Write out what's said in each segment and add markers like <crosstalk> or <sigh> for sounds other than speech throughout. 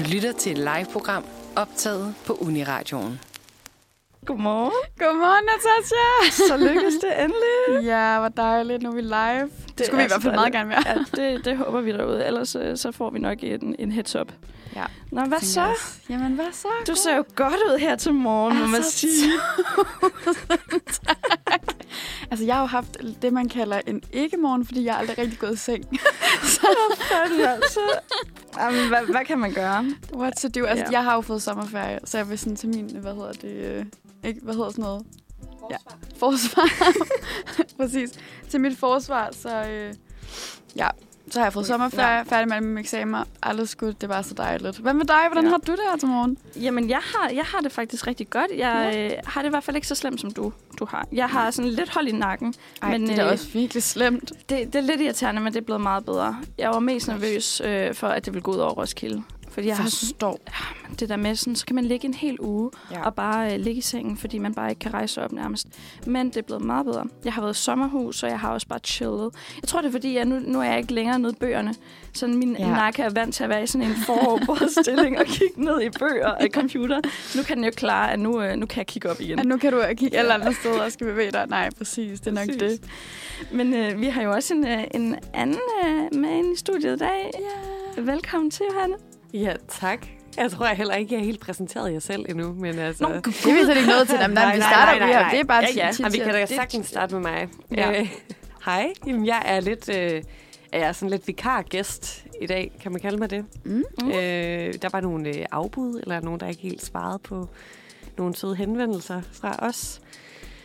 Du lytter til et live-program optaget på Uniradioen. Godmorgen. Godmorgen, Natasha. <laughs> Så lykkedes det endelig. Ja, hvor dejligt. Nu er vi live. Det, det skulle vi i hvert fald meget gerne være. Ja, det, det håber vi derude. Ellers øh, så får vi nok en, en heads up. Ja. Nå, hvad så? Jamen, hvad så? Du ser jo godt ud her til morgen, må man sige. <laughs> Altså, jeg har jo haft det, man kalder en ikke-morgen, fordi jeg er aldrig rigtig gået i seng. <laughs> Fanden, altså. Jamen, hvad, hvad kan man gøre? What to do? Altså, Ja. jeg har jo fået sommerferie, så jeg vil sådan til min, hvad hedder det, øh, ikke, hvad hedder sådan noget? Ja, forsvar. <laughs> Præcis. Til mit forsvar, så øh, ja, så har jeg fået sommerferie, Ja. færdig med mine eksamener. Aldrig skudt, det var så dejligt. Hvad med dig? Hvordan Ja. har du det her til morgen? Jamen, jeg har, jeg har det faktisk rigtig godt. Jeg øh, har det i hvert fald ikke så slemt, som du, du har. Jeg har sådan lidt hold i nakken. Ej, Men, det er da øh, også virkelig slemt. Det, det er lidt irriterende, men det er blevet meget bedre. Jeg var mest nervøs øh, for, at det ville gå ud over Roskilde. Fordi jeg har sådan, forstår. det der med, sådan, så kan man ligge en hel uge Ja. og bare øh, ligge i sengen, fordi man bare ikke kan rejse op nærmest. Men det er blevet meget bedre. Jeg har været i sommerhus, og jeg har også bare chillet. Jeg tror, det er fordi, jeg nu, nu er jeg ikke længere nede i bøgerne. Så min Ja. ja. nakke er vant til at være i sådan en foroverbåret stilling og kigge ned i bøger og computer. Nu kan den jo klare, at nu, øh, nu kan jeg kigge op igen. At nu kan du kigge alle andre steder og skal bevæge dig. Nej, præcis. Det er nok Præcis. det. Men øh, vi har jo også en, øh, en anden øh, med ind i studiet i dag. Ja. Velkommen til, Johanne. Ja, tak. Jeg tror jeg heller ikke, jeg er helt præsenteret jer selv endnu, men altså... Nå, Det er vi slet ikke noget til. Jamen, nej, vi starter vi her. Det er bare Ja, ja. vi kan da sagtens starte med mig. Ja. Øh, Hej, Jamen, jeg er lidt... Øh, jeg er sådan lidt vikargæst i dag, kan man kalde mig det. Mm. Mm. Øh, der var nogle øh, afbud, eller nogen, der ikke helt svarede på nogle søde henvendelser fra os.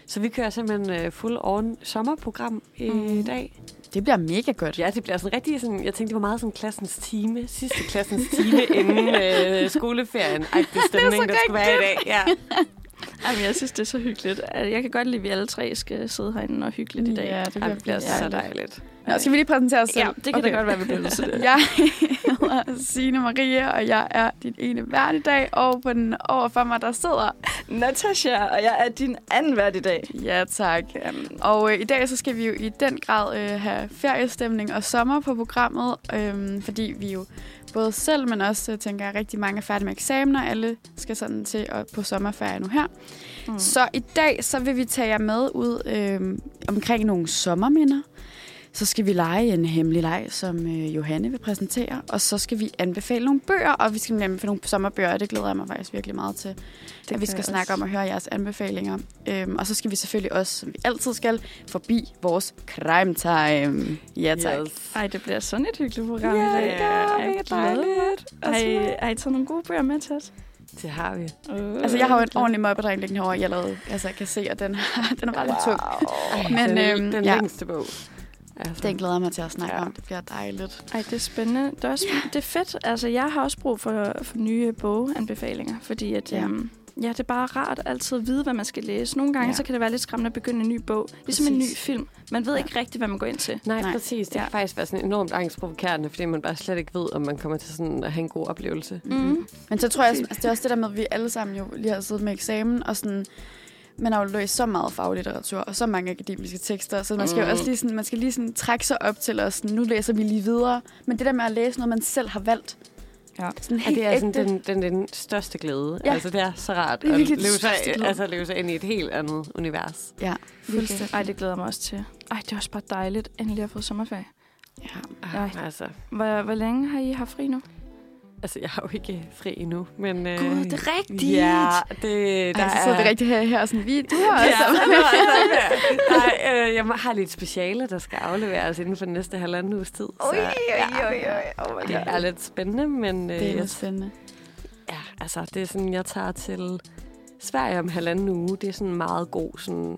Så vi kører simpelthen øh, full on sommerprogram i Mm. dag. Det bliver mega godt. Ja, det bliver sådan rigtig sådan, jeg tænkte, det var meget sådan klassens time, sidste klassens time <laughs> inden øh, skoleferien. Ej, det stemning, der skulle være i dag. Ja. <laughs> Jamen, jeg synes, det er så hyggeligt. Altså, Jeg kan godt lide, at vi alle tre skal sidde herinde og hyggeligt i dag. Ja, det Ej, bliver, det bliver så dejligt. Nå, skal vi lige præsentere os selv? Ja, det kan okay. da godt være, vi bliver nødt til det. <laughs> Jeg hedder Signe Maria, og jeg er dit ene vært i dag. Og på den overfor mig, der sidder... Natasha, og jeg er din anden vært i dag. Ja, tak. Og øh, i dag så skal vi jo i den grad øh, have feriestemning og sommer på programmet, øh, fordi vi jo både selv, men også øh, tænker jeg, rigtig mange er færdige med eksamener. Alle skal sådan til at på sommerferie nu her. Mm. Så i dag så vil vi tage jer med ud øh, omkring nogle sommerminder. Så skal vi lege en hemmelig leg, som øh, Johanne vil præsentere. Og så skal vi anbefale nogle bøger, og vi skal nemlig anbefale nogle sommerbøger, og det glæder jeg mig faktisk virkelig meget til. Det at vi skal snakke om og høre jeres anbefalinger. Øhm, og så skal vi selvfølgelig også, som vi altid skal, forbi vores crime time. Ja, tak. Yes. Ej, det bliver sådan et hyggeligt program Ja, i dag. det mega glæder mig. dejligt. Har I, har I taget nogle gode bøger med til os? Det har vi. Uh, Altså, jeg har jo en ordentlig mobbedreng liggende herovre, jeg lavede, altså, jeg kan se, at den, <laughs> den er bare lidt tung. Ej, Men, den, øhm, den ja. længste bog. Altså. Den glæder jeg mig til at snakke Ja. om. Det bliver dejligt. Ej, det er spændende. Det er, også, det er fedt. Altså, jeg har også brug for, for nye boganbefalinger, fordi at, Ja. ja. Øhm, ja, det er bare rart altid at vide, hvad man skal læse. Nogle gange Ja. ja. så kan det være lidt skræmmende at begynde en ny bog. Ligesom en ny Præcis. film. Man ved Ja. ikke rigtigt, hvad man går ind til. Nej, Nej. Præcis. Det Ja. kan faktisk være sådan enormt angstprovokerende, fordi man bare slet ikke ved, om man kommer til sådan at have en god oplevelse. Mm. Men så tror jeg, Præcis. altså, det er også det der med, at vi alle sammen jo lige har siddet med eksamen, og sådan, man har jo læst så meget faglitteratur, og så mange akademiske tekster, så man skal jo Mm. også lige, sådan, man skal lige sådan trække sig op til, at sådan, nu læser vi lige videre. Men det der med at læse noget, man selv har valgt, Ja. sådan helt det er sådan den, den, den største glæde. Ja. Altså, det er så rart Det er at leve sig, altså, leve sig ind i et helt andet univers. Ja, Fuldstændig. Ej, det glæder mig også til. Ej, det er også bare dejligt, endelig at få sommerferie. Ja. Ej. Ah, altså, Hvor, hvor længe har I haft fri nu? Altså, jeg har jo ikke fri endnu, men... Gud, øh, det er rigtigt! Ja, det, der Ej, så er... vi rigtig her, her og sådan, vi, du har Ja, også. det altså, <laughs> Nej, øh, jeg har lidt speciale, der skal afleveres inden for den næste halvanden uges tid. Oj, oj, oj, oj. Oh det er lidt spændende, men øh, Det er lidt spændende. Ja, altså det er sådan, jeg tager til Sverige om halvanden uge. Det er sådan meget god sådan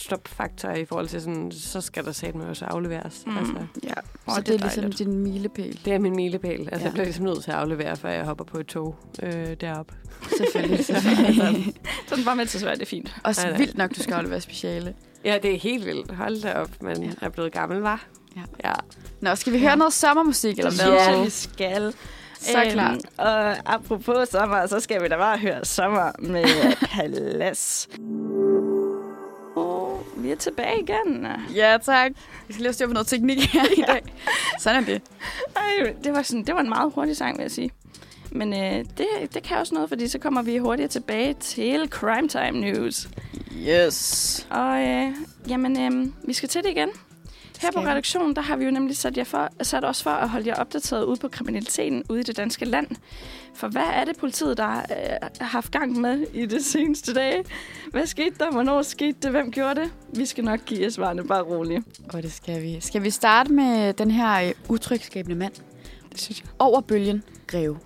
stopfaktor i forhold til sådan, så skal der satme også afleveres. Mm. Altså, Ja, Åh, så det det er ligesom dejligt. din milepæl. det er min milepæl. Altså, Ja. ja. jeg bliver ligesom nødt til at aflevere, før jeg hopper på et tog øh, deroppe. Selvfølgelig. selvfølgelig. <laughs> Så <laughs> den var med til Sverige, det er fint. Nej, nej. vildt nok, du skal aflevere speciale. Ja, det er helt vildt. Hold da op, men Ja. ja. jeg er blevet gammel, var. Ja. ja. Nå, skal vi høre noget sommermusik, eller Det hvad? jeg, vi skal. Så klart. Og apropos sommer, så skal vi da bare høre sommer med <laughs> Palas. Og vi er tilbage igen. Ja, tak. Vi skal lige have på noget teknik her i <laughs> dag. Sådan er det. Ej, det var, sådan, det var en meget hurtig sang, vil jeg sige. Men øh, det, det kan også noget, fordi så kommer vi hurtigere tilbage til Crime Time News. Yes. Og øh, jamen, øh, vi skal til det igen. Her på redaktionen, der har vi jo nemlig sat, jer for, sat os for at holde jer opdateret ude på kriminaliteten ude i det danske land. For hvad er det, politiet, der øh, har haft gang med i det seneste dage? Hvad skete der? Hvornår skete det? Hvem gjorde det? Vi skal nok give jer svarene, bare roligt. Og det skal vi. Skal vi starte med den her øh, utrygskabende mand? Det synes jeg. Over bølgen, Greve.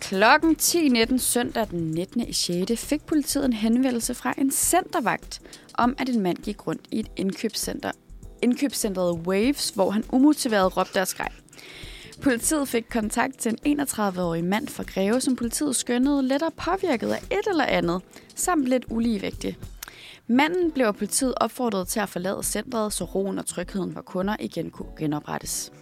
Klokken 10.19 søndag den 19. i 6. fik politiet en henvendelse fra en centervagt om, at en mand gik rundt i et indkøbscenter. Indkøbscenteret Waves, hvor han umotiveret råbte og skreg. Politiet fik kontakt til en 31-årig mand fra Greve, som politiet skønnede lettere påvirket af et eller andet, samt lidt uligevægtig. Manden blev af politiet opfordret til at forlade centret, så roen og trygheden for kunder igen kunne genoprettes.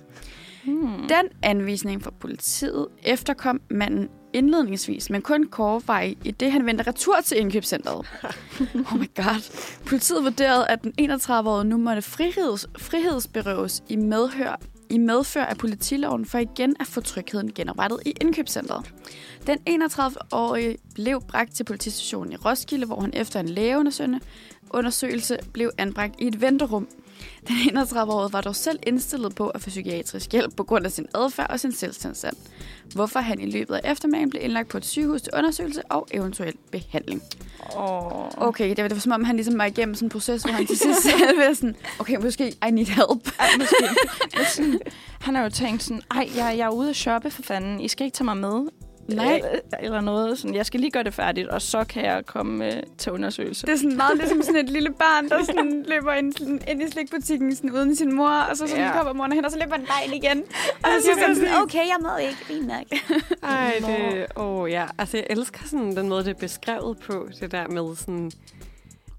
Hmm. Den anvisning fra politiet efterkom manden indledningsvis, men kun kortvej i det, han vendte retur til indkøbscentret. <laughs> Oh my god. Politiet vurderede, at den 31-årige nu måtte friheds, frihedsberøves i medhør i medfør af politiloven for igen at få trygheden genoprettet i indkøbscentret. Den 31-årige blev bragt til politistationen i Roskilde, hvor han efter en lægeundersøgelse undersøgelse blev anbragt i et venterum. Den 31-årige var dog selv indstillet på at få psykiatrisk hjælp på grund af sin adfærd og sin selvstændighed. Hvorfor han i løbet af eftermiddagen blev indlagt på et sygehus til undersøgelse og eventuel behandling. Oh. Okay, det var, det var som om, han ligesom var igennem sådan en proces, hvor han til sidst <laughs> selv var sådan, okay, måske I need help. Ej, måske. Sådan, han har jo tænkt sådan, ej, jeg, jeg er ude at shoppe for fanden. I skal ikke tage mig med. Nej. Eller, eller noget. Sådan, jeg skal lige gøre det færdigt, og så kan jeg komme øh, til undersøgelse. Det er sådan meget ligesom sådan et lille barn, der <laughs> sådan løber ind, sådan, ind i slikbutikken sådan uden sin mor, og så sådan Ja. kommer moren hen, og så løber den bare ind igen. Og så siger præcis. sådan, okay, jeg med ikke, fint nok. Ej, det... Åh, oh, ja. Altså, jeg elsker sådan den måde, det er beskrevet på, det der med sådan...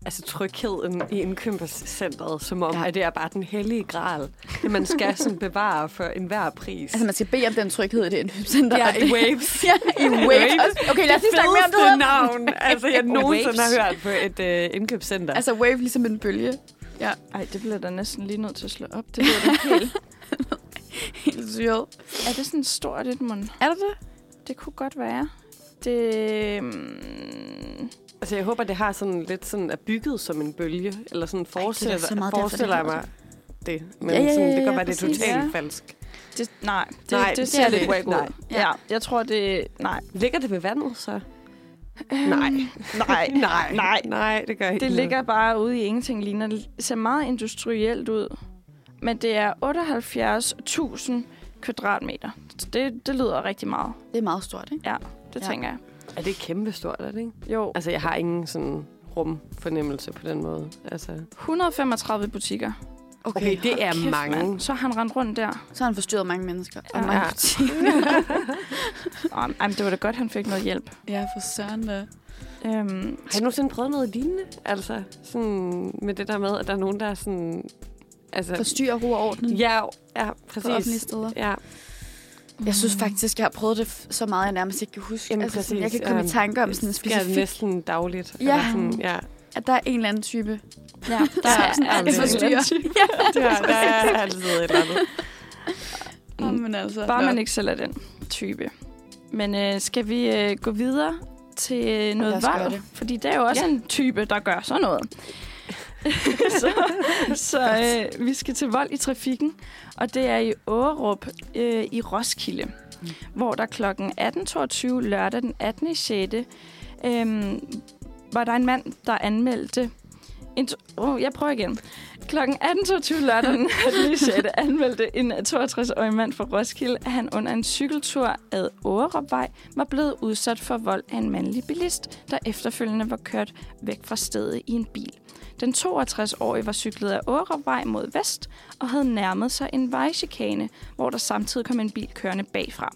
Altså, trygheden i indkøbscentret, som om, Ja. ja. at det er bare den hellige gral. Det, man skal sådan <laughs> bevare for enhver pris. Altså, man skal bede om den tryghed i det indkøbscenter. ja, i det- Waves. <laughs> ja, i <laughs> Waves. Okay, lad os lige snakke mere om det. her. navn, altså, jeg nogensinde har hørt på et øh, indkøbscenter. Altså, Wave ligesom en bølge. Ej, det bliver da næsten lige nødt til at slå op. Det lyder da helt... Helt syret. er det sådan stort et mund? Er det det? Det kunne godt være. Det... Mm, Altså, jeg håber, det har sådan lidt sådan er bygget som en bølge, eller sådan forestiller, så meget derfor, forestiller jeg det mig det. Men Ja, ja, sådan, det ja, kan ja, godt være, det er totalt Ja. falsk. det, nej, det, Nej, det det er ser det lidt ikke. wack ud. Nej. Ja, jeg tror, det... Nej. Ligger det ved vandet, så? Øhm, Nej. Nej. <laughs> nej, Nej. nej, det gør ikke Det ligger bare ude i ingenting, ligner. Det ser meget industrielt ud. Men det er 78.000 kvadratmeter. Så det, det lyder rigtig meget. Det er meget stort, ikke? Det Ja. tænker jeg. Er det kæmpestort, er det ikke? Jo, Altså, jeg har ingen sådan rumfornemmelse på den måde. Altså, 135 butikker. okay, det er Kæft, mange. mand. Så har han rendt rundt der. Så har han forstyrret mange mennesker. Og Ja. mange Ja. butikker. <laughs> Ej, men det var da godt, han fik noget hjælp. ja, for søren da. Øhm, Har I nogensinde prøvet noget lignende? Altså, sådan med det der med, at der er nogen, der er sådan... Altså, Forstyrre ro og orden ja, ja, på offentlige præcis. steder. Ja, Jeg synes faktisk, jeg har prøvet det så meget, jeg nærmest ikke kan huske. Jamen, altså, sådan, jeg kan komme i Øhm, tanker om det sådan en specifik, næsten dagligt. Ja. Eller sådan, ja. at der er en eller anden type. ja, der <laughs> Der er sådan altid altid forstyrre. <laughs> ja, der er altid et eller andet. Oh, men altså, Bare man ikke selv er den type. Men øh, skal vi øh, gå videre til øh, noget vold? det. Fordi det er jo også Ja. ja. en type, der gør sådan noget. <laughs> så så øh, vi skal til vold i trafikken, og det er i Ågerup øh, i Roskilde, mm. hvor der klokken 18.22 lørdag den 18.6. Øh, var der en mand, der anmeldte... Oh, jeg prøver igen. Klokken 18.22 lørdag den <laughs> 18. 6. anmeldte en 62-årig mand fra Roskilde, at han under en cykeltur ad Ågerupvej var blevet udsat for vold af en mandlig bilist, der efterfølgende var kørt væk fra stedet i en bil. Den 62-årige var cyklet af Ågerupvej mod vest og havde nærmet sig en vejchikane, hvor der samtidig kom en bil kørende bagfra.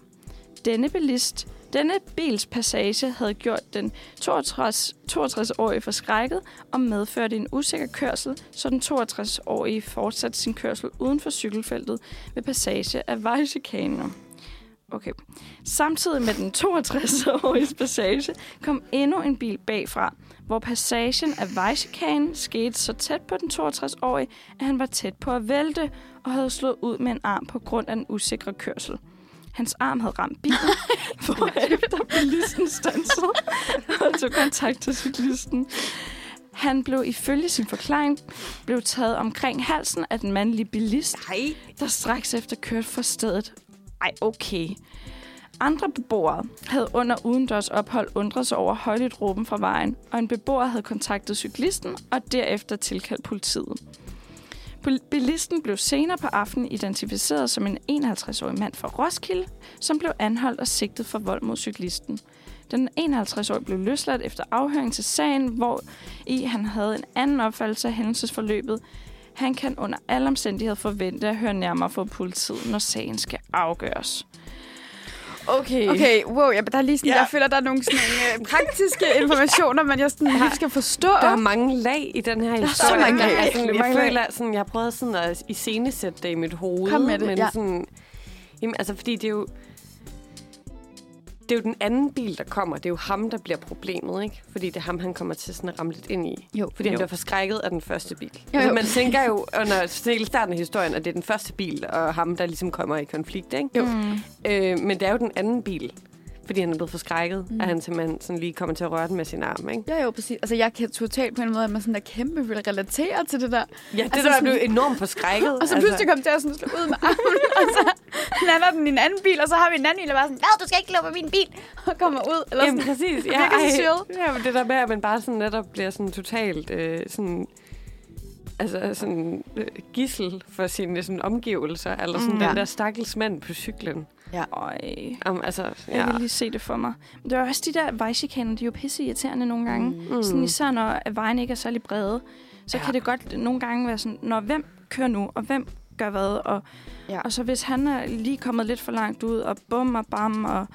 Denne bilist denne bils passage havde gjort den 62 62-årige forskrækket og medførte en usikker kørsel, så den 62-årige fortsatte sin kørsel uden for cykelfeltet ved passage af vejchikanen. Okay. Samtidig med den 62-årige passage kom endnu en bil bagfra, hvor passagen af vejchikanen skete så tæt på den 62-årige, at han var tæt på at vælte og havde slået ud med en arm på grund af den usikre kørsel. Hans arm havde ramt bilen, <laughs> hvorefter bilisten stansede og tog kontakt til cyklisten. Han blev ifølge sin forklaring blev taget omkring halsen af den mandlige bilist, Nej. der straks efter kørte fra stedet. Ej, okay. Andre beboere havde under udendørs ophold undret sig over højligt råben fra vejen, og en beboer havde kontaktet cyklisten og derefter tilkaldt politiet. Bilisten blev senere på aftenen identificeret som en 51-årig mand fra Roskilde, som blev anholdt og sigtet for vold mod cyklisten. Den 51-årige blev løsladt efter afhøring til sagen, hvor i han havde en anden opfattelse af hændelsesforløbet. Han kan under alle omstændigheder forvente at høre nærmere fra politiet, når sagen skal afgøres. Okay. Okay, wow, ja, der er lige sådan, Ja. ja. jeg føler, der er nogle sådan, øh, praktiske <laughs> informationer, men jeg sådan, lige skal forstå. Der er mange lag i den her historie. så mange lag. Altså, jeg mange lag. føler, sådan, jeg har prøvet sådan at iscenesætte det i mit hoved. Kom med det, men ja. sådan, jamen, altså, fordi det er jo... Det er jo den anden bil, der kommer. Det er jo ham, der bliver problemet, ikke? Fordi det er ham, han kommer til sådan at ramme lidt ind i. Jo, Fordi han jo. bliver forskrækket af den første bil. Jo, Altså, jo. man tænker jo under hele starten af historien, at det er den første bil, og ham, der ligesom kommer i konflikt, ikke? Jo. Mm. Øh, men det er jo den anden bil, fordi han er blevet forskrækket, mm. at han simpelthen sådan lige kommer til at røre den med sin arm, ikke? Ja, jo, præcis. Altså, jeg kan totalt på en måde, at man sådan der kæmpe vil relatere til det der. Ja, det Altså altså, der sådan- blev enormt forskrækket. <laughs> Og så pludselig kom til at sådan slå ud med armen, <laughs> og så lander den i en anden bil, og så har vi en anden bil, der bare sådan, hvad, du skal ikke på min bil, <laughs> og kommer ud. Eller Jamen, sådan. præcis. Ja, ej, ja, men det der med, at man bare sådan netop bliver sådan totalt øh, sådan, altså sådan øh, gissel for sine sådan, omgivelser, eller sådan Mm. den der stakkels mand på cyklen. Øj. Um, altså, Jeg ja. kan lige se det for mig. Men det er også de der vejchikaner, de er jo pisse irriterende nogle gange. Mm. Sådan især når vejen ikke er særlig brede, så Ja. ja. kan det godt nogle gange være sådan, når hvem kører nu, og hvem gør hvad, og, Ja. ja. og så hvis han er lige kommet lidt for langt ud, og bum og bam, og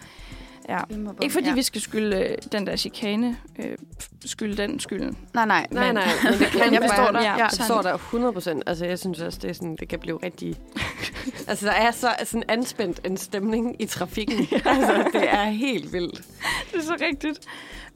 ja. Ikke fordi ja. vi skal skylde øh, den der chikane, øh, skylde den skylden. Nej, nej. Nej, men- nej, men det <laughs> kan jeg forstår dig. Ja, Ja. Jeg forstår dig 100 procent. Altså, jeg synes også, det, er sådan, det kan blive rigtig... <laughs> altså, der er så sådan anspændt en stemning i trafikken. <laughs> altså, det er helt vildt. Det er så rigtigt.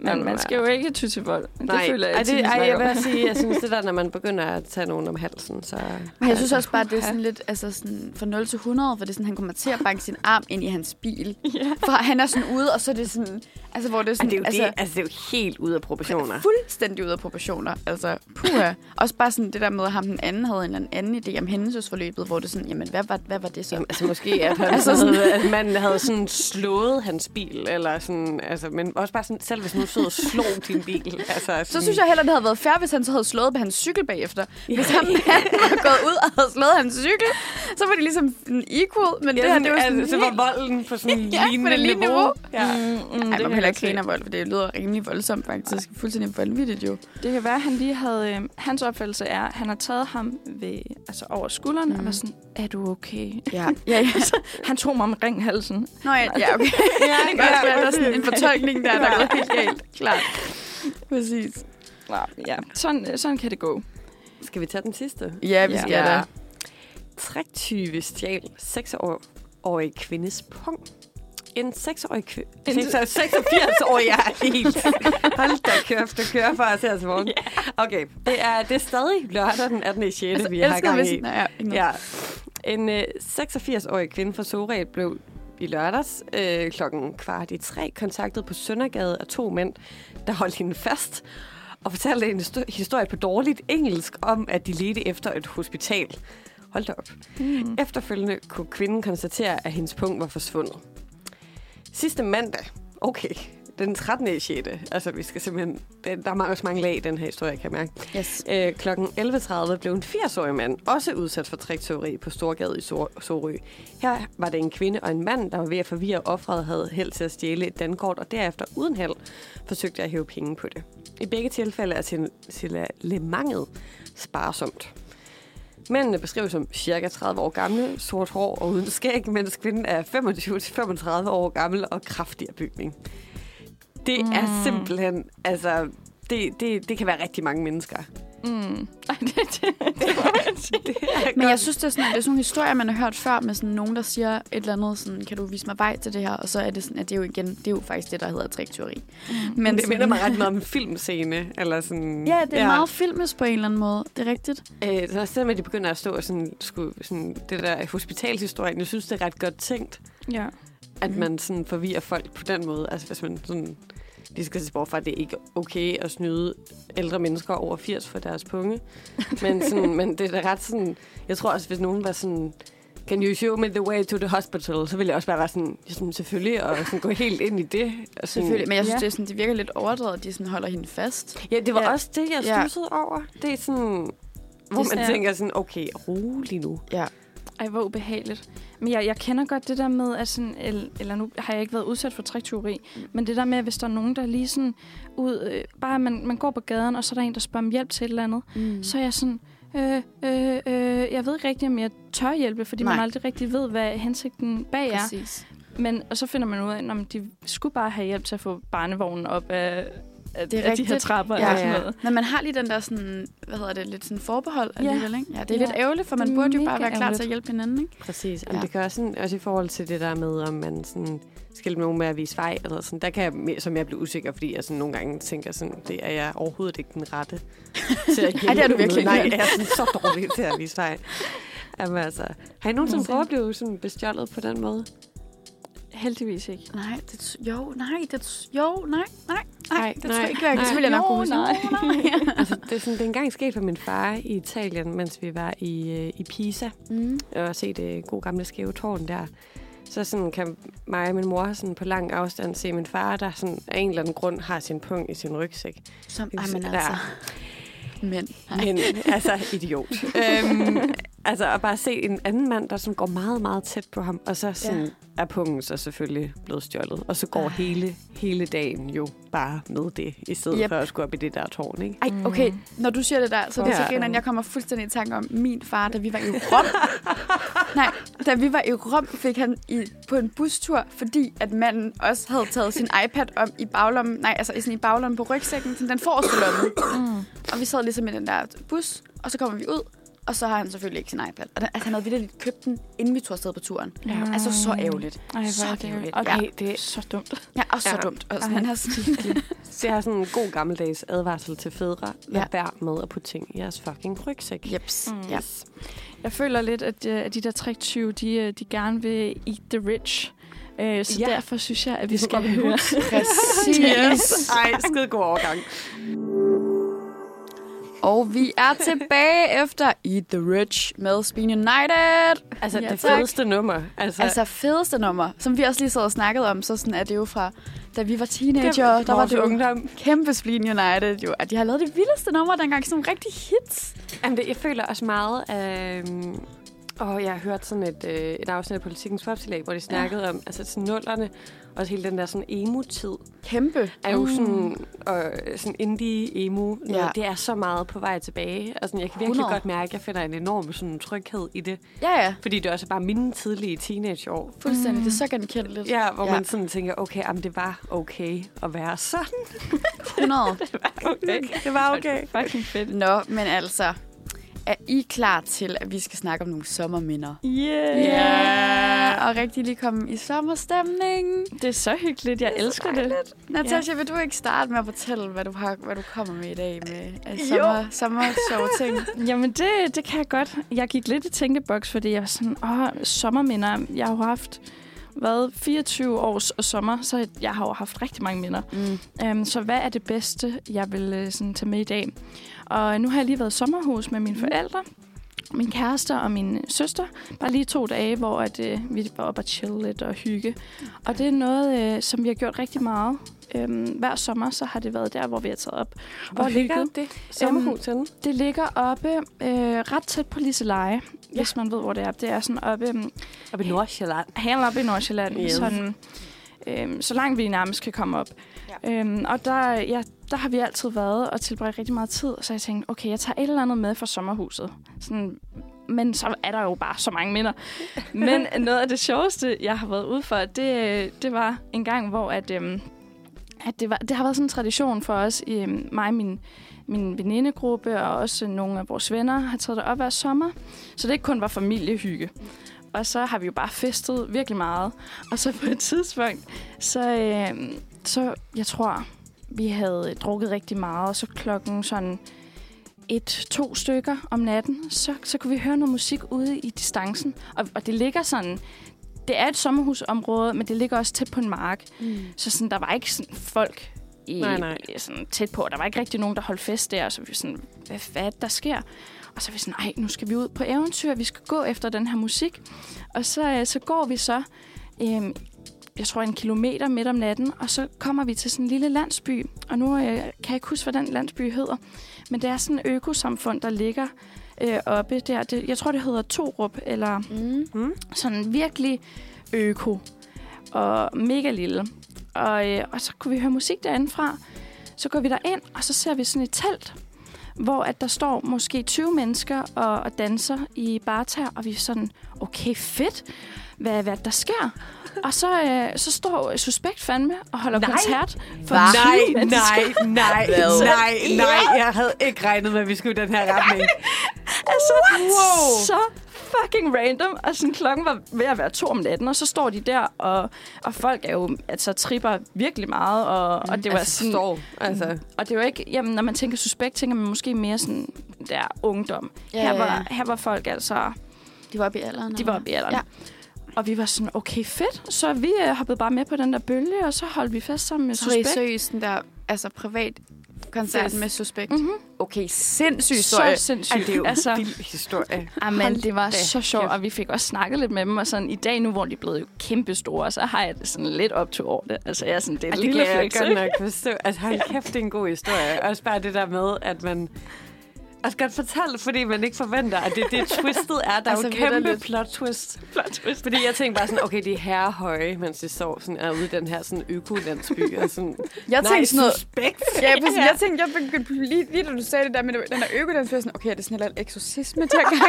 Men man skal jo ikke ty til vold. Det Nej, føler jeg ej, det, ej, jeg vil sige, jeg synes, det der, når man begynder at tage nogen om halsen, så... Men jeg synes også bare, at det er sådan lidt altså sådan, fra 0 til 100, for det er sådan, han kommer til at banke sin arm ind i hans bil. <laughs> Ja. For han er sådan ude, og så er det sådan, altså hvor det er Ej, sådan, det er jo, altså, det, altså, det er jo helt ude af proportioner. fuldstændig ude af proportioner. Altså, puha. Også bare sådan det der med, at ham den anden havde en eller anden idé om hændelsesforløbet, hvor det sådan, jamen, hvad var, hvad var det så? Jamen, altså måske, at, han <laughs> altså sådan- havde, at manden havde sådan slået hans bil, eller sådan, altså, men også bare sådan, selv hvis nu stod og slog din bil. <laughs> Altså, sådan, Så synes jeg heller, det havde været fair, hvis han så havde slået på hans cykel bagefter. Ja. Hvis anden var gået ud og havde slået hans cykel, så var det ligesom en equal, men Ja, det her, det var sådan altså, så var volden på sådan <laughs> Ja, lignende, lignende niveau. niveau. Ja. Mm, mm, Ej, det, man må heller ikke grine af vold, for det lyder rimelig voldsomt faktisk. Fuldstændig vanvittigt jo. Det kan være, at han lige havde... Øh, hans opfattelse er, at han har taget ham ved, altså over skulderen mm. og var sådan, er du okay? Ja, <laughs> ja, ja. Han tog mig omkring halsen. Nå ja, ja okay. Ja, det kan også være, der er sådan en fortolkning der, der er gået helt galt. Klart. Præcis. Ja, ja. Sådan, sådan kan det gå. Skal vi tage den sidste? Ja, vi Ja. skal Ja. da. Træktyve stjal 6-årig kvindes pung. En 6-årig kvinde... En- 86-årig, jeg er helt... Hold da kæft, det kører for os her til morgen. Okay, det er, det er stadig lørdag den 18. 6. Altså, vi har gang i. Nej, ja. Ja. En øh, 86-årig kvinde fra Sorø blev i lørdags øh, klokken kvart i tre kontaktet på Søndergade af to mænd, der holdt hende fast og fortalte en histo- historie på dårligt engelsk om, at de ledte efter et hospital. Hold da op. Mm. Efterfølgende kunne kvinden konstatere, at hendes punkt var forsvundet. Sidste mandag, okay, den 13. 6. Altså, vi skal simpelthen... Der er også mange lag i den her historie, kan jeg mærke. Yes. Øh, klokken 11.30 blev en 80-årig mand også udsat for trikteori på Storgade i Sor- Sorø. Her var det en kvinde og en mand, der var ved at forvirre offeret, havde held til at stjæle et dankort, og derefter uden held forsøgte at hæve penge på det. I begge tilfælde er signalementet sparsomt. Mændene beskrives som cirka 30 år gamle, sort hår og uden skæg, mens kvinden er 25-35 år gammel og kraftig af bygning. Det er Mm. simpelthen, altså, det, det, det kan være rigtig mange mennesker. Mm. Ej, det, det, det. <laughs> Det er Men jeg synes, det er, sådan, det er sådan nogle historier, man har hørt før med sådan nogen, der siger et eller andet, sådan, kan du vise mig vej til det her? Og så er det sådan, at det er jo igen, det er jo faktisk det, der hedder trikteori. Mm. Men det sådan- minder mig ret meget om en filmscene. Eller sådan, Ja, det er ja. meget filmisk på en eller anden måde. Det er rigtigt. Øh, så selvom at de begynder at stå og sådan, skulle, sådan, det der hospitalshistorien, jeg synes, det er ret godt tænkt. Ja. at Mhm. man sådan forvirrer folk på den måde. Altså hvis man sådan... De skal se bort fra, at det ikke er okay at snyde ældre mennesker over 80 for deres punge. Men, <laughs> sådan, men det er da ret sådan... Jeg tror også, hvis nogen var sådan... Can you show me the way to the hospital? Så ville jeg også bare være sådan, ja, sådan selvfølgelig, og sådan gå helt ind i det. Og sådan, Selvfølgelig, men jeg synes, Ja. det, er sådan, det virker lidt overdrevet, at de sådan holder hende fast. Ja, det var Ja. ja. også det, jeg Ja. stussede over. Det er sådan, hvor Det man er- tænker sådan, okay, rolig nu. Ja. Ej, hvor ubehageligt. Men jeg, jeg kender godt det der med, at sådan, el- eller nu har jeg ikke været udsat for triktyveri, Mm. men det der med, at hvis der er nogen, der lige sådan ud, øh, bare man, man går på gaden, og så er der en, der spørger om hjælp til et eller andet, Mm. så er jeg sådan, øh, øh, øh, jeg ved ikke rigtig, om jeg tør hjælpe, fordi Nej. Man aldrig rigtig ved, hvad hensigten bag er. Præcis. Men, og så finder man ud af, at de skulle bare have hjælp til at få barnevognen op af, af, Det er af de her trapper. Ja, og sådan ja. noget. Men man har lige den der sådan, hvad hedder det, lidt sådan forbehold Ja. alligevel, ikke? Ja, det er Ja. lidt ærgerligt, for man burde jo bare være klar til ærgerligt. at hjælpe hinanden, ikke? Præcis. Ja. Ja. Det kan også, sådan, også i forhold til det der med, om man sådan, skal nogen med at vise vej, eller sådan, der kan jeg, mere- som jeg blive usikker, fordi jeg sådan, nogle gange tænker, sådan, det er jeg overhovedet ikke den rette til at <laughs> hjælpe. Ej, det er du virkelig Nej, ikke. jeg er sådan, så dårlig til at vise vej. Jamen, altså, har I nogensinde prøvet at blive sådan bestjålet på den måde? Heldigvis ikke. Nej, det, jo, nej, det, jo, nej, nej, nej, Nej, det tror nej, jeg ikke, jeg nej. selvfølgelig nok kunne huske. <laughs> nej. Altså, det, er sådan, det er engang sket for min far i Italien, mens vi var i, øh, i Pisa. Mm. og se det gode gamle skæve tårn der. Så sådan kan mig og min mor sådan på lang afstand se min far, der sådan af en eller anden grund har sin pung i sin rygsæk. Som, er ej, men altså, men, nej. Men altså, idiot. øhm, altså at bare se en anden mand, der sådan går meget, meget tæt på ham, og så sådan Ja. er pungen så selvfølgelig blevet stjålet. Og så går Ej. hele, hele dagen jo bare med det, i stedet Yep. for at skulle op i det der tårn, ikke? Ej, okay, når du siger det der, så er det så Ja. griner, jeg kommer fuldstændig i tanke om min far, da vi var i Rom. <laughs> Nej, da vi var i Rom, fik han i, på en bustur, fordi at manden også havde taget sin iPad om i baglommen, nej, altså i sådan i baglommen på rygsækken, sådan den forreste lomme. Mm. Og vi sad ligesom i den der bus, og så kommer vi ud, og så har han selvfølgelig ikke sin iPad. Og den, altså, han havde vildt købt den, inden vi tog afsted på turen. Ja. Altså, så ærgerligt. Ej, Så er det ærgerligt. Og Ja. det er så dumt. Ja, og så Ja. dumt. Også, Ej. han har sådan, <laughs> Så jeg har sådan en god gammeldags advarsel til fædre. Lad Ja. være med at putte ting i jeres fucking rygsæk. jeps. Mm. Ja. Jeg føler lidt, at, øh, at de der triktyve, de, øh, de gerne vil eat the rich. Øh, så Ja. derfor synes jeg, at vi skal høre... <laughs> Præcis. Ej, skide god overgang. Og vi er tilbage efter Eat the Rich med Spin United. Altså, Ja, det tak. fedeste nummer. Altså, Altså fedeste nummer, som vi også lige sad og snakkede om, så sådan er det jo fra, da vi var teenager, det der var det jo ungdom. kæmpe Spin United, jo, at de har lavet de vildeste numre dengang, sådan nogle rigtig hits. Jamen, det, jeg føler også meget af... Og jeg har hørt sådan et, øh, et afsnit af Politikens Popsilag, hvor de snakkede ja. om altså, sådan nullerne, og hele den der sådan emo-tid, Kæmpe. er jo Mm. sådan, og sådan indie-emo. Ja. Ja. Det er så meget på vej tilbage. Og sådan, jeg kan virkelig 100. godt mærke, at jeg finder en enorm sådan, tryghed i det. Ja, ja. Fordi det er også bare mine tidlige teenageår. Fuldstændig. Mm. Det er så genkendeligt. Ja, hvor Ja. man sådan tænker, okay, jamen, det var okay at være sådan. 100. <laughs> Okay. Det var okay. Fucking fedt. Nå, men altså, er I klar til, at vi skal snakke om nogle sommerminder? Yeah. Ja, og rigtig lige komme i sommerstemning. Det er så hyggeligt. Jeg elsker det. Natasha, vil du ikke starte med at fortælle, hvad du, har, hvad du kommer med i dag med af sommer sjove ting? <laughs> Jamen, det, det kan jeg godt. Jeg gik lidt i tænkeboks, fordi jeg var sådan, åh, sommerminder. Jeg har jo haft været 24 års sommer, så jeg har jo haft rigtig mange minder. Mm. Um, så hvad er det bedste, jeg vil øh, sådan, tage med i dag? Og nu har jeg lige været i sommerhus med mine forældre, min kæreste og min søster. Bare lige to dage, hvor at, øh, vi var oppe og chille lidt og hygge. Og det er noget, øh, som vi har gjort rigtig meget. Øhm, hver sommer, så har det været der, hvor vi har taget op. Hvor og ligger hygget. det sommerhus henne? Det ligger oppe øh, ret tæt på Liseleje, ja. hvis man ved, hvor det er. Det er sådan oppe, um, Oppe i Nordsjælland. helt oppe i Nordsjælland. Yes. Sådan, øhm, så langt vi nærmest kan komme op. Ja. Øhm, og der, ja, der har vi altid været og tilbragt rigtig meget tid. Så jeg tænkte, okay, jeg tager et eller andet med fra sommerhuset. Sådan, men så er der jo bare så mange minder. <laughs> Men noget af det sjoveste, jeg har været ude for, det, det var en gang, hvor at, øhm, at det, var, det har været sådan en tradition for os, i, øhm, mig og min, min venindegruppe, og også nogle af vores venner, har taget det op hver sommer. Så det ikke kun var familiehygge. Og så har vi jo bare festet virkelig meget. Og så på et tidspunkt, så, øh, så jeg tror, vi havde drukket rigtig meget, og så klokken sådan et, to stykker om natten, så, så kunne vi høre noget musik ude i distancen. Og, og det ligger sådan, det er et sommerhusområde, men det ligger også tæt på en mark. Mm. Så sådan, der var ikke sådan folk i, Nej, nej. sådan, tæt på. Der var ikke rigtig nogen, der holdt fest der. Så vi sådan, hvad, hvad er der sker? Og så er vi sådan, nej, nu skal vi ud på eventyr. Vi skal gå efter den her musik. Og så, øh, så går vi så, øh, jeg tror en kilometer midt om natten, og så kommer vi til sådan en lille landsby. Og nu øh, kan jeg ikke huske, hvad den landsby hedder. Men det er sådan et økosamfund, der ligger øh, oppe der. Det, jeg tror, det hedder Torup, eller Mm. Mm. sådan virkelig øko og mega lille. Og, øh, og så kunne vi høre musik derinde fra. Så går vi der ind og så ser vi sådan et telt, hvor at der står måske 20 mennesker og, og danser i barter, og vi er sådan, okay, fedt, hvad, hvad der sker. <laughs> Og så, øh, så står Suspekt fandme og holder Nej. koncert for Hva? 20 Nej, nej, <laughs> nej, Hvad? nej, nej. Jeg havde ikke regnet med, at vi skulle i den her retning. <laughs> Altså, Wow. så fucking random. Og sådan, klokken var ved at være to om natten, og så står de der, og, og folk er jo, altså, tripper virkelig meget, og, og det var altså, sådan... Står, altså. Og det var ikke, jamen, når man tænker suspekt, tænker man måske mere sådan der ungdom. Ja, her, var, ja. her var folk altså, De var oppe i alderen. de var oppe i alderen. Ja. Og vi var sådan, okay, fedt. Så vi øh, hoppede bare med på den der bølge, og så holdt vi fast sammen med Så I suspekt. seriøst den der altså, privat koncert Yes. med Suspekt. Mm-hmm. Okay, sindssyg Så historie. sindssygt. Ej, det er jo altså, en vild historie. Amen, Hold det var da så sjovt, og vi fik også snakket lidt med dem, og sådan i dag nu, hvor de er blevet kæmpe store, så har jeg det sådan lidt op til over det. Altså, jeg er sådan, det er Ej, et det lille kan jeg flex, godt ikke? nok <laughs> forstå. Altså, hold kæft, det er en god historie. Også bare det der med, at man... Altså godt fortælle, fordi man ikke forventer, at det, det twistet er. Der er Altså, jo et kæmpe plot twist. Plot twist. Fordi jeg tænkte bare sådan, okay, det er herrehøje, mens de står sådan, er ude i den her sådan økolandsby. Og <laughs> sådan, Jeg tænkte sådan noget... suspekt. Ja, <laughs> præcis. Jeg tænkte, jeg begyndte lige, lige da du sagde det der med den der jeg sådan, okay, er det sådan et eller eksorcisme til gang i?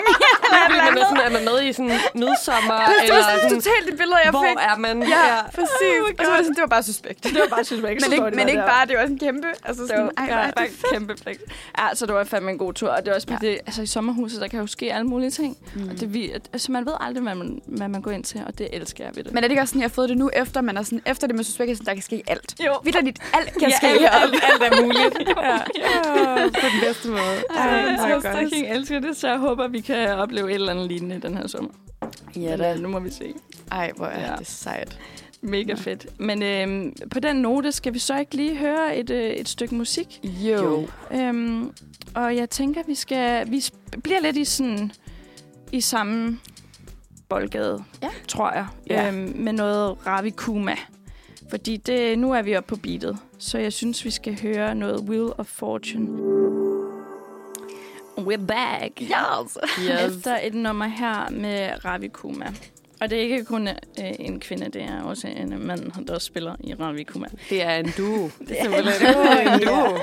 Fordi man er, sådan, er man med i sådan midsommer, Det var eller sådan sådan, totalt det billede, jeg hvor fik. er man? Ja, præcis. Oh og så var det sådan, det var bare suspekt. Det var bare suspekt. Men ikke, men ikke bare, det var også en kæmpe. Altså Det sådan, var ej, hvor ja, er det kæmpe. Ja, så det var fandme en god tur. Og det er også ja. Det, altså i sommerhuset, der kan jo ske alle mulige ting. Mm. Og det, vi, altså, man ved aldrig, hvad man, hvad man går ind til, og det elsker jeg ved det. Men er det ikke også sådan, jeg har fået det nu, efter man er sådan, efter det med suspekt, er sådan, der kan ske alt? jo, Vitterligt, alt kan Ja, ske alt, alt, <laughs> alt er muligt. ja. ja. På den bedste måde. Ej, Ej, jeg fucking elsker det, så jeg håber, vi kan opleve et eller andet lignende den her sommer. Ja, da. øh, nu må vi se. Ej, hvor er Ja. det sejt. Mega Ja. fedt. Men øhm, på den note skal vi så ikke lige høre et, øh, et stykke musik. Jo. Øhm, og jeg tænker, vi skal vi sp- bliver lidt i sådan i samme boldgade, Ja. tror jeg, Ja. øhm, med noget Ravi Kuma. Fordi det, nu er vi oppe på beatet, så jeg synes, vi skal høre noget Wheel of Fortune. We're back. Yes. Yes. Efter et nummer her med Ravi Kuma. Og det er ikke kun øh, en kvinde, det er også en mand, der spiller i Ravi Kuma. Det er en duo. <laughs> Det er en duo, en duo.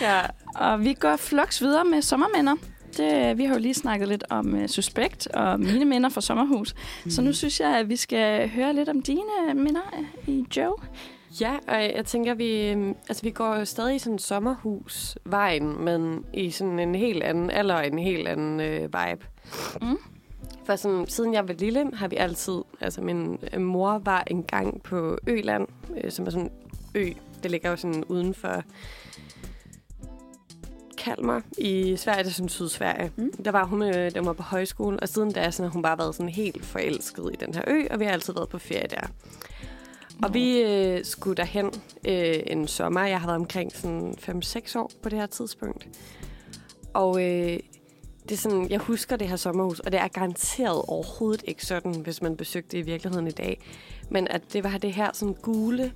Ja. Og vi går flux videre med sommerminder. Det, vi har jo lige snakket lidt om uh, Suspekt og mine minder fra sommerhus. Mm. Så nu synes jeg, at vi skal høre lidt om dine minder øh, i Joe. Ja, og jeg tænker, vi, altså, vi går jo stadig i sådan en sommerhusvejen, men i sådan en helt anden alder en helt anden øh, vibe. Mm. For sådan, siden jeg var lille, har vi altid... Altså, min øh, mor var engang på Øland, øh, som er sådan en ø. Det ligger jo sådan uden for Kalmar i Sverige, det er sådan Sydsverige. Mm. Der var hun, øh, der var på højskole, og siden da sådan, har hun bare været sådan helt forelsket i den her ø, og vi har altid været på ferie der. Og vi øh, skulle derhen øh, en sommer. Jeg har været omkring sådan 5-6 år på det her tidspunkt. Og øh, det er sådan, jeg husker det her sommerhus, og det er garanteret overhovedet ikke sådan, hvis man besøgte det i virkeligheden i dag. Men at det var det her sådan gule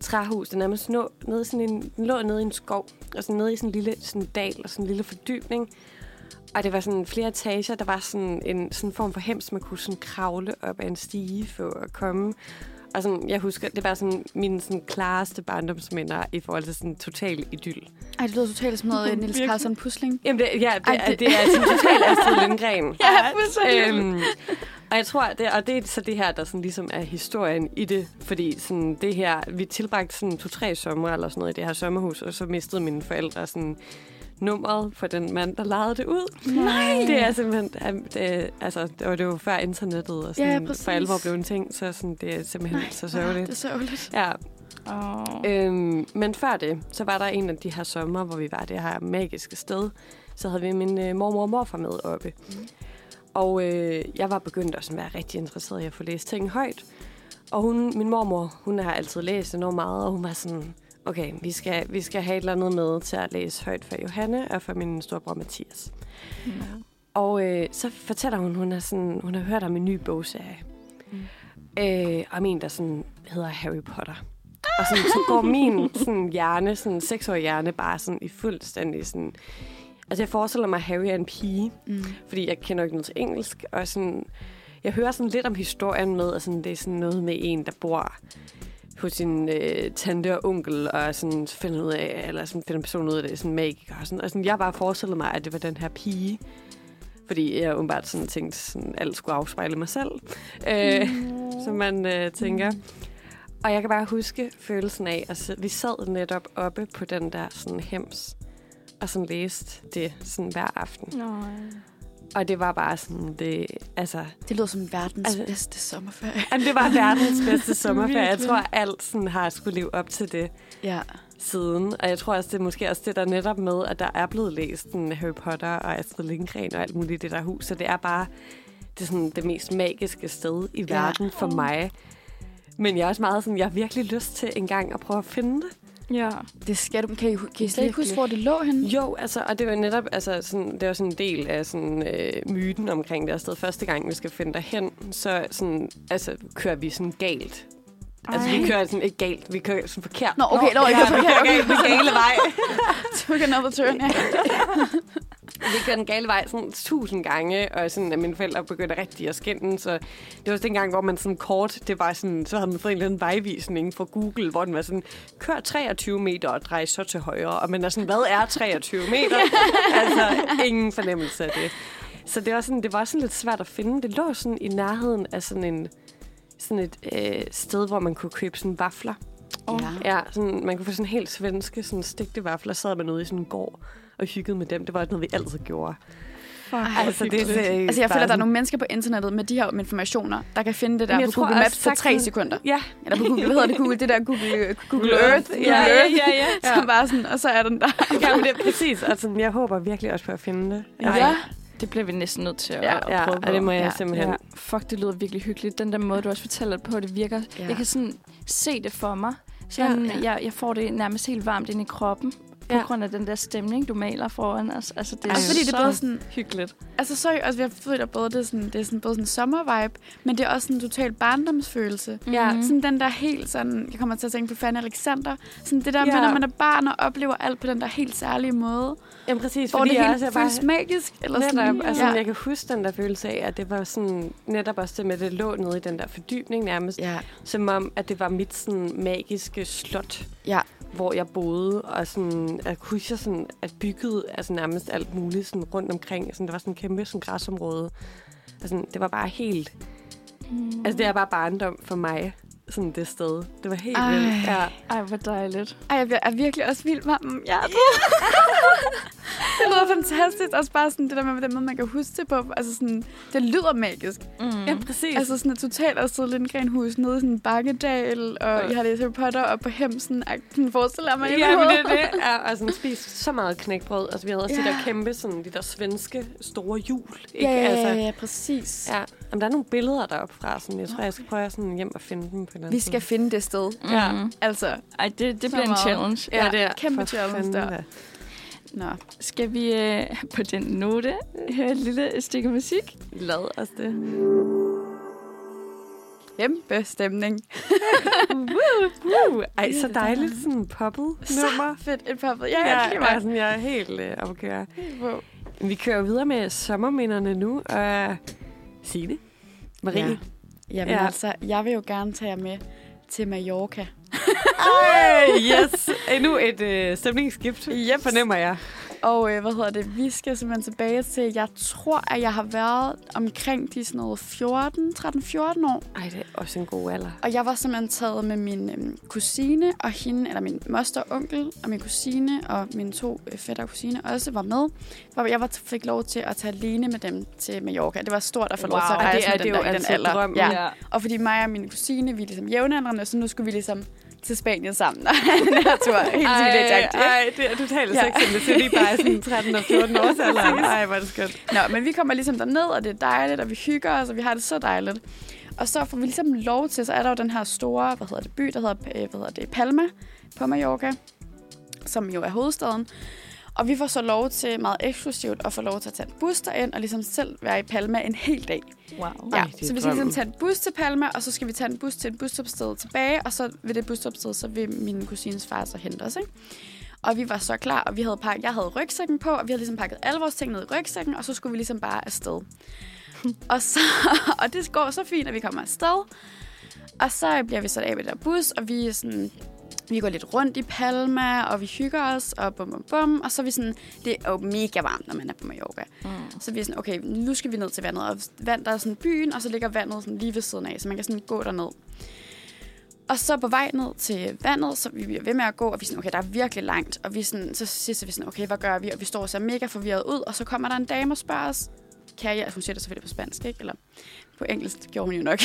træhus, der nærmest lå nede i sådan en, den lå nede i en skov, og sådan nede i sådan en lille sådan en dal og sådan en lille fordybning. Og det var sådan flere etager, der var sådan en sådan form for hems, man kunne sådan kravle op ad en stige for at komme. Og sådan, jeg husker, det var sådan mine sådan klareste barndomsminder i forhold til sådan total idyll. Ej, det lyder totalt som noget Virkelig. Carlsen Pusling. Jamen, det, ja, det, Ej, det- det... det er sådan totalt Astrid Lindgren. <laughs> Ja, fuldstændig. øhm, og jeg tror, det, og det er så det her, der sådan ligesom er historien i det. Fordi sådan det her, vi tilbragte sådan to-tre sommer eller sådan noget i det her sommerhus, og så mistede mine forældre sådan nummeret for den mand, der lejede det ud. Nej. Det er simpelthen, det, altså, det var, det var før internettet og sådan, Ja, præcis. for alvor blev en ting, så sådan, det er simpelthen Nej, så Det sørgeligt. er sørgeligt. Ja, Oh. Øhm, men før det, så var der en af de her sommer, hvor vi var det her magiske sted. Så havde vi min øh, mormor og morfar med oppe. Mm. Og øh, jeg var begyndt at sådan være rigtig interesseret i at få læst ting højt. Og hun, min mormor, hun har altid læst enormt meget, og hun var sådan, okay, vi skal, vi skal have et eller andet med til at læse højt for Johanne og for min storebror Mathias. Mm. Og øh, så fortæller hun, hun, er sådan, hun har hørt om en ny bogserie. Mm. Øh, om en, der sådan hedder Harry Potter. Og sådan, så går min sådan, hjerne, sådan seksårige hjerne, bare sådan i fuldstændig sådan... Altså, jeg forestiller mig, at Harry er en pige, Mm. fordi jeg kender ikke noget til engelsk, og sådan... Jeg hører sådan lidt om historien med, at sådan, det er sådan noget med en, der bor hos sin øh, tante og onkel, og sådan finder ud af, eller sådan finder personen ud af det, sådan magiker. Og, sådan, og sådan, jeg bare forestillede mig, at det var den her pige, fordi jeg umiddelbart sådan tænkte, sådan, alt skulle afspejle mig selv, øh, som man øh, tænker. Og jeg kan bare huske følelsen af, at vi sad netop oppe på den der sådan hems, og sådan læste det sådan hver aften. Nå, Og det var bare sådan, det, altså, Det lyder som verdens Altså- bedste sommerferie. Jamen, det var verdens bedste <laughs> sommerferie. Jeg tror, alt sådan har skulle leve op til det Ja. siden. Og jeg tror også, det er måske også det, der netop med, at der er blevet læst sådan Harry Potter og Astrid Lindgren og alt muligt i det der hus. Så det er bare det, er sådan det mest magiske sted i Ja. verden for mig. Men jeg er også meget sådan, jeg har virkelig lyst til en gang at prøve at finde det. Ja. Det skal du. Kan I, kan I slet ikke huske, hvor det lå henne? Jo, altså, og det var netop, altså, sådan, det var sådan en del af sådan, øh, myten omkring det her sted. Første gang, vi skal finde derhen, så sådan, altså, kører vi sådan galt. Altså, vi Ej. kører sådan ikke galt, vi kører sådan forkert. Nå, okay, nå, ikke vi forkert, kører okay. galt, den gale vej. Took another turn, ja. Vi kører den gale vej sådan tusind gange, og sådan, at mine forældre begyndte rigtig at skænde. Så det var sådan en gang, hvor man sådan kort, det var sådan, så havde man fået en eller anden vejvisning fra Google, hvor den var sådan, kør 23 meter og drej så til højre. Og man er sådan, hvad er 23 meter? <laughs> altså, ingen fornemmelse af det. Så det var, sådan, det var sådan lidt svært at finde. Det lå sådan i nærheden af sådan en sådan et øh, sted, hvor man kunne købe sådan vafler. Oh. Ja. Ja, sådan, man kunne få sådan helt svenske sådan stegte vafler. Så sad man ude i sådan en gård og hyggede med dem. Det var noget, vi altid gjorde. Fuck, Altså, det er Altså, jeg føler, at der er sådan- nogle mennesker på internettet med de her informationer, der kan finde det der Men på Google Maps på tre sekunder. Ja, Eller på Google, hvad hedder det? <laughs> Google, det der Google, Google Earth. Google Ja, Earth. ja, ja, ja. <laughs> Så bare sådan, og så er den der. <laughs> Jamen, det er præcis. Altså, jeg håber virkelig også på at finde det. Ja. Det bliver vi næsten nødt til at, Ja, at ja prøve og det må jeg Ja, simpelthen. Ja, fuck, det lyder virkelig hyggeligt. Den der måde, du også fortæller det på, det virker. Ja. Jeg kan sådan se det for mig. Sådan, Ja, ja, Jeg, jeg får det nærmest helt varmt ind i kroppen. På Ja. grund af den der stemning, du maler foran os. Altså, det er Også fordi det er så både sådan, hyggeligt. altså så altså, vi har følt, at både det er sådan, det er sådan, både sådan sommervibe, men det er også sådan en total barndomsfølelse. Ja, Mhm. Sådan den der helt sådan, jeg kommer til at tænke på Fanny Alexander, sådan det der Ja. med, når man er barn og oplever alt på den der helt særlige måde, Jamen, præcis. hvor fordi det jeg helt også er bare- føles magisk. Eller Netop, sådan, altså, ja. jeg kan huske den der følelse af, at det var sådan, netop også det med, at det lå nede i den der fordybning nærmest, ja. som om, at det var mit sådan magiske slot, Ja. Hvor jeg boede, og sådan, at kunne huske sådan, at bygget altså nærmest alt muligt sådan rundt omkring. Sådan, det var sådan en kæmpe sådan græsområde. Altså, det var bare helt, Mm. altså det er bare barndom for mig, sådan det sted. Det var helt Ej. vildt. Ja. Ej, hvor dejligt. Ej, jeg er virkelig også vild med dem. Ja, det, <laughs> det lyder fantastisk. Også bare sådan det der med den måde, man kan huske det på. Altså sådan, det lyder magisk. Mm. ja, præcis. Altså sådan et totalt Astrid Lindgren-hus nede i sådan en bakkedal, og Ja. jeg har læst Harry Potter og på Hemsen. Sådan forestiller mig i Ja, men det er det. Ja, og sådan spist så meget knækbrød. Altså, vi havde også ja. de der kæmpe, sådan, de der svenske store hjul. Ikke? Ja, ja, altså, ja, ja, præcis. ja. Jamen, der er nogle billeder deroppe fra, som jeg tror, jeg skal prøve sådan hjem og finde dem på en anden Vi skal finde det sted. Ja. Mm. Altså, Ej, det, det bliver en challenge. Ja, det er kæmpe for challenge fanden der. da. nå. Skal vi øh, på den note høre et lille stykke musik? Lad os det. Kæmpe stemning. <laughs> Uh, ej, så dejligt sådan poppet nummer. Så fedt et poppet. Ja, Ja, ja, ja, lige mig. sådan, jeg er helt øh, op at køre. Wow. Vi kører videre med sommerminderne nu. Og Signe, Marie. Ja. Jamen Ja. altså, jeg vil jo gerne tage jer med til Mallorca. Ej, yes. Endnu et øh, stemningsskift, Yep. fornemmer jeg. Og øh, hvad hedder det? Vi skal simpelthen tilbage til, jeg tror, at jeg har været omkring de sådan noget 14, 13-14 år. Ej, det er også en god alder. Og jeg var simpelthen taget med min øhm, kusine og hende, eller min moster og onkel, og min kusine og mine to øh, fætter og kusine også var med. Hvor jeg var, fik lov til at tage alene med dem til Mallorca. Det var stort at få lov til at Wow. rejse Det er- med det er den jo der, i den alder. drømmen. Ja. Og fordi mig og min kusine, vi er ligesom jævnaldrende, så nu skulle vi ligesom til Spanien sammen <laughs> og have en her tur. Helt Ej, ej, det er totalt Ja. ja. sex and the city leger sådan 13 og 14 <laughs> års alder. Ej, hvor er det skønt. Nå, men vi kommer ligesom derned, og det er dejligt, og vi hygger os, og vi har det så dejligt. Og så får vi ligesom lov til, så er der jo den her store, hvad hedder det, by, der hedder, øh, hvad hedder det, Palma på Mallorca, som jo er hovedstaden. Og vi får så lov til meget eksklusivt at få lov til at tage en bus derind og ligesom selv være i Palma en hel dag. Wow. Ja, Ej, så vi skal ligesom tage en bus til Palma, og så skal vi tage en bus til et busstopsted tilbage, og så ved det busstopsted, så vil min kusines far så hente os, ikke? Og vi var så klar, og vi havde pakket, jeg havde rygsækken på, og vi havde ligesom pakket alle vores ting ned i rygsækken, og så skulle vi ligesom bare afsted. <laughs> og, så, <laughs> og det går så fint, at vi kommer afsted. Og så bliver vi sat af ved der bus, og vi er sådan, vi går lidt rundt i Palma, og vi hygger os, og bum, bum, bum. Og så er vi sådan, det er jo mega varmt, når man er på Mallorca. Mm. Så vi er sådan, okay, nu skal vi ned til vandet. Og vand, der er sådan byen, og så ligger vandet sådan lige ved siden af, så man kan sådan gå derned. Og så på vej ned til vandet, så vi bliver ved med at gå, og vi er sådan, okay, der er virkelig langt. Og vi sådan, så sidst er vi sådan, okay, hvad gør vi? Og vi står så mega forvirret ud, og så kommer der en dame og spørger os, kan jeg, hun siger det selvfølgelig på spansk, ikke? Eller på engelsk, det gjorde hun jo nok.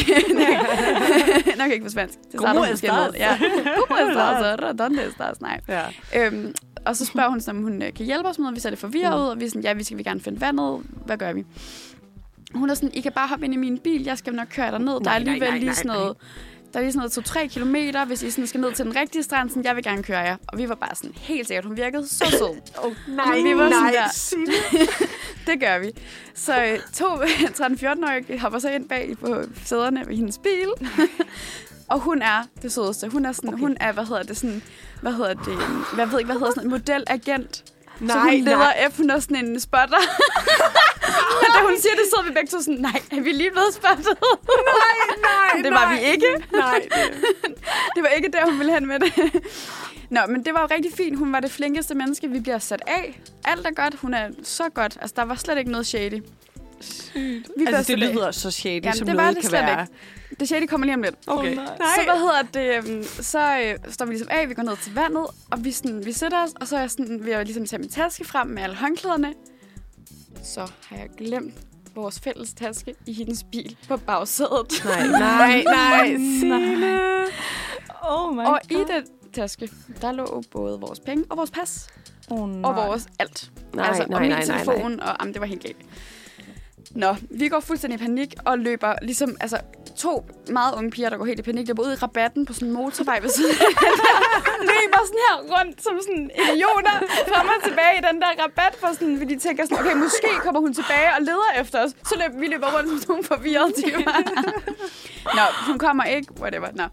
<laughs> <laughs> nok ikke på spansk. Det starter hun måske med. Ja. <laughs> Como estás? ¿Dónde estás? Nej. Ja. Øhm, og så spørger hun, om hun øh, kan hjælpe os med noget. Vi ser lidt forvirret ud, og vi er sådan, ja, vi skal vi gerne finde vandet. Hvad gør vi? Hun er sådan, I kan bare hoppe ind i min bil, jeg skal nok køre dig ned. Der er Nej, nej, alligevel nej, lige sådan noget, der er lige sådan noget 2-3 kilometer, hvis I sådan skal ned til den rigtige strand, sådan, jeg vil gerne køre jer. Og vi var bare sådan, helt sikkert, hun virkede så sød. <laughs> Oh, nej, vi var sådan nej, der. <laughs> Det gør vi. Så øh, to <laughs> 13-14-årige hopper så ind bag på sæderne ved hendes bil. og hun er det sødeste. Hun er sådan, okay. hun er, hvad hedder det, sådan, hvad hedder det, jeg ved ikke, hvad hedder sådan en modelagent. Nej, så hun leder nej. efter, hun er sådan en spotter. <laughs> Men da hun siger det, så er vi begge to sådan, nej, er vi lige blevet spottet? Nej, nej, <laughs> det var nej. vi ikke. Nej, det, <laughs> Det var ikke der, hun ville hen med det. Nå, men det var jo rigtig fint. Hun var det flinkeste menneske. Vi bliver sat af. Alt er godt. Hun er så godt. Altså, der var slet ikke noget shady. Vi bliver altså, det lyder så shady, Jamen, som det var noget det kan slet være. Det shady kommer lige om lidt. Okay. nej. Så hvad hedder det? øhm, Så øh, står vi ligesom af, vi går ned til vandet, og vi, sådan, vi sætter os, og så er jeg sådan, vil jeg ligesom tage min taske frem med alle håndklæderne. Så har jeg glemt vores fælles taske i hendes bil på bagsædet. <laughs> Nej, nej, <laughs> nej, Signe. Oh my Og i den taske, der lå både vores penge og vores pas. oh, nej. og vores alt. Nej, altså, nej, og min nej, nej, telefon, og jamen, det var helt galt. Nå, vi går fuldstændig i panik og løber ligesom, altså to meget unge piger, der går helt i panik, der går ud i rabatten på sådan en motorvej ved siden <laughs> løber sådan her rundt som sådan idioter frem og tilbage i den der rabat, for sådan, fordi de tænker sådan, okay, måske kommer hun tilbage og leder efter os. Så løber vi løber rundt som sådan nogle forvirrede typer. <laughs> Nå, hun kommer ikke, whatever. Nå.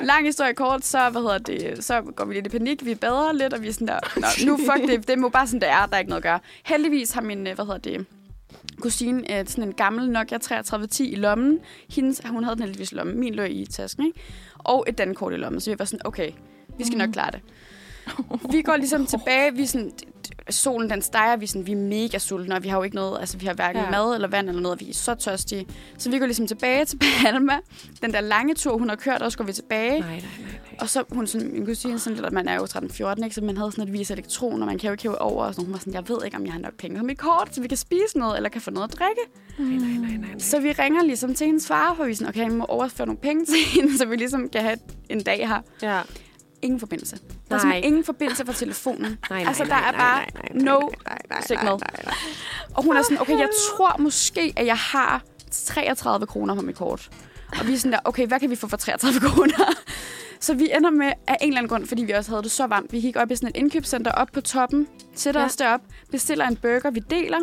Lang historie kort, så, hvad hedder det, så går vi lidt i panik, vi er bedre lidt, og vi er sådan der, Nå, nu fuck det, det må bare sådan, det er, der er ikke noget at gøre. Heldigvis har min, øh, hvad hedder det, kusine øh, sådan en gammel Nokia 3310 i lommen. Hendes, hun havde den heldigvis i lommen. Min lå i tasken, ikke? Og et dankort i lommen. Så vi var sådan, okay, vi skal nok klare det. <laughs> Vi går ligesom tilbage. Vi er sådan, solen den steger, vi er, sådan, vi er mega sultne, og vi har jo ikke noget, altså vi har hverken Ja. mad eller vand eller noget, og vi er så tørstige. Så vi går ligesom tilbage til <laughs> Palma. Den der lange tur, hun har kørt, og så går vi tilbage. Nej, nej, nej, nej. Og så hun sådan, min kusine sådan lidt, at man er jo 13-14, ikke? Så man havde sådan et vis elektron, og man kan jo ikke hæve over. Og sådan, hun var sådan, jeg ved ikke, om jeg har nok penge på mit kort, så vi kan spise noget, eller kan få noget at drikke. Nej, nej, nej, nej, nej. Så vi ringer ligesom til hendes far, for vi sådan, okay, han må overføre nogle penge til hende, <laughs> så vi ligesom kan have en dag her. Ja. Ingen forbindelse. Der er Nej. simpelthen ingen forbindelse fra telefonen. <laughs> Nej, nej, altså, der nej, er nej, bare nej, nej, nej, no nej, nej, nej, signal. nej, nej. Og hun er sådan, okay, jeg tror måske, at jeg har 33 kroner på mit kort. Og vi er sådan der, okay, hvad kan vi få for 33 <laughs> kroner? Så vi ender med, af en eller anden grund, fordi vi også havde det så varmt, vi gik op i sådan et indkøbscenter op på toppen, sætter ja. os derop, bestiller en burger, vi deler.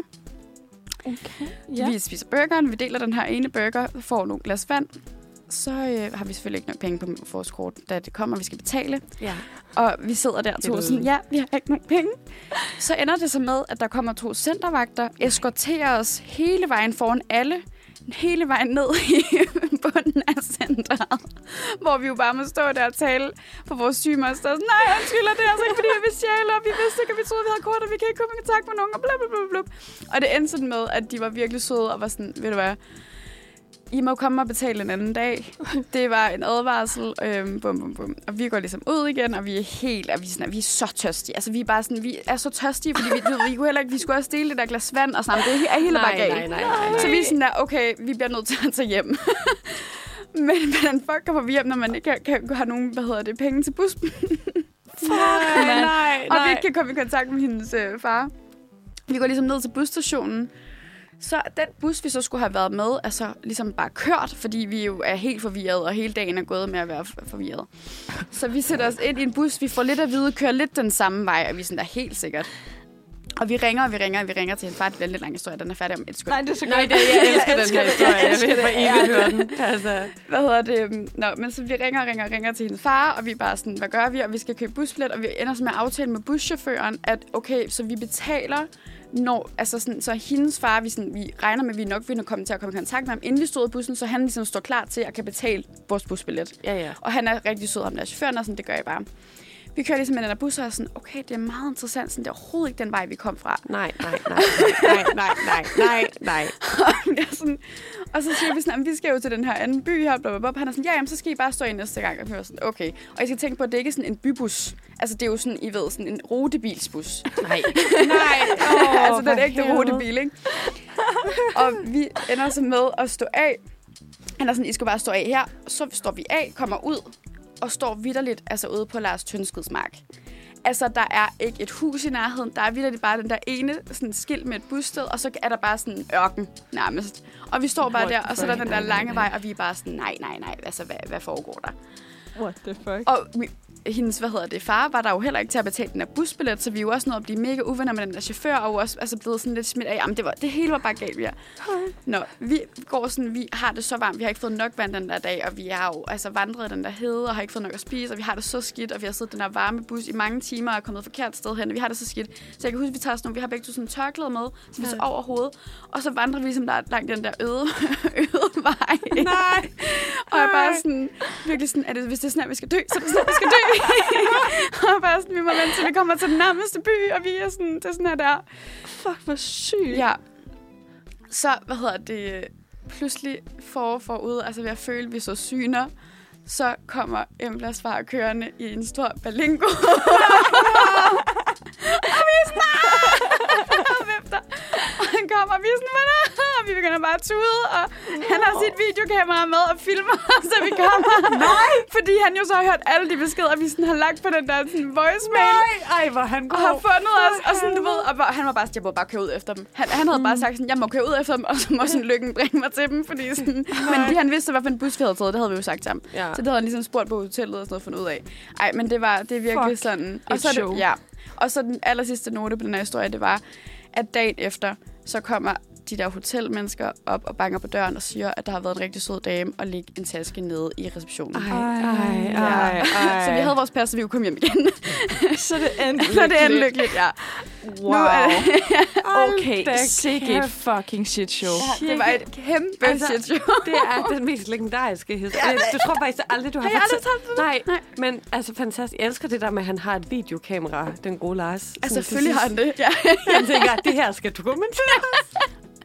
Okay. Ja. Vi spiser burgeren, vi deler den her ene burger, får nogle glas vand. Så øh, har vi selvfølgelig ikke nok penge på vores kort, da det kommer, vi skal betale. Ja. Og vi sidder der to er sådan, ja, vi har ikke nogen penge. Så ender det så med, at der kommer to centervagter, eskorterer os hele vejen foran alle, hele vejen ned <laughs> i bunden af centret. Hvor vi jo bare må stå der og tale for vores sygemoster. Nej, undskyld, det er altså ikke, fordi vi vil stjæle, og vi vidste ikke, at vi troede, vi havde kort, og vi kan ikke komme i kontakt med nogen, og bla, bla, bla, bla. Og det endte sådan med, at de var virkelig søde og var sådan, ved du hvad, I må komme og betale en anden dag. Det var en advarsel. Øhm, bum, bum, bum. Og vi går ligesom ud igen, og vi er helt, og vi er, sådan, vi er så tørstige. Altså, vi er bare sådan, vi er så tørstige, fordi vi, ved, vi kunne heller ikke, vi skulle også dele det der glas vand, og sådan, det er hele bare galt. nej, nej, nej, nej. Så vi er sådan der, okay, vi bliver nødt til at tage hjem. <laughs> Men hvordan fuck kommer vi hjem, når man ikke kan, kan have nogen, hvad hedder det, penge til bussen? Nej, nej, <laughs> Og vi ikke kan komme i kontakt med hendes øh, far. vi går ligesom ned til busstationen. Så den bus, vi så skulle have været med, er så ligesom bare kørt, fordi vi jo er helt forvirret, og hele dagen er gået med at være for- forvirret. Så vi sætter os ind i en bus, vi får lidt at vide, kører lidt den samme vej, og vi er sådan der helt sikkert. Og vi ringer, og vi ringer, og vi ringer til en far. Det bliver en lidt lang historie, den er færdig om et sekund. Nej, det er så Nej, godt. det, jeg <laughs> elsker den her historie. Jeg elsker vil for det. evigt høre den. <laughs> Altså, hvad hedder det? Nå, men så vi ringer og ringer ringer til hendes far, og vi er bare sådan, hvad gør vi? Og vi skal købe busbillet, og vi ender så med at aftale med buschaufføren, at okay, så vi betaler, når, altså sådan, så hendes far, vi, sådan, vi regner med, at vi nok vil komme til at komme i kontakt med ham, inden vi stod i bussen, så han ligesom står klar til at kan betale vores busbillet. ja, ja. Og han er rigtig sød, ham der chaufføren, og sådan, det gør jeg bare. Vi kører ligesom med den der bus, og er sådan, okay, det er meget interessant, sådan, det er overhovedet ikke den vej, vi kom fra. Nej, nej, nej, <laughs> nej, nej, nej, nej, nej. jeg er sådan, og så siger vi sådan, vi skal jo til den her anden by her, bla, bla, bla. Han er sådan, ja, jamen, så skal I bare stå ind næste gang. Og vi var sådan, okay. Og I skal tænke på, at det ikke er sådan en bybus. Altså, det er jo sådan, I ved, sådan en rutebilsbus. Nej. <laughs> Nej, oh, altså den ægte helvede. rutebil, ikke? og vi ender så med at stå af. Han er sådan, I skal bare stå af her. Så står vi af, kommer ud, og står vidderligt altså ude på Lars Tønskeds mark. Altså, der er ikke et hus i nærheden. Der er vidderligt bare den der ene sådan skilt med et bussted, og så er der bare sådan en ørken nærmest. Og vi står bare What der, og så er der den der lange vej, og vi er bare sådan, nej, nej, nej, altså, hvad, hvad foregår der? What the fuck? Og hendes, hvad hedder det, far var der jo heller ikke til at betale den her busbillet, så vi er jo også nået at blive mega uvenner med den der chauffør, og også altså, blevet sådan lidt smidt af. Jamen, det, var, det hele var bare galt, vi er. Nå, vi går sådan, vi har det så varmt, vi har ikke fået nok vand den der dag, og vi har jo altså vandret den der hede, og har ikke fået nok at spise, og vi har det så skidt, og vi har siddet den der varme bus i mange timer, og er kommet et forkert sted hen, og vi har det så skidt. Så jeg kan huske, at vi tager sådan nogle, vi har begge to sådan tørklæde med, så vi så over hovedet, og så vandrer vi ligesom der langt den der øde, <laughs> øde vej. Nej. Og jeg bare sådan, virkelig sådan, er det, hvis det er sådan, at vi skal dø, så er det sådan, at vi skal dø. <laughs> og bare sådan, vi må vente til vi kommer til den nærmeste by, og vi er sådan, det er sådan her der. Fuck, hvor sygt. Ja. Så, hvad hedder det, pludselig for forude, altså ved at føle, at vi så syner, så kommer Emblas far kørende i en stor balingo. <laughs> og vi er sådan, "Ah!" Og han kommer, og vi er sådan? Og vi begynder bare at tude, og han har sit videokamera med og filmer os, så vi kommer. Nej! Fordi han jo så har hørt alle de beskeder, vi sådan har lagt på den der sådan, voicemail. Nej, ej, hvor han Og har fundet os, og sådan, du ved, og bare- han var bare sådan, jeg må bare køre ud efter dem. Han, han havde bare sagt sådan, jeg må køre ud efter dem, og så må sådan lykken bringe mig til dem, fordi sådan, <laughs> men fordi han vidste, hvad for en bus vi havde taget, det havde vi jo sagt til ham. Ja. Så det havde han ligesom spurgt på hotellet og sådan noget fundet ud af. Ej, men det var det er virkelig Fuck, sådan. Og så det, ja. Og så den aller sidste note på den her historie, det var, at dagen efter, så kommer de der hotelmennesker op og banker på døren og siger, at der har været en rigtig sød dame og ligge en taske nede i receptionen. Ej, ej, ej, ej. Så vi havde vores pas, så vi kunne komme hjem igen. <laughs> Så det endte <laughs> så det endte lykkeligt, ja. Wow. Nu er det, <laughs> Okay, da sikke et fucking shit show. ja, det var et kæmpe Altså, shit show. Det er den mest legendariske historie. Ja, du tror faktisk aldrig, du har, Har fortalt- talt Nej, men altså fantastisk. Jeg elsker det der med, at han har et videokamera, den gode Lars. Altså, selvfølgelig har han det. Ja. Han tænker, at det her skal dokumenteres.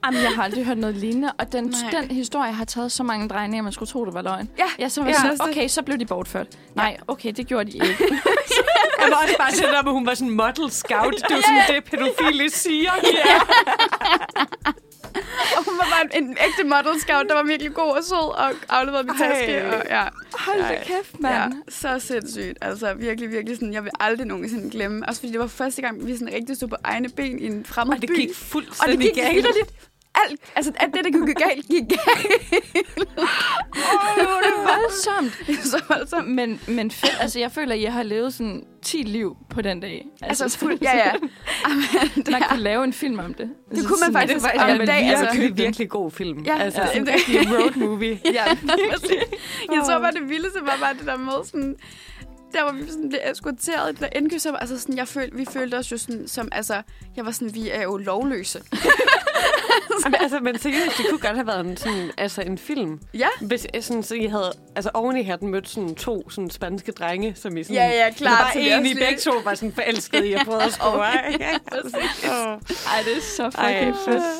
Jamen, jeg har aldrig hørt noget lignende, og den, Nej. den historie har taget så mange drejninger, at man skulle tro, det var løgn. Ja, Ja, så var ja. ja, sådan, okay, så blev de bortført. Nej, okay, det gjorde de ikke. <laughs> Jeg var også bare det der med, hun var sådan model scout. Det er jo sådan det, pædofile siger. Ja. <laughs> Og hun var bare en, en ægte model scout, der var virkelig god og sød og afleverede min Ej. taske. Og, ja. Hold da kæft, ja, mand. så sindssygt. Altså virkelig, virkelig sådan, jeg vil aldrig nogensinde glemme. Også fordi det var første gang, vi sådan rigtig stod på egne ben i en fremmed Og det by. gik og det fuldstændig gik galt. Alt, altså alt det, der gik galt, gik galt. Åh, det er <laughs> voldsomt. Det er så voldsomt. Men, men fedt, altså jeg føler, at jeg har levet sådan 10 liv på den dag. Altså, fuld, ja, ja. <laughs> Amen, det, Man er, kunne lave en film om det. det kunne man faktisk Det var en dag. Altså, virkelig, virkelig god film. Ja, altså, ja. en road movie. <laughs> Ja, præcis. Jeg tror bare, det vildeste var bare det der med sådan... Der hvor vi sådan blev eskorteret i det der indkøb, så var- altså sådan, jeg følte, vi følte os jo sådan, som, altså, jeg var sådan, vi er jo lovløse. <laughs> Men, altså, men seriøst, det kunne godt have været en, sådan, altså, en film. Ja. Hvis øh, sådan, så I havde, altså oven i hatten mødt sådan to sådan, spanske drenge, som I sådan... Ja, ja, klart, egentlig også lige- begge to var sådan forelskede i at prøve at score. <laughs> <laughs> Ej, det er så fucking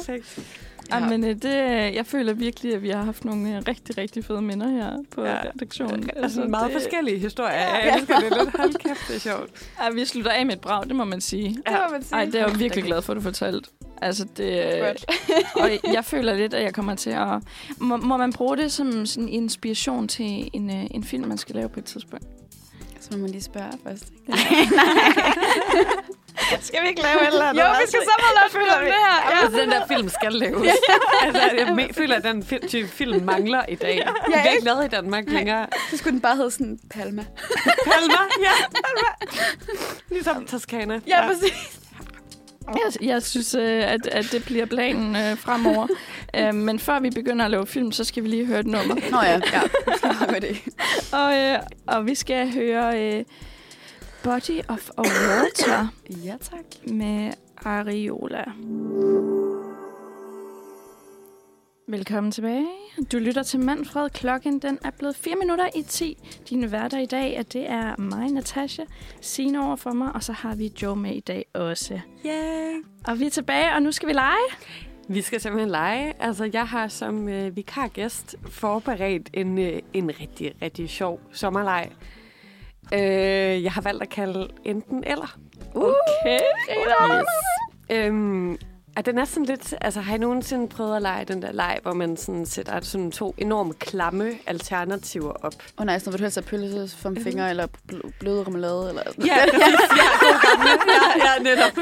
fedt. Ja. men øh, det, jeg føler virkelig, at vi har haft nogle øh, rigtig, rigtig fede minder her på Ja. ja. redaktionen. Altså, meget det, forskellige historier. Jeg elsker det lidt. Hold kæft, det er sjovt. Ja, vi slutter af med et brag, det må man sige. Det må man sige. Ej, det er jeg virkelig glad for, at du fortalte. Altså, det, <laughs> og jeg føler lidt, at jeg kommer til at... Må, må man bruge det som sådan inspiration til en, øh, en film, man skal lave på et tidspunkt? Så må man lige spørge først. <laughs> Skal vi ikke lave et eller andet? Jo, vi skal sammen lave film om det her. Ja. Ja. Altså, den der film skal laves. altså, jeg føler, at den fi- type film mangler i dag. Ja, vi er ikke? ikke lavet i Danmark længere. Så skulle den bare hedde sådan Palma. Palma, ja. Palma. Ligesom Toskana. Ja, præcis. Jeg, jeg synes, øh, at, at det bliver planen øh, fremover. <laughs> øh, men før vi begynder at lave film, så skal vi lige høre et nummer. Nå ja, ja. <laughs> Med det. Og, øh, og vi skal høre øh, Body of a Water Ja, tak. med Ariola. Velkommen tilbage. Du lytter til Manfred. Klokken den er blevet 4 minutter i 10. Dine værter i dag, at det er mig, Natasha, Signe over for mig, og så har vi Joe med i dag også. Yeah. Og vi er tilbage, og nu skal vi lege. Vi skal simpelthen lege. Altså, jeg har som øh, vikargæst forberedt en, øh, en rigtig, rigtig sjov sommerleg. Øh, jeg har valgt at kalde enten eller. Okay. Yes. Øhm, og den er sådan lidt... Altså, har I nogensinde prøvet at lege den der leg, hvor man sådan sætter sådan to enormt klamme alternativer op? Åh oh, nej, sådan vil du helst have pølse from finger, eller bl- bløde remoulade, eller Ja. Ja. <laughs> Ja, ja, netop.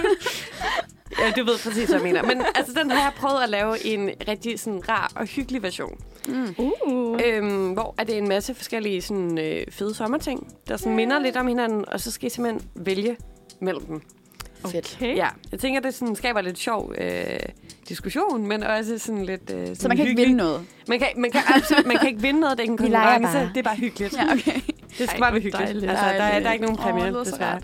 Ja, du ved præcis, hvad jeg mener. Men altså, den har jeg prøvet at lave i en rigtig sådan, rar og hyggelig version. Mm. Uh. Øhm, hvor er det en masse forskellige sådan, øh, fede sommerting, der sådan minder lidt om hinanden, og så skal I simpelthen vælge mellem dem. Fedt. Okay. Ja, jeg tænker, det sådan skaber lidt sjov øh, diskussion, men også sådan lidt øh, sådan Så man kan ikke hyggelig. vinde noget. Man kan, man kan absolut, man kan ikke vinde noget, det er ikke en <laughs> konkurrence, det er bare hyggeligt. Ja, okay. Det skal Ej, bare være hyggeligt. dejligt. Altså, der, er, der er ikke nogen præmie, så desværre.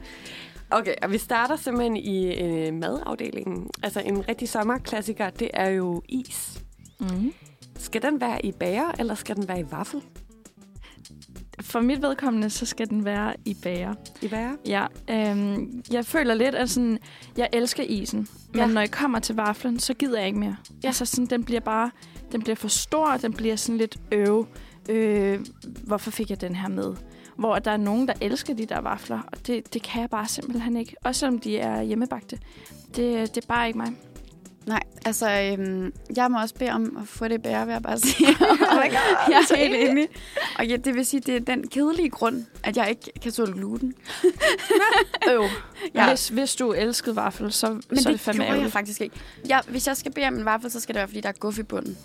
Okay, og vi starter simpelthen i øh, madafdelingen. Altså en rigtig sommerklassiker, det er jo is. Mm. Skal den være i bager, eller skal den være i vaffel? For mit vedkommende, så skal den være i bager. I bager? Ja, øhm, jeg føler lidt, at sådan, jeg elsker isen. Men Ja. når jeg kommer til vaflen, så gider jeg ikke mere. Ja. Altså sådan, den bliver bare, den bliver for stor, den bliver sådan lidt øv. Øh, hvorfor fik jeg den her med? Hvor der er nogen, der elsker de der vafler, og det, det kan jeg bare simpelthen ikke. Også selvom de er hjemmebagte. Det, det er bare ikke mig. Nej, altså, øhm, jeg må også bede om at få det bære, vil jeg bare sige. <laughs> oh my God, <laughs> jeg er helt enig. Og ja, det vil sige, det er den kedelige grund, at jeg ikke kan tåle gluten. <laughs> Øv. Ja. Hvis, hvis du elskede vaffel, så, Men så er det, det fandme gjorde jeg faktisk ikke. Jeg, hvis jeg skal bede om en vaffel, så skal det være, fordi der er guff i bunden.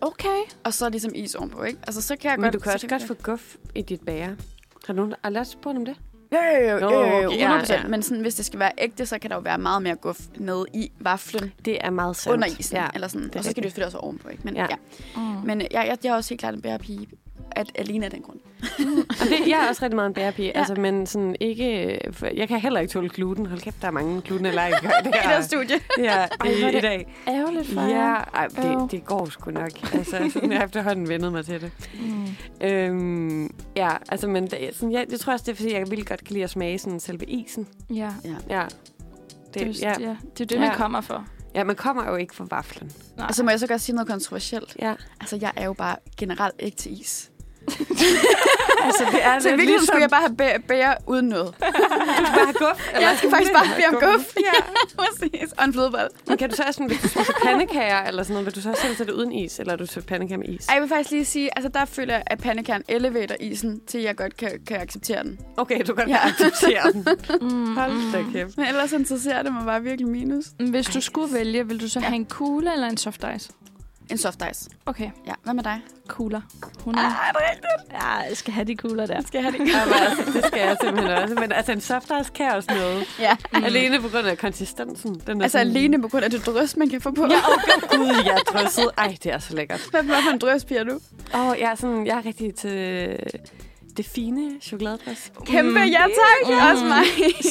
Okay. Og så ligesom is ovenpå, ikke? Altså, så kan jeg Men godt... du kan så også godt få guf i dit bager. Har du nogen aldrig spurgt om det? Jo, jo, jo, jo, jo, jo, Nå, okay, ja, 100%. ja. Men sådan, hvis det skal være ægte, så kan der jo være meget mere guff nede i vaflen Det er meget sandt. under isen. Ja. Eller sådan. Og så skal det jo selvfølgelig også ovenpå, ikke? Men, Ja. ja. ja. Mm. Men jeg, jeg, jeg er også helt klart en bærepige, at alene af den grund. <laughs> Og det, jeg er også rigtig meget en bærepige, Ja. ja. altså, men sådan ikke... Jeg kan heller ikke tåle gluten. Hold kæft, der er mange glutenallergikere <laughs> i det I det her her, studie. <laughs> ja, Ej, er i, i det dag. Ærgerligt for Ja, ej, det, det går sgu nok. Altså, sådan, jeg har efterhånden vendet mig til det. Mm. Øhm, ja, altså, men det, sådan, jeg, jeg tror også, det er, fordi jeg vildt godt kan lide at smage sådan, selve isen. Ja. Ja. Det, Det, ja. ja. ja, det er det, Ja. man kommer for. ja, man kommer jo ikke fra vaflen. Nej. Og så må jeg så godt sige noget kontroversielt. Ja. Altså, jeg er jo bare generelt ikke til is. <laughs> altså, det er Så i virkeligheden skulle jeg bare have bæ- bære uden noget. Du skal bare have guf. Jeg skal faktisk bare bede om guf. Ja. <laughs> Præcis. Og en flødebold. Men kan du så også, sådan, hvis du spiser pandekager eller sådan noget, vil du så selv sætte det uden is, eller er du til pandekager med is? Ej, jeg vil faktisk lige sige, altså der føler jeg, at pandekern elevator isen, til jeg godt kan, kan acceptere den. Okay, du kan Ja. acceptere den. <laughs> Mm, Hold da kæft. Men ellers interesserer det mig bare virkelig minus. Hvis du skulle vælge, vil du så Ja. have en kugle eller en soft ice? En soft ice. Okay, Ja, hvad med dig? kugler. 100. er det rigtigt? Ja, jeg skal have de kugler der. Skal jeg have det? Ja, men altså, det skal jeg simpelthen også. Men altså, en soft ice kan også noget. ja. Mm. Alene på grund af konsistensen. Den er Altså sådan, alene på grund af det drøs, man kan få på. Ja, oh, gud, jeg er drysset. Ej, det er så lækkert. Hvad, hvad for en drøs, Pia, du? Åh, oh, jeg er, sådan, jeg er rigtig til det fine chokoladedrys. Kæmpe, Mm. ja tak. Mm. Også mig.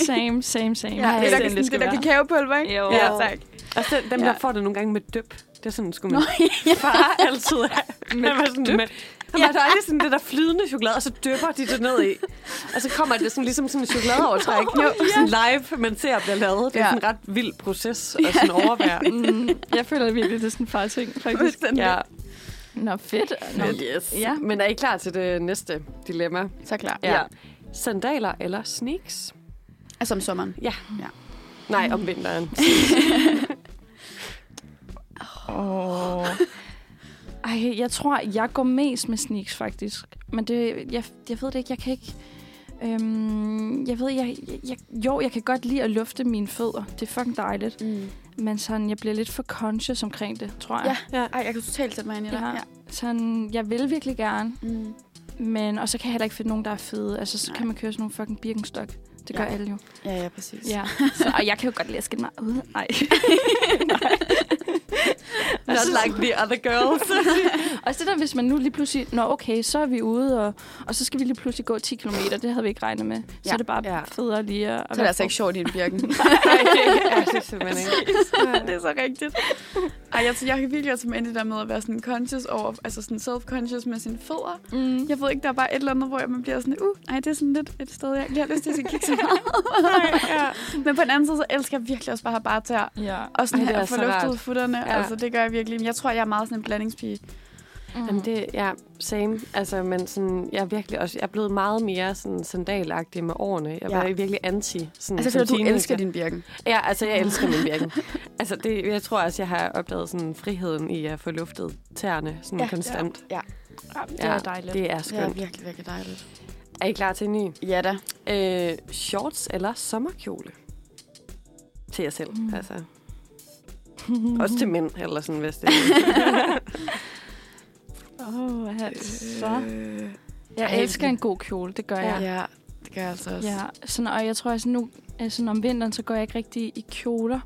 Same, same, same. Ja, det er der, sådan, det skal der kakaopulver, ikke? Jo. Ja, tak. Og så dem, Ja. der får det nogle gange med døb. Det er sådan, skulle Nå, man <laughs> ja. far altid have. Med Han var sådan? Med, han var der aldrig sådan det der flydende chokolade, og så dypper de det ned i. Og så kommer det sådan, ligesom sådan en chokoladeovertræk. Jo, sådan live, man ser bliver lavet. Det er Ja. sådan en ret vild proces at sådan <laughs> overvære. Mm, jeg føler virkelig, det er sådan en far ting, faktisk. Ja, Nå, fedt. Nå. yes. Ja. Ja. Men er I klar til det næste dilemma? Så klar. Ja. Sandaler eller sneaks? Altså om sommeren. Nej, om vinteren. <laughs> Oh. Ej, jeg tror, jeg går mest med sneaks, faktisk. Men det, jeg, jeg ved det ikke, jeg kan ikke... Øhm, jeg ved, jeg, jeg, jo, jeg kan godt lide at lufte mine fødder. Det er fucking dejligt. Mm. Men sådan, jeg bliver lidt for conscious omkring det, tror jeg. Ja. Ej, jeg kan totalt sætte mig ind i det. Ja. Ja. Sådan, jeg vil virkelig gerne, Mm. men og så kan jeg heller ikke finde nogen, der er fede. Altså, så Nej. kan man køre sådan nogle fucking Birkenstock. Det gør Ja. alle jo. ja, ja, præcis. Ja. <laughs> Så, og jeg kan jo godt lide at skille mig ud. Nej. <laughs> <laughs> <laughs> Not like the other girls. <laughs> Og det der, hvis man nu lige pludselig... Nå, okay, så er vi ude, og, og så skal vi lige pludselig gå 10 km. Det havde vi ikke regnet med. Så Ja. er det bare Ja. federe lige at... Så er det altså ikke sjovt i en <laughs> birken. Nej, det er det simpelthen ikke. det er så rigtigt. Ej, jeg, jeg kan virkelig også med det der med at være sådan conscious over, altså sådan self-conscious med sine fødder. Mm. Jeg ved ikke, der er bare et eller andet, hvor man bliver sådan, uh, ej, det er sådan lidt et sted, jeg ikke har lyst til at kigge så meget. ja. Men på den anden side, så elsker jeg virkelig også bare at have bare tær. Ja. Og sådan Ej, det her er få så luftet futterne. Ja. Ja. Altså, det gør jeg virkelig. Men jeg tror, jeg er meget sådan en blandingspige. Mm. Jamen det, ja, same. Altså, men sådan, jeg er virkelig også, jeg er blevet meget mere sådan sandalagtig med årene. Jeg Ja. var virkelig anti. Sådan, Altså, jeg føler, du teenager. elsker din birken. Ja, altså, jeg elsker min birken. <laughs> altså, det, jeg tror også, jeg har opdaget sådan friheden i at få luftet tæerne sådan Ja. konstant. Ja, det er dejligt. Det er Det er skønt. virkelig, virkelig dejligt. Er I klar til en ny? Ja da. Øh, shorts eller sommerkjole? Til jer selv, mm. altså. <laughs> Også til mænd, eller sådan, hvis det <laughs> Åh, oh, så. Øh, Jeg Ej, elsker en god kjole, det gør jeg. ja, det gør jeg altså også. Ja, sådan, og jeg tror, at nu, altså, om vinteren, så går jeg ikke rigtig i kjoler.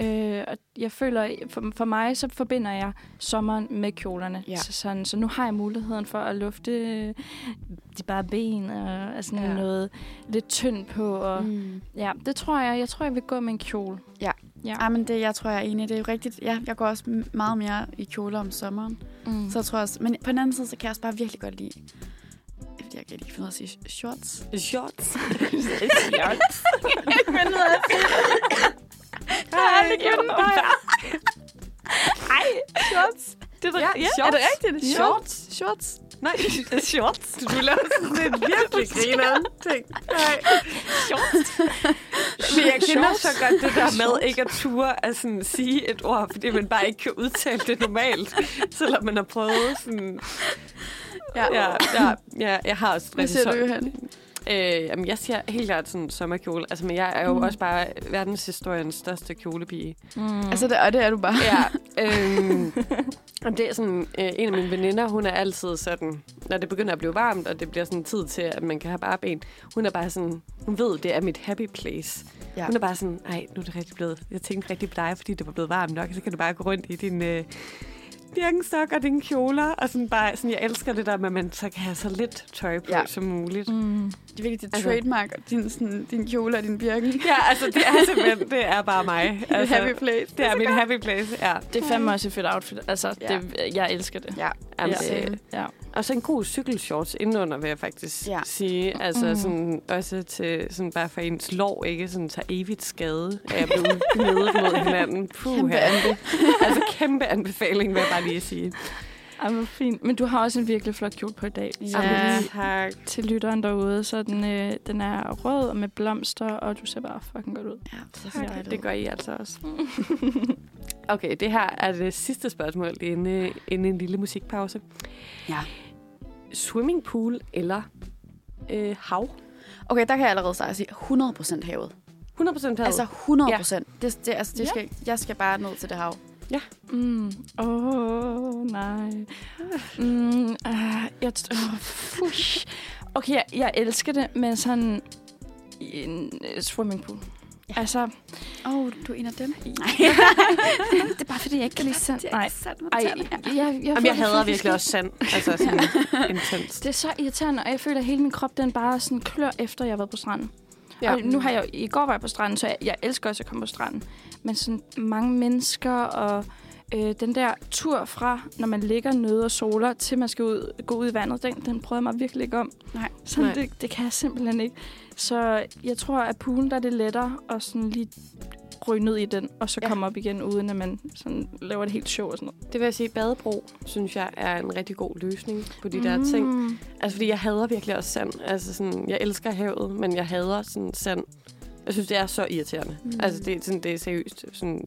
Øh, og jeg føler, for, for mig, så forbinder jeg sommeren med kjolerne. Ja. Så, sådan, så nu har jeg muligheden for at lufte øh, de bare ben og altså, Ja. ja. noget lidt tyndt på. Og. Mm. Ja, det tror jeg. Jeg tror, jeg vil gå med en kjole. Ja. Ja. Ej, men det, jeg tror, jeg er enig. Det er jo rigtigt. Ja, jeg går også meget mere i kjoler om sommeren. Mm. Så jeg tror også, men på den anden side, så kan jeg også bare virkelig godt lide, jeg kan ikke finde ud af at sige shorts. <laughs> Shorts. Jeg kan ikke finde ud af at sige det. <laughs> Jeg har aldrig gjort det. Ej, shorts. Det er, Ja, ja, shorts. er det rigtigt? Shorts. Shorts. Nej, <laughs> shorts. Du laver sådan en <laughs> virkelig grineren. Shorts. Men jeg kender så godt det der med ikke at ture at sådan sige et ord, fordi man bare ikke kan udtale det normalt, selvom man har prøvet sådan... Ja. Ja, ja, ja jeg har også rigtig siger så- du, Johanne? Øh, jamen, jeg siger helt klart sådan sommerkjole. Altså, men jeg er jo Mm. også bare verdenshistoriens største kjolepige. Mm. Altså, det, og det er du bare. Ja, <laughs> øhm, og det er sådan, øh, en af mine veninder, hun er altid sådan, når det begynder at blive varmt, og det bliver sådan tid til, at man kan have bare ben, hun er bare sådan, hun ved, det er mit happy place. Ja. Hun er bare sådan, nej, nu er det rigtig blevet, jeg tænkte rigtig på dig, fordi det var blevet varmt nok, så kan du bare gå rundt i din... Øh, Birkenstock og dine kjoler, og sådan bare, sådan, jeg elsker det der med, at man så kan have så lidt tøj på ja. som muligt. Mm. Det er virkelig dit Altså- trademark, din, sådan, din kjole og din birken. Ja, altså det er simpelthen, det er bare mig. <laughs> Altså, happy place. det er min happy place, ja. Det er fandme også et fedt outfit. Altså, Ja. det, jeg elsker det. Ja, Jamen, Ja. det, Ja. Og så en god cykelshorts indenunder, vil jeg faktisk Ja. sige. Altså Mm. sådan, også til, sådan bare for ens lår, ikke sådan tager evigt skade af at blive gnedet mod hinanden. Puh, Kæmpe anbe. Altså kæmpe anbefaling, vil jeg bare lige sige. Ej, hvor fint. Men du har også en virkelig flot kjole på i dag. Ja. Jamen, tak. Til lytteren derude, så den, øh, den er rød og med blomster, og du ser bare fucking godt ud. Ja, Tak. dejligt. Det gør I altså også. <laughs> Okay, det her er det sidste spørgsmål inden, inden en lille musikpause. Ja. Swimmingpool eller øh, hav? Okay, der kan jeg allerede starte at sige 100% havet. 100% hav. Altså 100%. Ja. Det, det, altså, det Ja. skal, jeg skal bare ned til det hav. Mm. Åh, oh, nej. Mm, uh, jeg, oh, fush. Okay, jeg, jeg elsker det, men sådan i en uh, swimmingpool. Ja. Ja. Altså, Åh, oh, du er en af dem? Nej. <laughs> det er bare fordi, jeg ikke kan lide sand. Det er Nej, ej, jeg, jeg, jeg, Jamen, jeg hader virkelig også sand. <laughs> Altså sådan intens. Det er så irriterende, og jeg føler, at hele min krop, den bare sådan klør efter, jeg har været på stranden. Ja. Og nu har jeg i går var jeg på stranden, så jeg, jeg elsker også at komme på stranden. Men sådan mange mennesker og øh, den der tur fra, når man ligger nede og soler, til man skal ud, gå ud i vandet, den, den prøver jeg mig virkelig ikke om. Nej. Sådan, Nej. Det, det kan jeg simpelthen ikke. Så jeg tror, at poolen, der er det lettere at sådan lige ryge ned i den, og så Ja. komme op igen, uden at man sådan laver det helt show og sådan noget. Det vil jeg sige, badebro, synes jeg, er en rigtig god løsning på de mm. der ting. Mm. Altså, fordi jeg hader virkelig også sand. Altså, sådan, jeg elsker havet, men jeg hader sådan sand. Jeg synes, det er så irriterende. Mm. Mm. Altså, det, er sådan, det er seriøst. Sådan,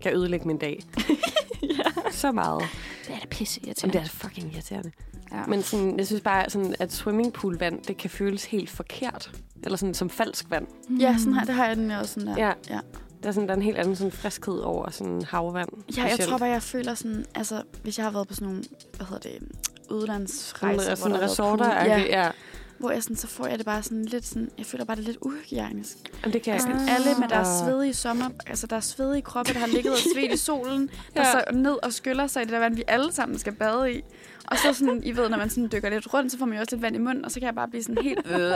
kan ødelægge min dag. <laughs> ja. Så meget. Det er da pisse Jamen, irriterende. det er fucking irriterende. Ja. Men sådan, jeg synes bare, sådan, at swimmingpoolvand, det kan føles helt forkert. Eller sådan som falsk vand. Ja, sådan her, det har jeg den også sådan der. Ja. ja. Der er, sådan, der er en helt anden sådan friskhed over sådan havvand. Ja, jeg specielt. tror bare, jeg føler sådan, altså, hvis jeg har været på sådan nogle, hvad hedder det, udlandsrejser, sådan, hvor sådan der resorter. Ja. ja, hvor jeg sådan, så får jeg det bare sådan lidt sådan, jeg føler bare, det er lidt uhygiejnisk. Jamen, det kan jeg. Sådan, Ah. alle med deres svedige sommer, altså deres svedige kroppe, der har ligget og svedt i solen, der Ja. så ned og skyller sig i det der vand, vi alle sammen skal bade i. Og så sådan, I ved, når man sådan dykker lidt rundt, så får man jo også lidt vand i munden, og så kan jeg bare blive sådan helt... Øh.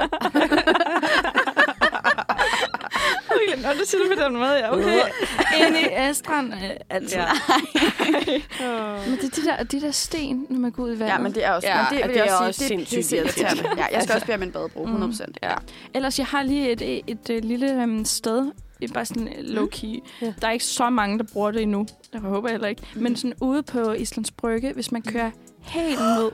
Okay, når du siger det på den måde, ja, okay. Inde i Astrand, øh, altså. Ja. <laughs> Men det er de der, de der sten, når man går ud i vandet. Ja, men det er også... Ja, men det, det vil jeg er også også sige, det, det er sindssygt sindssygt irriterende. Ja, jeg skal Altså- også bede om en badebro, 100 procent. Ja. Ellers, jeg har lige et, et, et, et lille um, sted, det er bare sådan low-key. Ja. Der er ikke så mange, der bruger det endnu. Det håber jeg heller ikke. Men sådan ude på Islands Brygge, hvis man kører helt ned.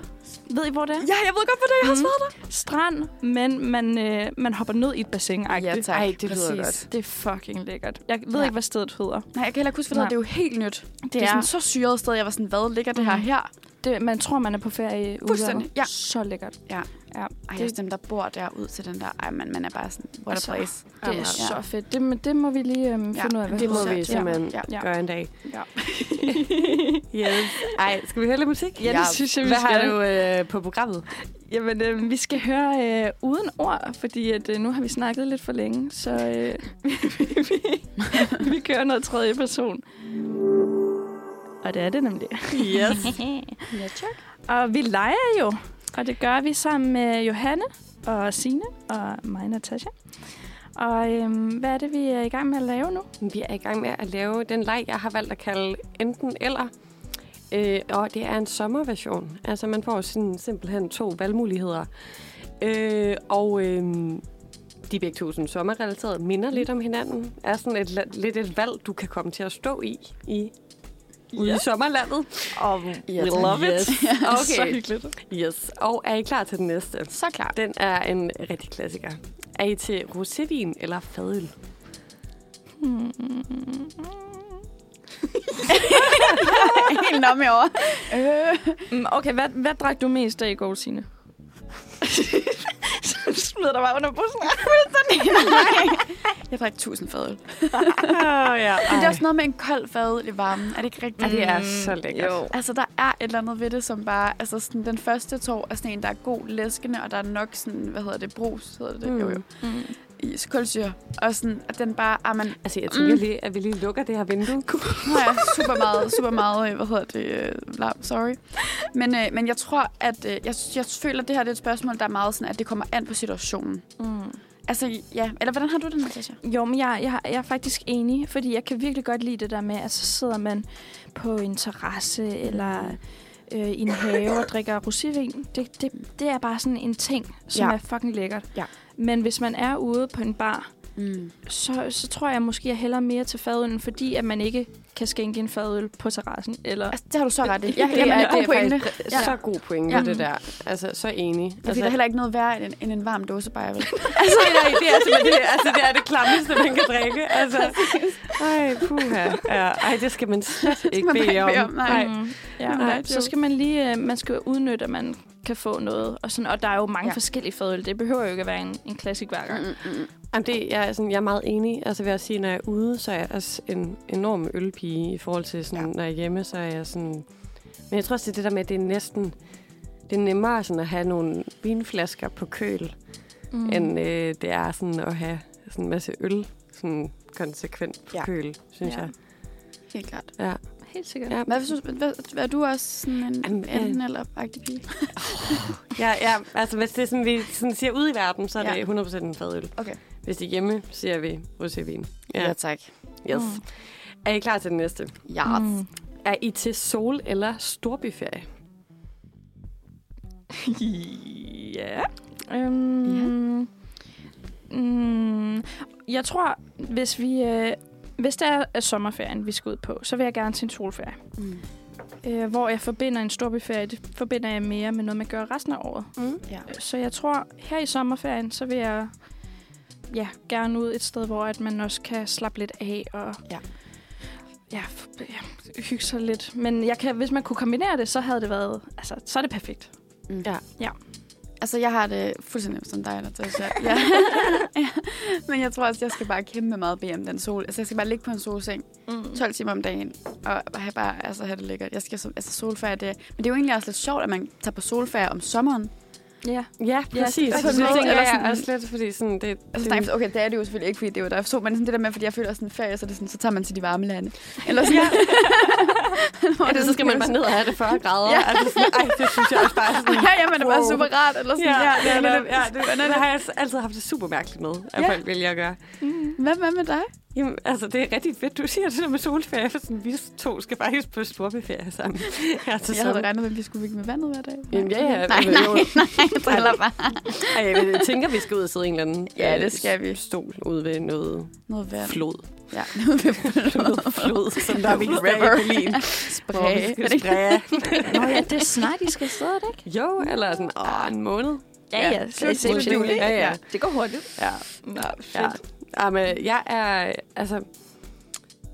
Ved I, hvor det er? Ja, jeg ved godt, hvor det er, jeg har Mhm. svaret dig. Strand, men man, øh, man hopper ned i et bassin. Ja, tak. Ej, det lyder Præcis. godt. Det er fucking lækkert. Jeg ved Ja. ikke, hvad stedet hedder. Nej, jeg kan heller ikke huske, hvad det er. Jo helt nyt. Det, det er, er- sådan så syret sted. Jeg var sådan, hvad ligger det her Mhm. her? Det, man tror, man er på ferie i udlandet. ja. Så lækkert. Ja. Ja. Ej, Det- også dem, der bor der ud til den der. Ej, man, man er bare sådan, what Altså, a place. Det er Jamen, så ja. fedt. Det, må- det må vi lige øhm, Ja, finde ud af. hvad Det må vi simpelthen Ja. Ja. gøre en dag. Ja. <laughs> Yes. Ej, skal vi høre lidt musik? Ja, det synes jeg, vi Hvad skal. har du øh, på programmet? Jamen, øh, vi skal høre øh, uden ord, fordi at, øh, nu har vi snakket lidt for længe, så øh, vi, <laughs> vi kører noget tredje person. Og det er det nemlig. Yes. <laughs> Ja, tak. Og vi leger jo, og det gør vi sammen med Johanne og Sine og mig, Natasha. Og øhm, hvad er det, vi er i gang med at lave nu? Vi er i gang med at lave den leg, jeg har valgt at kalde enten eller. Øh, og det er en sommerversion. Altså man får sådan simpelthen to valgmuligheder. Øh, og øh, de begge to sådan sommerrelateret, minder lidt om hinanden. Er sådan et, lidt et valg, du kan komme til at stå i, i ude i sommerlandet. Og Ja, we love it. <laughs> Så Okay, hyggeligt. yes. Og er I klar til den næste? Så klar. Den er en rigtig klassiker. Er I til rosévin eller fadøl? Hmm. Helt om i år. Øh. Mm, Okay, hvad, hvad drak du mest af i går, Signe? <laughs> Smider dig bare under bussen. <laughs> Jeg drak tusind fadøl. Oh, ja. Men det er også noget med en kold fadøl i varmen. Er det ikke rigtigt? Ja, det er så lækkert. Jo. Altså, der er et eller andet ved det, som bare... Altså, sådan, den første tår er sådan en, der er god læskende, og der er nok sådan, hvad hedder det, brus, hedder det? Mm. Jo, jo. Mm. I kulsyre. Og sådan, at den bare... Ah, man, Altså, jeg tænker lige, at vi lige lukker det her vindue. <laughs> har jeg super meget, super meget, øh, hvad hedder det, øh, larm, sorry. Men, øh, men jeg tror, at øh, jeg, jeg føler, at det her det er et spørgsmål, der er meget sådan, at det kommer an på situationen. Mm. Altså, ja. Eller hvordan har du det, Natasha? Jo, men jeg, jeg, jeg er faktisk enig, fordi jeg kan virkelig godt lide det der med, at så sidder man på en terrasse eller øh, i en have og drikker rosévin. Det, det, det er bare sådan en ting, som Ja. er fucking lækkert. Ja. Men hvis man er ude på en bar, Mm. så, så tror jeg måske, jeg hælder mere til fadølen, fordi at man ikke kan skænke en fadøl på terrassen. Eller... Altså, det har du så ret i. <laughs> Ja, det jamen, er, det er det pointe. faktisk Ja. så god pointe, Ja. ja. det der. Altså, så enig. Fordi altså, der er heller ikke noget værre end, end en varm dåsebajer, <laughs> altså, nej, det er simpelthen det, altså, det er det klammeste, man kan drikke. Altså, ej, puha. Ja, ej, det skal man slet ikke bede ikke om. bede om, nej. Mm, ja, Nej, nej, det så skal man lige, øh, man skal udnytte, at man kan få noget. Og, sådan, og der er jo mange Ja. forskellige fadøl. Det behøver jo ikke at være en, en klassik hver gang. Mm, mm, mm. Jamen, det, jeg, er sådan, jeg er meget enig. Altså, vil jeg sige, når jeg er ude, så er jeg også en enorm ølpige i forhold til, sådan, Ja. når jeg er hjemme, så er jeg sådan... Men jeg tror også, det er det der med, at det er næsten... Det er nemmere sådan at have nogle vinflasker på køl, Mm. end øh, det er sådan at have sådan en masse øl sådan konsekvent på ja. køl, synes Ja. jeg. Helt klart. Ja. Helt sikkert. Ja. Hvad, hvis du, hvad, hvad, er du også sådan en Jamen, øh. enten eller agtig pige? <laughs> Ja, ja, altså hvis det er sådan, vi sådan siger ud i verden, så er Ja. det 100% en fadøl. Okay. Hvis det er hjemme, siger vi rosévin. Ja, tak. yes. Mm. Er I klar til den næste? Ja. Mm. Er I til sol- eller storbyferie? <laughs> ja. Øhm, mm, jeg tror, hvis vi... Øh, hvis det er øh, sommerferien, vi skal ud på, så vil jeg gerne til en solferie. Mm. Øh, hvor jeg forbinder en storbyferie, det forbinder jeg mere med noget, man gør resten af året. Mm. Ja. Så jeg tror, her i sommerferien, så vil jeg ja, gerne ud et sted, hvor at man også kan slappe lidt af og Ja. ja, ja, hygge sig lidt. Men jeg kan, hvis man kunne kombinere det, så havde det været, altså, så er det perfekt. Mm. Ja. Altså, jeg har det fuldstændig som dig, Natasha. <laughs> Ja. ja. Men jeg tror også, jeg skal bare kæmpe meget om den sol. Altså, jeg skal bare ligge på en solseng Mm. 12 timer om dagen, og have bare altså, have det lækkert. Jeg skal, så- altså, solferie, det, men det er jo egentlig også lidt sjovt, at man tager på solferie om sommeren. Ja. Ja, præcis. det er Ja, det, tænker eller jeg sådan- også lidt, fordi sådan, det, Altså, det, nej, okay, det er det jo selvfølgelig ikke, fordi det er jo der er så, men sådan det der med, fordi jeg føler sådan ferie, så, er det sådan, så tager man til de varme lande. Eller sådan, Ja. <laughs> Eller så skal man bare ned og have det 40 grader. Ja. Ja. Altså sådan, ej, det synes jeg også bare er sådan... <laughs> ja, ja, men det er bare Wow. super rart. Eller sådan, Ja, ja, netop, ja, det, det har jeg altid haft det super mærkeligt med, at Ja. folk vælger at gøre. Hvad, hvad med dig? Jamen, altså, det er rigtig fedt, du siger det der med solferie, for sådan, vi to skal faktisk på storbyferie sammen. <laughs> Til Jeg havde regnet med, at vi skulle med vandet hver dag. Jamen, ja, ja. Nej, nej, nej, jeg driller bare. <laughs> Ej, jeg tænker, vi skal ud og sidde i en eller anden Ja, øh, det skal vi. stol ude ved noget Noget vand. flod. Ja, Noget <laughs> flod, som der er vi Spray. skal spræge. Nå ja, det er snart, I skal det ikke? Jo, eller sådan, åh, en måned. Ja, ja. slut slut mod juli. Ja, ja. Det går hurtigt. Ja. Nå, Ja. fedt. ja. Men jeg er, altså,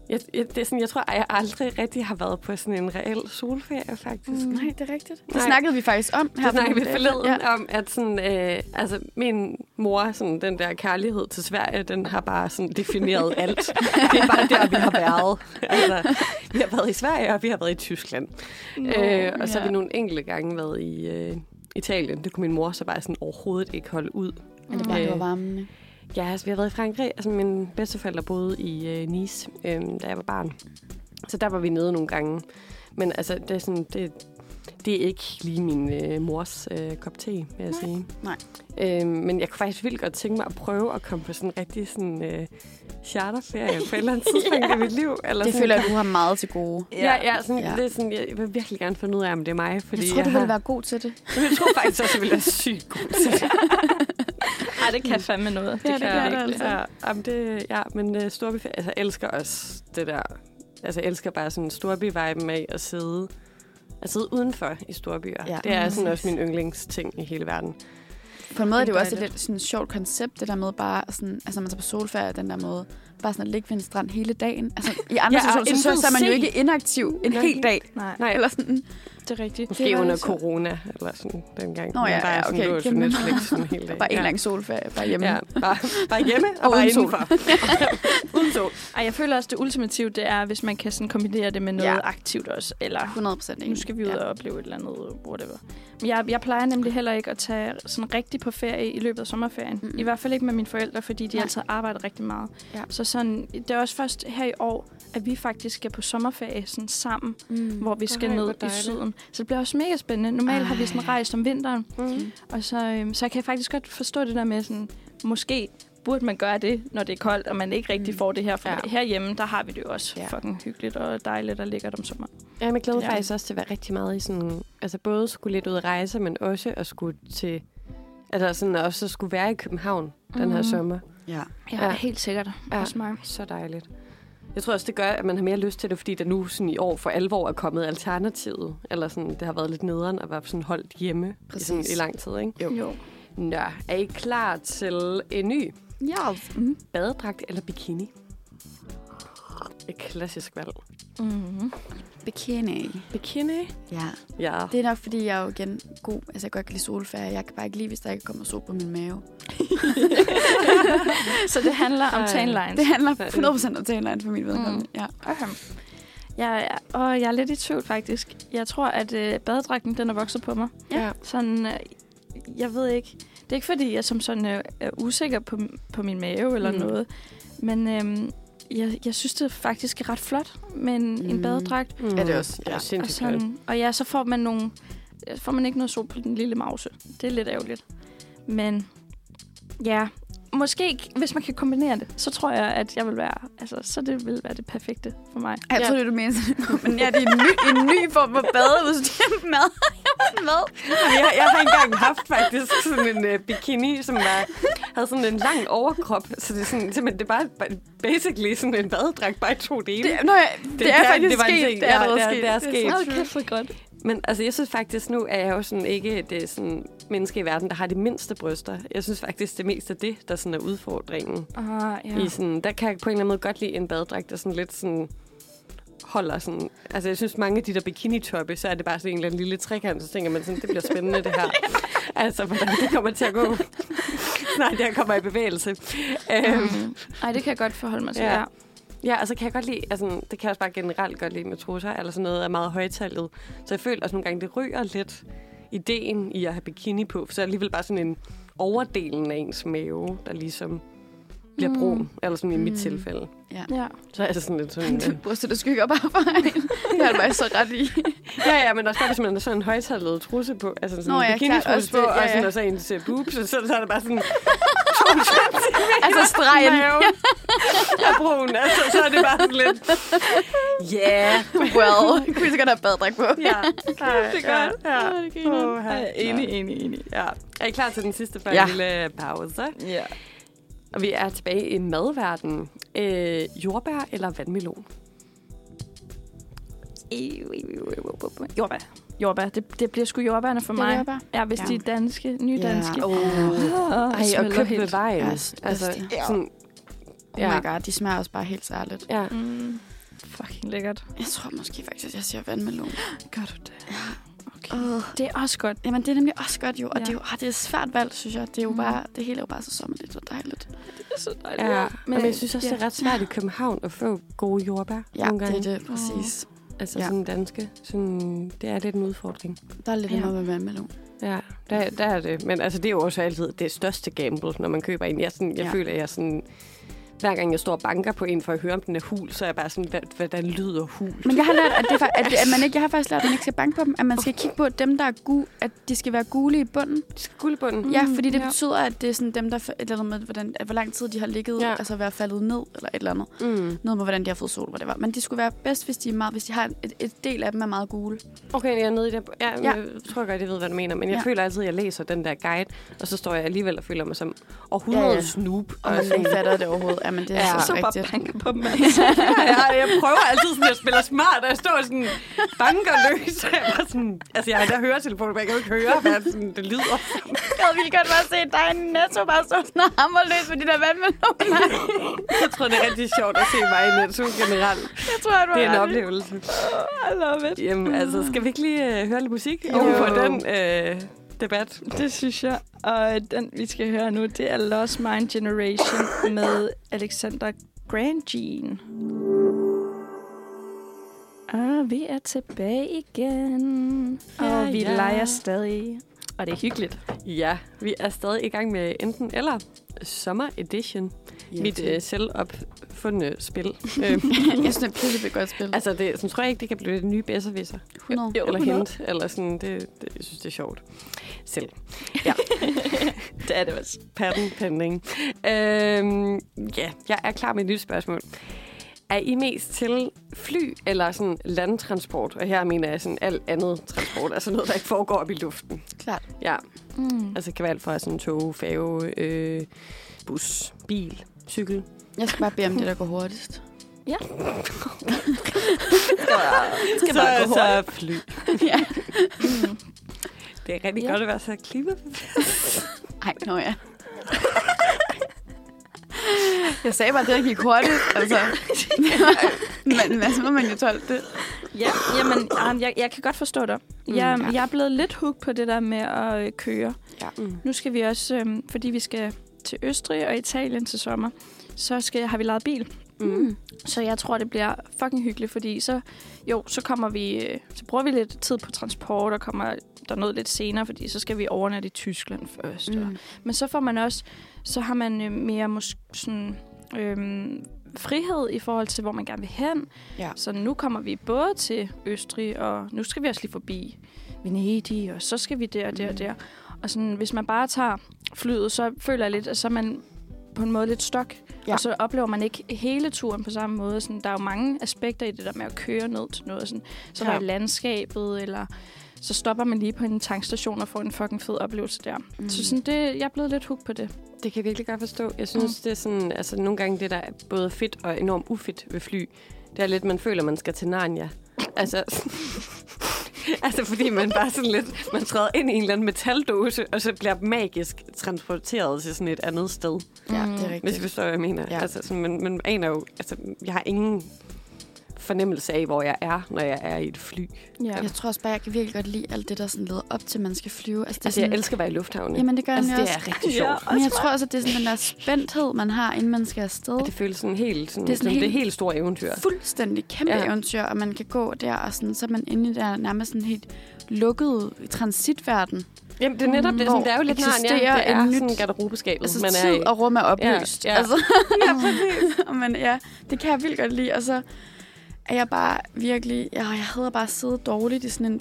jeg, jeg, det er sådan, jeg tror, at jeg aldrig rigtig har været på sådan en reel solferie, faktisk. Mm. Nej, det er rigtigt. Det Nej. snakkede vi faktisk om. Det snakkede vi forleden ja. om, at sådan, øh, altså, min mor, sådan, den der kærlighed til Sverige, den har bare sådan, defineret <laughs> alt. Det er bare der, vi har været. Altså, vi har været i Sverige, og vi har været i Tyskland. Nå, øh, og så har ja. vi nogle enkelte gange været i øh, Italien. Det kunne min mor så bare sådan overhovedet ikke holde ud. Men det var, det var Øh, varmen. Ja, altså, vi har været i Frankrig. Altså, min bedsteforældre boede i øh, Nice, øh, da jeg var barn. Så der var vi nede nogle gange. Men altså, det er, sådan, det, det er ikke lige min øh, mors øh, kop te, vil jeg sige. Nej. Øh, men jeg kunne faktisk vildt godt tænke mig at prøve at komme på sådan en rigtig sådan, øh, charterferie på et eller andet <laughs> tidspunkt i mit liv. Eller Det sådan. føler jeg, du har meget til gode. Ja, ja, sådan, Ja. ja. Det er sådan, jeg vil virkelig gerne finde ud af, om det er mig. Fordi Jeg tror, du har, ville være god til det. <laughs> Jeg tror faktisk også, jeg ville være sygt god til det. <laughs> <laughs> Ej, det kan fandme noget. Ja, det kan kan det virkelig. altså. Ja, jamen det, ja men uh, storby, altså jeg elsker også det der, altså jeg elsker bare sådan storby-viben med at sidde, at sidde udenfor i storbyer. Ja. Ja. Det er sådan også min yndlingsting i hele verden. På en måde er det jo også et lidt sådan sjovt koncept, det der med bare sådan, altså man tager på solferie den der måde, bare sådan at ligge ved en strand hele dagen. Altså i andre Ja, ja, situationer, så, så er man jo ikke inaktiv en Nej. hel dag. Nej, Nej, Eller sådan, det er rigtigt. måske det var under corona, eller sådan dengang. Nå Men ja, bare ja, sådan, okay, kæmpe. Netflix sådan en hel dag. bare en ja. lang solferie, bare hjemme. Ja, bare, bare hjemme og, Og bare uden sol. indenfor. <laughs> uden sol. Ej, jeg føler også, det ultimative, det er, hvis man kan sådan kombinere det med noget Ja. ja. aktivt også. Eller 100 procent nu skal vi ud og opleve et eller andet, whatever. Men jeg, jeg plejer nemlig heller ikke at tage sådan rigtig på ferie i løbet af sommerferien. Mm. I hvert fald ikke med mine forældre, fordi de Nej. altid arbejder rigtig meget. Ja. Så sådan, det er også først her i år, at vi faktisk skal på sommerferie sådan sammen, Mm. hvor vi skal ned i syden. Så det bliver også mega spændende. Normalt Ej. har vi sådan rejst om vinteren, Mm. og så, øhm, så kan jeg faktisk godt forstå det der med sådan, måske burde man gøre det, når det er koldt, og man ikke rigtig Mm. får det her. For Ja. herhjemme, der har vi det jo også Ja. fucking hyggeligt og dejligt og lækkert om sommeren. Ja, jeg glæder mig Ja. faktisk også til at være rigtig meget i sådan... Altså både skulle lidt ud at rejse, men også at skulle til... Altså sådan også at skulle være i København den her Mhm. sommer. Ja. Ja, Ja. helt sikkert. Ja. Også mig. Så dejligt. Jeg tror også, det gør, at man har mere lyst til det, fordi der nu sådan i år for alvor er kommet alternativet. Eller sådan, det har været lidt nederen at være sådan holdt hjemme i, sådan, i lang tid. Ikke? Jo. Jo. Nå, er I klar til en ny Ja. Mm. badedragt eller bikini? Et klassisk valg. Mm-hmm. Bikini. Bikini? Ja. Ja. Det er nok, fordi jeg er jo igen god. Altså, jeg godt kan lide solferie. Jeg kan bare ikke lide, hvis der ikke kommer sol på min mave. <laughs> Så det handler om tan lines. Det handler 100% om tanline for mit vedkommende. Mm. Ja. Okay. Jeg, er, og jeg er lidt i tvivl, faktisk. Jeg tror, at øh, badedragten, den er vokset på mig. ja. Sådan, øh, jeg ved ikke. Det er ikke, fordi jeg som sådan øh, er usikker på, på min mave eller Mm. mm. noget. Men øhm, jeg, jeg synes, det er faktisk ret flot med en, mm. En badedragt. Mm. Er det også? Det er Ja. Og, sådan, og ja, så får man nogle... Får man ikke noget sol på den lille mause. Det er lidt ærgerligt. Men ja, måske hvis man kan kombinere det, så tror jeg, at jeg vil være... Altså, så det vil være det perfekte for mig. Jeg Ja. tror, det du mener <laughs> men ja, det er en ny, en ny form for badeudstyr. <laughs> Mad. Mad. Jeg, jeg har engang haft faktisk sådan en uh, bikini, som var, havde sådan en lang overkrop. Så det er, sådan, simpelthen, det er bare basically sådan en badedragt, bare i to dele. Det, nå, ja, det, det er det- faktisk det var en sket. ting. Det er Ja, det er- sket. det er sket. så Åh, true. kæft, hvor godt. Men altså, jeg synes faktisk, nu er jeg jo sådan ikke det sådan menneske i verden, der har de mindste bryster. Jeg synes faktisk, det mest er det, der sådan er udfordringen. Ah, ja. Ja. I sådan, der kan jeg på en eller anden måde godt lide en badedragt, der sådan lidt sådan holder sådan... Altså, jeg synes, mange af de der bikini-toppe, så er det bare sådan en eller anden lille trekant, så tænker man sådan, det bliver spændende, det her. <laughs> altså, hvordan det kommer til at gå. <laughs> Snart jeg kommer i bevægelse. Mm. Ej, det kan jeg godt forholde mig til. Ja. Ja. Ja, altså kan jeg godt lide, altså det kan jeg også bare generelt godt lide med trusser, eller sådan noget er meget højtallet. Så jeg føler også nogle gange, det ryger lidt ideen i at have bikini på, for så er det alligevel bare sådan en overdelen af ens mave, der ligesom bliver Mm. brun, eller sådan i mit Mm. tilfælde. ja. Så er det sådan lidt sådan... <laughs> Du bryster, det skygger bare for en. Det har du bare så ret i. <laughs> ja, ja, men også bare, hvis man har sådan en højtallet trusse på, altså sådan Nå en ja, også på, det, og, ja, ja. sådan, og så ens uh, boobs, så, så er det bare sådan <laughs> altså stregen. er brun, altså så er det bare sådan lidt... Yeah. Well, kunne I så godt have baddræk på. Ja, Det er godt. Ja. Griner. Åh, Ej, enig, enig, enig. Ja. Er I klar til den sidste for Ja. en lille pause? Ja. Og vi er tilbage i madverdenen. Øh, jordbær eller vandmelon? Jordbær. Jordbær. Det, det bliver sgu jordbærne for mig. jordbær. Ja, hvis Ja. de er danske, nydanske. Ja. Oh. Oh. Ej, og købt ved vejen. Ja, altså, sådan, Oh Ja. my god, de smager også bare helt særligt. ja. Mm. Fucking lækkert. Jeg tror måske faktisk, jeg siger vandmelon. Gør du det? Okay. Uh. Det er også godt. Jamen, det er nemlig også godt jo. Og Ja. det er jo ah, det er svært valg, synes jeg. Det er jo Mm. bare, det hele er jo bare så sommerligt og dejligt. <laughs> Det er så dejligt. ja. Men, Men- jeg synes også, det er ret svært i København at få gode jordbær Ja, nogle det gange. er det, præcis. Altså Ja. sådan danske. Sådan, det er lidt en udfordring. Der er lidt Ja. ja. noget med vandmelon. Ja, der, der er det. Men altså, det er jo også altid det største gamble, når man køber en. Jeg, sådan, jeg Ja. føler, at jeg sådan... Hver gang jeg står og banker på en for at høre, om den er hul, så er jeg bare sådan, hvad, hvordan lyder hul? Men jeg har lært, at, det, er fa- at, at man ikke, jeg har faktisk lært, at man ikke skal banke på dem. At man skal kigge på dem, der er gu, at de skal være gule i bunden. Guldbunden. Mm, Ja, fordi det ja. betyder, at det er sådan dem, der et eller andet med, hvordan, at hvor lang tid de har ligget, Ja. altså være faldet ned, eller et eller andet. Mm. Noget med, hvordan de har fået sol, hvor det var. Men de skulle være bedst, hvis de, er meget, hvis de har et, et del af dem er meget gule. Okay, jeg er nede i det. Ja, ja. Jeg tror godt, jeg ved, hvad du mener. Men jeg ja. Føler altid, at jeg læser den der guide, og så står jeg alligevel og føler mig som Ja, ja. ja. snoop. Og man ikke fatter det overhovedet. Jamen, det er Ja. ja, så, Så bare rigtigt. banker på dem. altså. <laughs> ja, ja, jeg prøver altid sådan at spille smart, og jeg står sådan banker løs. Jeg bare sådan, altså, jeg har der høretelefoner, men jeg kan jo ikke høre, hvad sådan, det lyder. Jeg ville godt bare se dig Netto bare stå sådan og hammer løs med de der vandmeloner. Jeg tror, det er rigtig sjovt at se mig i Netto generelt. Jeg tror, at du Det er en oplevelse. I love it. Jamen, altså, skal vi ikke lige øh, høre lidt musik Jo. oven på den øh, debat? Det synes jeg. Og den, vi skal høre nu, det er Lost Mind Generation med Alexander Grandjean. Og vi er tilbage igen. Ja, og vi ja. leger stadig. Og det er hyggeligt. Ja, vi er stadig i gang med enten eller Summer Edition. Ja, mit øh, selvopfundne spil. <laughs> øh, Jeg synes, det er et pisse godt spil. altså, det, sådan tror jeg ikke, det kan blive det nye bedserviser. 100. Jo, Eller 100. hint. Eller sådan, det, det, jeg synes, det er sjovt. Selv. <laughs> Det er det også. Patten pending. Øhm, ja, jeg er klar med et nyt spørgsmål. Er I mest til fly eller sådan landtransport? Og her mener jeg sådan alt andet transport, altså noget, der ikke foregår op i luften. Klart. Ja, Mm. altså kan være alt fra sådan tog, færge, øh, bus, bil, cykel. Jeg skal bare bede om det, der går hurtigst. Ja. <laughs> Skal bare gå så fly. <laughs> ja. Mm. Det er rigtig Ja. godt at være så klima. Ej, nå ja. <laughs> Jeg sagde bare, at det der gik hurtigt. <laughs> Altså. men, men så må man jo tolke det. Ja, jamen, Arne, jeg, jeg kan godt forstå dig. Jeg, ja. jeg er blevet lidt hooked på det der med at øh, køre. Ja. Mm. Nu skal vi også, øhm, fordi vi skal til Østrig og Italien til sommer, så skal, har vi lejet bil. Mm. Så jeg tror, det bliver fucking hyggeligt, fordi så, jo, så kommer vi, øh, så bruger vi lidt tid på transport, og kommer der noget lidt senere, fordi så skal vi overnatte i Tyskland først. Mm. Og, Mm. men så får man også, så har man øh, mere måske sådan, øhm, frihed i forhold til, hvor man gerne vil hen. Ja. Så nu kommer vi både til Østrig, og nu skal vi også lige forbi Venedig, og så skal vi der og der og Mm. der. Og sådan, hvis man bare tager flyet, så føler jeg lidt, at så er man på en måde lidt stok. Ja. Og så oplever man ikke hele turen på samme måde. Sådan, der er jo mange aspekter i det der med at køre ned til noget. Sådan, så. Ja. der er landskabet, eller så stopper man lige på en tankstation og får en fucking fed oplevelse der. Mm. Så sådan, det, jeg er blevet lidt hooked på det. Det kan jeg virkelig godt forstå. Jeg synes, mm. det er sådan, altså nogle gange det, der er både fedt og enormt ufedt ved fly, det er lidt, man føler, man skal til Narnia. Altså, <laughs> altså fordi man bare sådan lidt, man træder ind i en eller anden metaldåse, og så bliver magisk transporteret til sådan et andet sted. Ja, det er Mm. rigtigt. Hvis I forstår, hvad jeg mener. Ja. Altså, sådan, man, man aner jo, altså, jeg har ingen fornemmelse af, hvor jeg er, når jeg er i et fly. Ja. Jeg tror også bare, jeg kan virkelig godt lide alt det, der sådan leder op til, man skal flyve. Altså, det er Altså, jeg sådan, elsker at være i lufthavnen. Jamen, det gør altså, jeg det også. er rigtig Ja. sjovt. Men jeg tror også, at det er sådan den der spændthed, man har, inden man skal afsted. Og det føles sådan helt, sådan, Det er det sådan er sådan, det er helt- helt store eventyr. fuldstændig kæmpe Ja. ja. eventyr, og man kan gå der, og sådan, så er man inde i der nærmest sådan helt lukket transitverden. Jamen, det er netop det. Sådan, det er jo lidt eksisterer Narnia. Det er en nyt- sådan garderobeskabet, Altså, man er tid i. og rum er opløst. Ja, ja. Altså, ja, præcis. <laughs> Men ja, det kan jeg vildt godt lide. Og så er jeg bare virkelig... Ja, jeg havde bare siddet dårligt i sådan en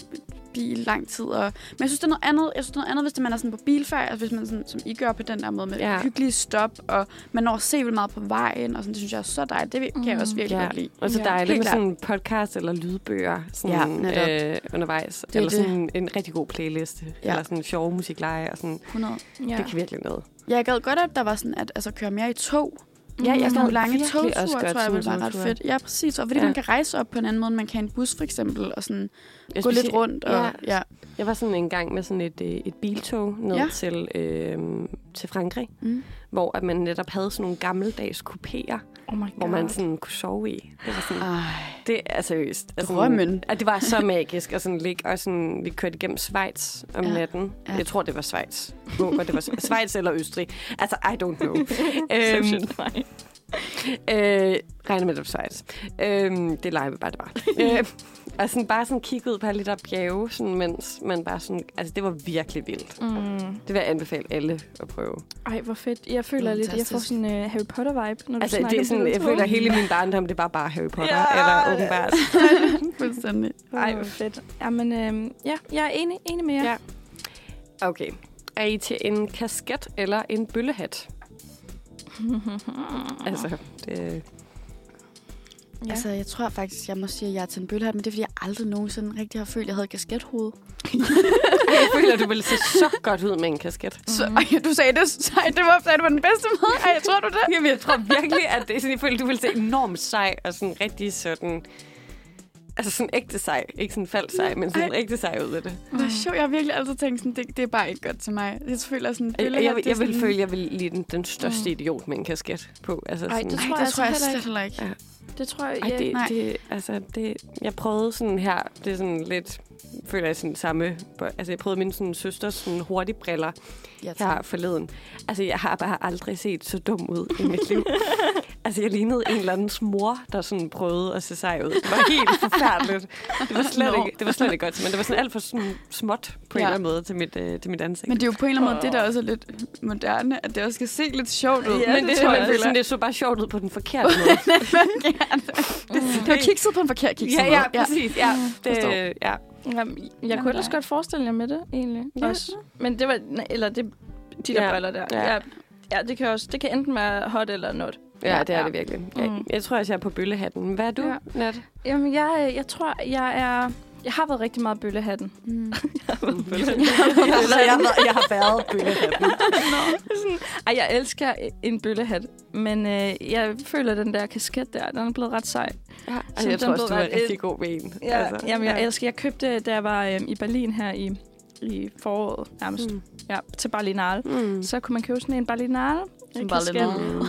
bil lang tid. Og, men jeg synes, det er noget andet, jeg synes, det er noget andet hvis man er sådan på bilfærd, altså hvis man sådan, som I gør på den der måde med Ja. ja. hyggelige stop, og man når at se vildt meget på vejen, og sådan, det synes jeg er så dejligt. Det kan jeg også virkelig Ja, godt lide. og så Ja, dejligt med sådan en podcast eller lydbøger sådan, Ja, øh, undervejs. er eller det. sådan en rigtig god playliste. Ja. Eller sådan en sjove musikleje. Og sådan. 100. Ja. Det kan virkelig noget. Jeg gad godt, at der var sådan, at altså, køre mere i tog. Ja, jeg sådan nogle lange togture, tror jeg, ville være ret fedt. Ja, præcis. Og fordi Ja. man kan rejse op på en anden måde, end man kan en bus, for eksempel, og sådan Jeg gå lidt rundt. Og, Ja. ja. Jeg var sådan en gang med sådan et, øh, et biltog ned Ja. til, øh, til Frankrig, Mm. Hvor at man netop havde sådan nogle gammeldags kupéer, Oh hvor man sådan kunne sove i. Det var sådan, Ej, det er seriøst. Altså, Drømmen. At det var så magisk at sådan ligge, og sådan, vi kørte igennem Schweiz om Ja. natten. Ja. Jeg tror, det var Schweiz. Håber, det var Schweiz eller Østrig. Altså, I don't know. <laughs> Øhm. Øh, regner med, det Schweiz. Øhm, det leger vi bare, det var. øh, <laughs> og sådan bare sådan kigge ud på de der bjerge, sådan, mens man bare sådan... Altså, det var virkelig vildt. Mm. Det vil jeg anbefale alle at prøve. Ej, hvor fedt. Jeg føler lidt, jeg får sådan en uh, Harry Potter-vibe, når Altså, du det snakker er sådan, om jeg føler, hele min barndom, det var bare Harry Potter. Ja. Eller åbenbart. <laughs> fuldstændig. Ej, hvor fedt. Jamen, øhm, ja, jeg er enig, enig med jer. Ja. Okay. Er I til en kasket eller en bøllehat? <laughs> Altså, det, Ja. Altså, jeg tror faktisk, jeg må sige, at jeg er til en bøllehat, men det er, fordi jeg aldrig nogensinde rigtig har følt, at jeg havde kaskethoved. <laughs> jeg føler, du ville se så godt ud med en kasket. Så, ej, du sagde det, sej, det var, sagde, det var den bedste måde. Ej, tror du det? Jamen, jeg tror virkelig, at det er sådan, jeg føler, du ville se enormt sej og sådan rigtig sådan... Altså sådan ægte sej. Ikke sådan falsk sej, men sådan Ej. ægte sej ud af det. Hvor sjovt. Jeg har virkelig altid tænkt sådan, det, det er bare ikke godt til mig. Jeg føler sådan, en Jeg, jeg, det er jeg vil sådan- føle, jeg vil lide den, den største idiot med en kasket på. Altså, Ej, sådan, det Ej, tror det jeg tror jeg altså heller slet heller ikke. Ja. Det tror jeg, Ej, ja. det, nej. det, altså, det, jeg prøvede sådan her, det er sådan lidt, føler jeg sådan samme, altså jeg prøvede min sådan, søsters sådan, hurtige briller Ja, her forleden. Altså, jeg har bare aldrig set så dum ud i mit liv. <laughs> altså, jeg lignede en eller andens mor, der sådan prøvede at se sej ud. Det var helt forfærdeligt. Det var slet, ikke, det var slet ikke godt, men det var sådan alt for sådan småt på ja. en Ja. eller anden måde til mit, øh, til mit ansigt. Men det er jo på en eller anden måde det, der også er lidt moderne, at det også skal se lidt sjovt ud. Ja, men det det, tror det, jeg det, sådan, det så bare sjovt ud på den forkerte <laughs> måde. Det var kikset på en forkert kikset ja, ja, præcis. Ja, det, ja. Jamen, jeg kunne ellers godt forestille jer med det, egentlig. Ja. Også. Men det var... Eller det, de der Ja. briller der. Ja. Ja. ja. det kan også... Det kan enten være hot eller not. Ja, det er Ja. det virkelig. Jeg, Mm. jeg tror også, jeg er på bøllehatten. Hvad er du, Ja. ja. Nat? Jamen, jeg, jeg tror, jeg er... Jeg har været rigtig meget bøllehatten. Mm. <laughs> altså, jeg, har været, jeg har været bøllehatten. <laughs> Sådan, ej, jeg elsker en bøllehat, men øh, jeg føler, at den der kasket der, den er blevet ret sej. Ja, Så altså, jeg den tror også, du er ret rigtig god ved en. Ja, altså, jamen, jeg elsker. Jeg købte, da jeg var øh, i Berlin her i, i foråret, nærmest, mm. Ja, til Berlinale. Mm. Så kunne man købe sådan en Berlinale. Som.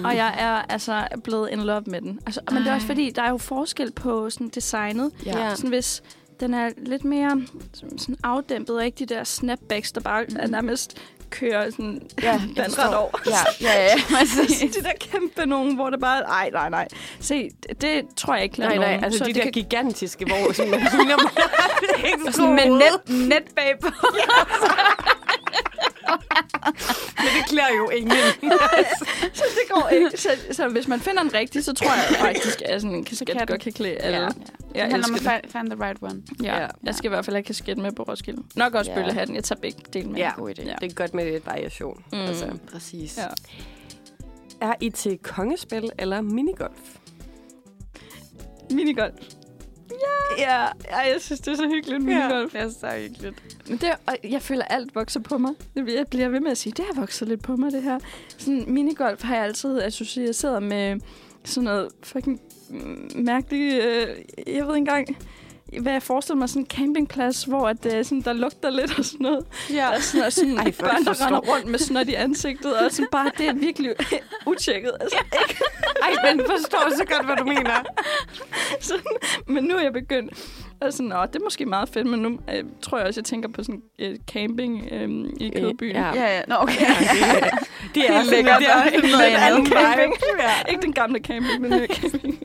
Og jeg er altså blevet in love med den. Altså, men det er også fordi, der er jo forskel på sådan designet. Ja. Ja. Sådan hvis den er lidt mere sådan sådan afdæmpet, og ikke de der snapbacks, der bare er nærmest kører sådan Ja, <laughs> vandret over. Ja, ja, ja. <laughs> præcis. de der kæmpe nogen, hvor det bare... Ej, nej, nej. Se, det, tror jeg ikke Nej, lader nej, nogen. altså Så de det der kan- gigantiske, hvor sådan, man ligner mig. Sådan med net, net bagpå. <laughs> Men det klæder jo ingen. så det går ikke. Så, så hvis man finder en rigtig, så tror jeg faktisk, at sådan en kasket kan godt kan klæde alle. Ja. Jeg Det handler om at find the right one. Ja. Ja. Jeg skal i hvert fald have kasket med på Roskilde. Nok også Ja. bøllehatten. Jeg tager begge dele med. Ja. God idé. Ja. Det er godt med lidt variation. Mm. Altså. Præcis. Ja. Er I til kongespil eller minigolf? Minigolf. Ja. ja. Ja, jeg synes, det er så hyggeligt, minigolf. Det er så hyggeligt. Men det, og jeg føler, at alt vokser på mig. Det- Jeg bliver ved med at sige, det har vokset lidt på mig, det her. Sådan, minigolf har jeg altid associeret med sådan noget fucking mærkeligt... Øh, jeg ved ikke engang... hvad jeg forestiller mig, sådan en campingplads, hvor at, øh, sådan, der lugter lidt og sådan noget. Ja. Og sådan, og sådan Ej, børn, der render rundt med snot i ansigtet, og sådan bare, det er virkelig <laughs> utjekket. Altså, ikke? Ej, men forstår så godt, hvad du mener. <laughs> Sådan, men nu er jeg begyndt. Og sådan, Åh, det er måske meget fedt, men nu øh, tror jeg også, jeg tænker på sådan øh, camping øh, i Kødbyen. Ja. Ja, ja. Nå, okay. Det er Helt lækkert. Det er også noget andet. camping. Ja. Ikke den gamle camping, men øh, <laughs> camping.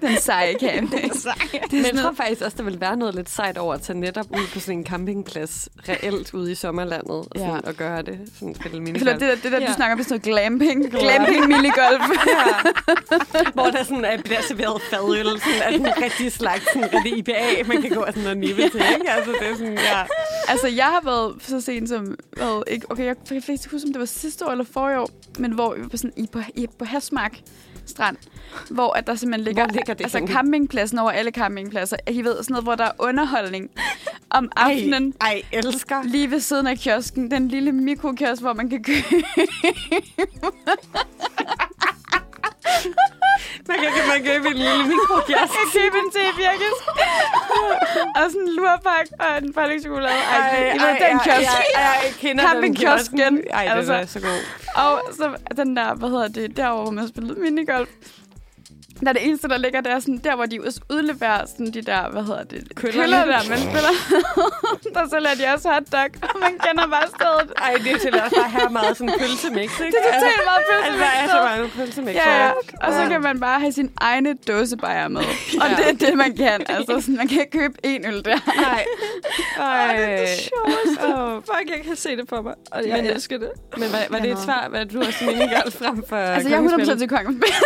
Den seje camping. Men jeg tror faktisk også, der vil være noget lidt sejt over at tage netop ud på sådan en campingplads, reelt ude i sommerlandet, og, sådan, Ja. og gøre det. Sådan spille minigolf. det der, det der Ja. du snakker om, det er sådan noget glamping. Glamping minigolf. <laughs> <laughs> Hvor der sådan er, bliver serveret fadøl, sådan er den rigtig slags, sådan rigtig IPA, <laughs> man kan gå og sådan og nippe til, ikke? Altså, det er sådan, ja. altså, jeg har været så sent som... Hvad, ikke, okay, jeg kan faktisk huske, om det var sidste år eller forrige år, men hvor vi var på, sådan, i, på, i, på Hasmark strand, hvor at der simpelthen ligger, Hvor ligger det altså henne? campingpladsen over alle campingpladser. I ved, sådan noget, hvor der er underholdning om aftenen. Ej, elsker. Lige ved siden af kiosken, den lille mikrokiosk, hvor man kan købe <laughs> Man kan, kan man købe en lille mikrokiosk. Jeg købe en tebirkes. og sådan en lurpak og en pålægtschokolade. Ej, I ved, den kiosk. Ej, ej, jeg kender Campingkiosken. den kiosken. Ej, den Altså. er så god. Og så den der, hvad hedder det, derovre, hvor man spillede minigolf. Der er det eneste, der ligger der, sådan, der hvor de ud- udleverer sådan de der, hvad hedder det, Køllerne. køller der, man spiller. <laughs> der sælger de også hotdog, og man kender bare stedet. Ej, det er til også bare her meget sådan pølsemix, ikke? Det er totalt meget Altså, der er så pølsemix. mange pølsemix. Ja, ja. Og så kan man bare have sin egne dåsebajer med. <laughs> Og det er det, man kan. Altså, sådan, man kan ikke købe en øl der. Nej. Ej. det sjoveste. Åh. Fuck, jeg kan se det for mig. Og jeg Men jeg- elsker det. Men var, var det et svar, hvad du også minigolf frem for Altså, jeg er 100% til kongespil. <laughs>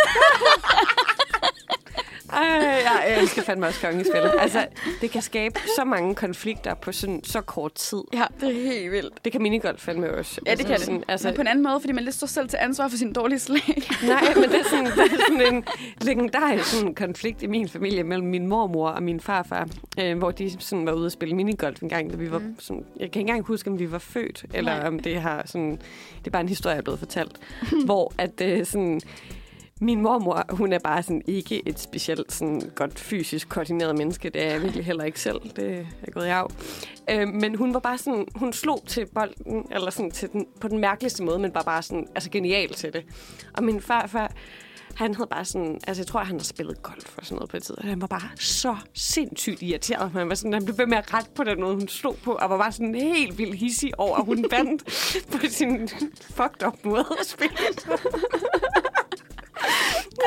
Ej, jeg, elsker fandme også kongespillet. Altså, det kan skabe så mange konflikter på sådan, så kort tid. Ja, det er helt vildt. Det kan minigolf fandme også. Ja, det kan det. Sådan, Altså, altså, men på en anden måde, fordi man lidt står selv til ansvar for sin dårlige slag. Nej, men det er sådan, det er sådan en legendarisk sådan konflikt i min familie mellem min mormor og min farfar, øh, hvor de sådan var ude at spille minigolf en gang, da vi var Mm. sådan, jeg kan ikke engang huske, om vi var født, eller Nej. om det har sådan, det er bare en historie, jeg er blevet fortalt, hvor at øh, sådan, min mormor, hun er bare sådan ikke et specielt sådan godt fysisk koordineret menneske. Det er jeg virkelig heller ikke selv. Det er gået i arv. Øh, men hun var bare sådan, hun slog til bolden, eller sådan til den, på den mærkeligste måde, men var bare sådan, altså genial til det. Og min farfar, han havde bare sådan, altså jeg tror, han har spillet golf og sådan noget på et tid, og han var bare så sindssygt irriteret. Han, var sådan, han blev ved med at rette på den måde, hun slog på, og var bare sådan helt vildt hissig over, at hun vandt <laughs> på sin fucked up måde at spille.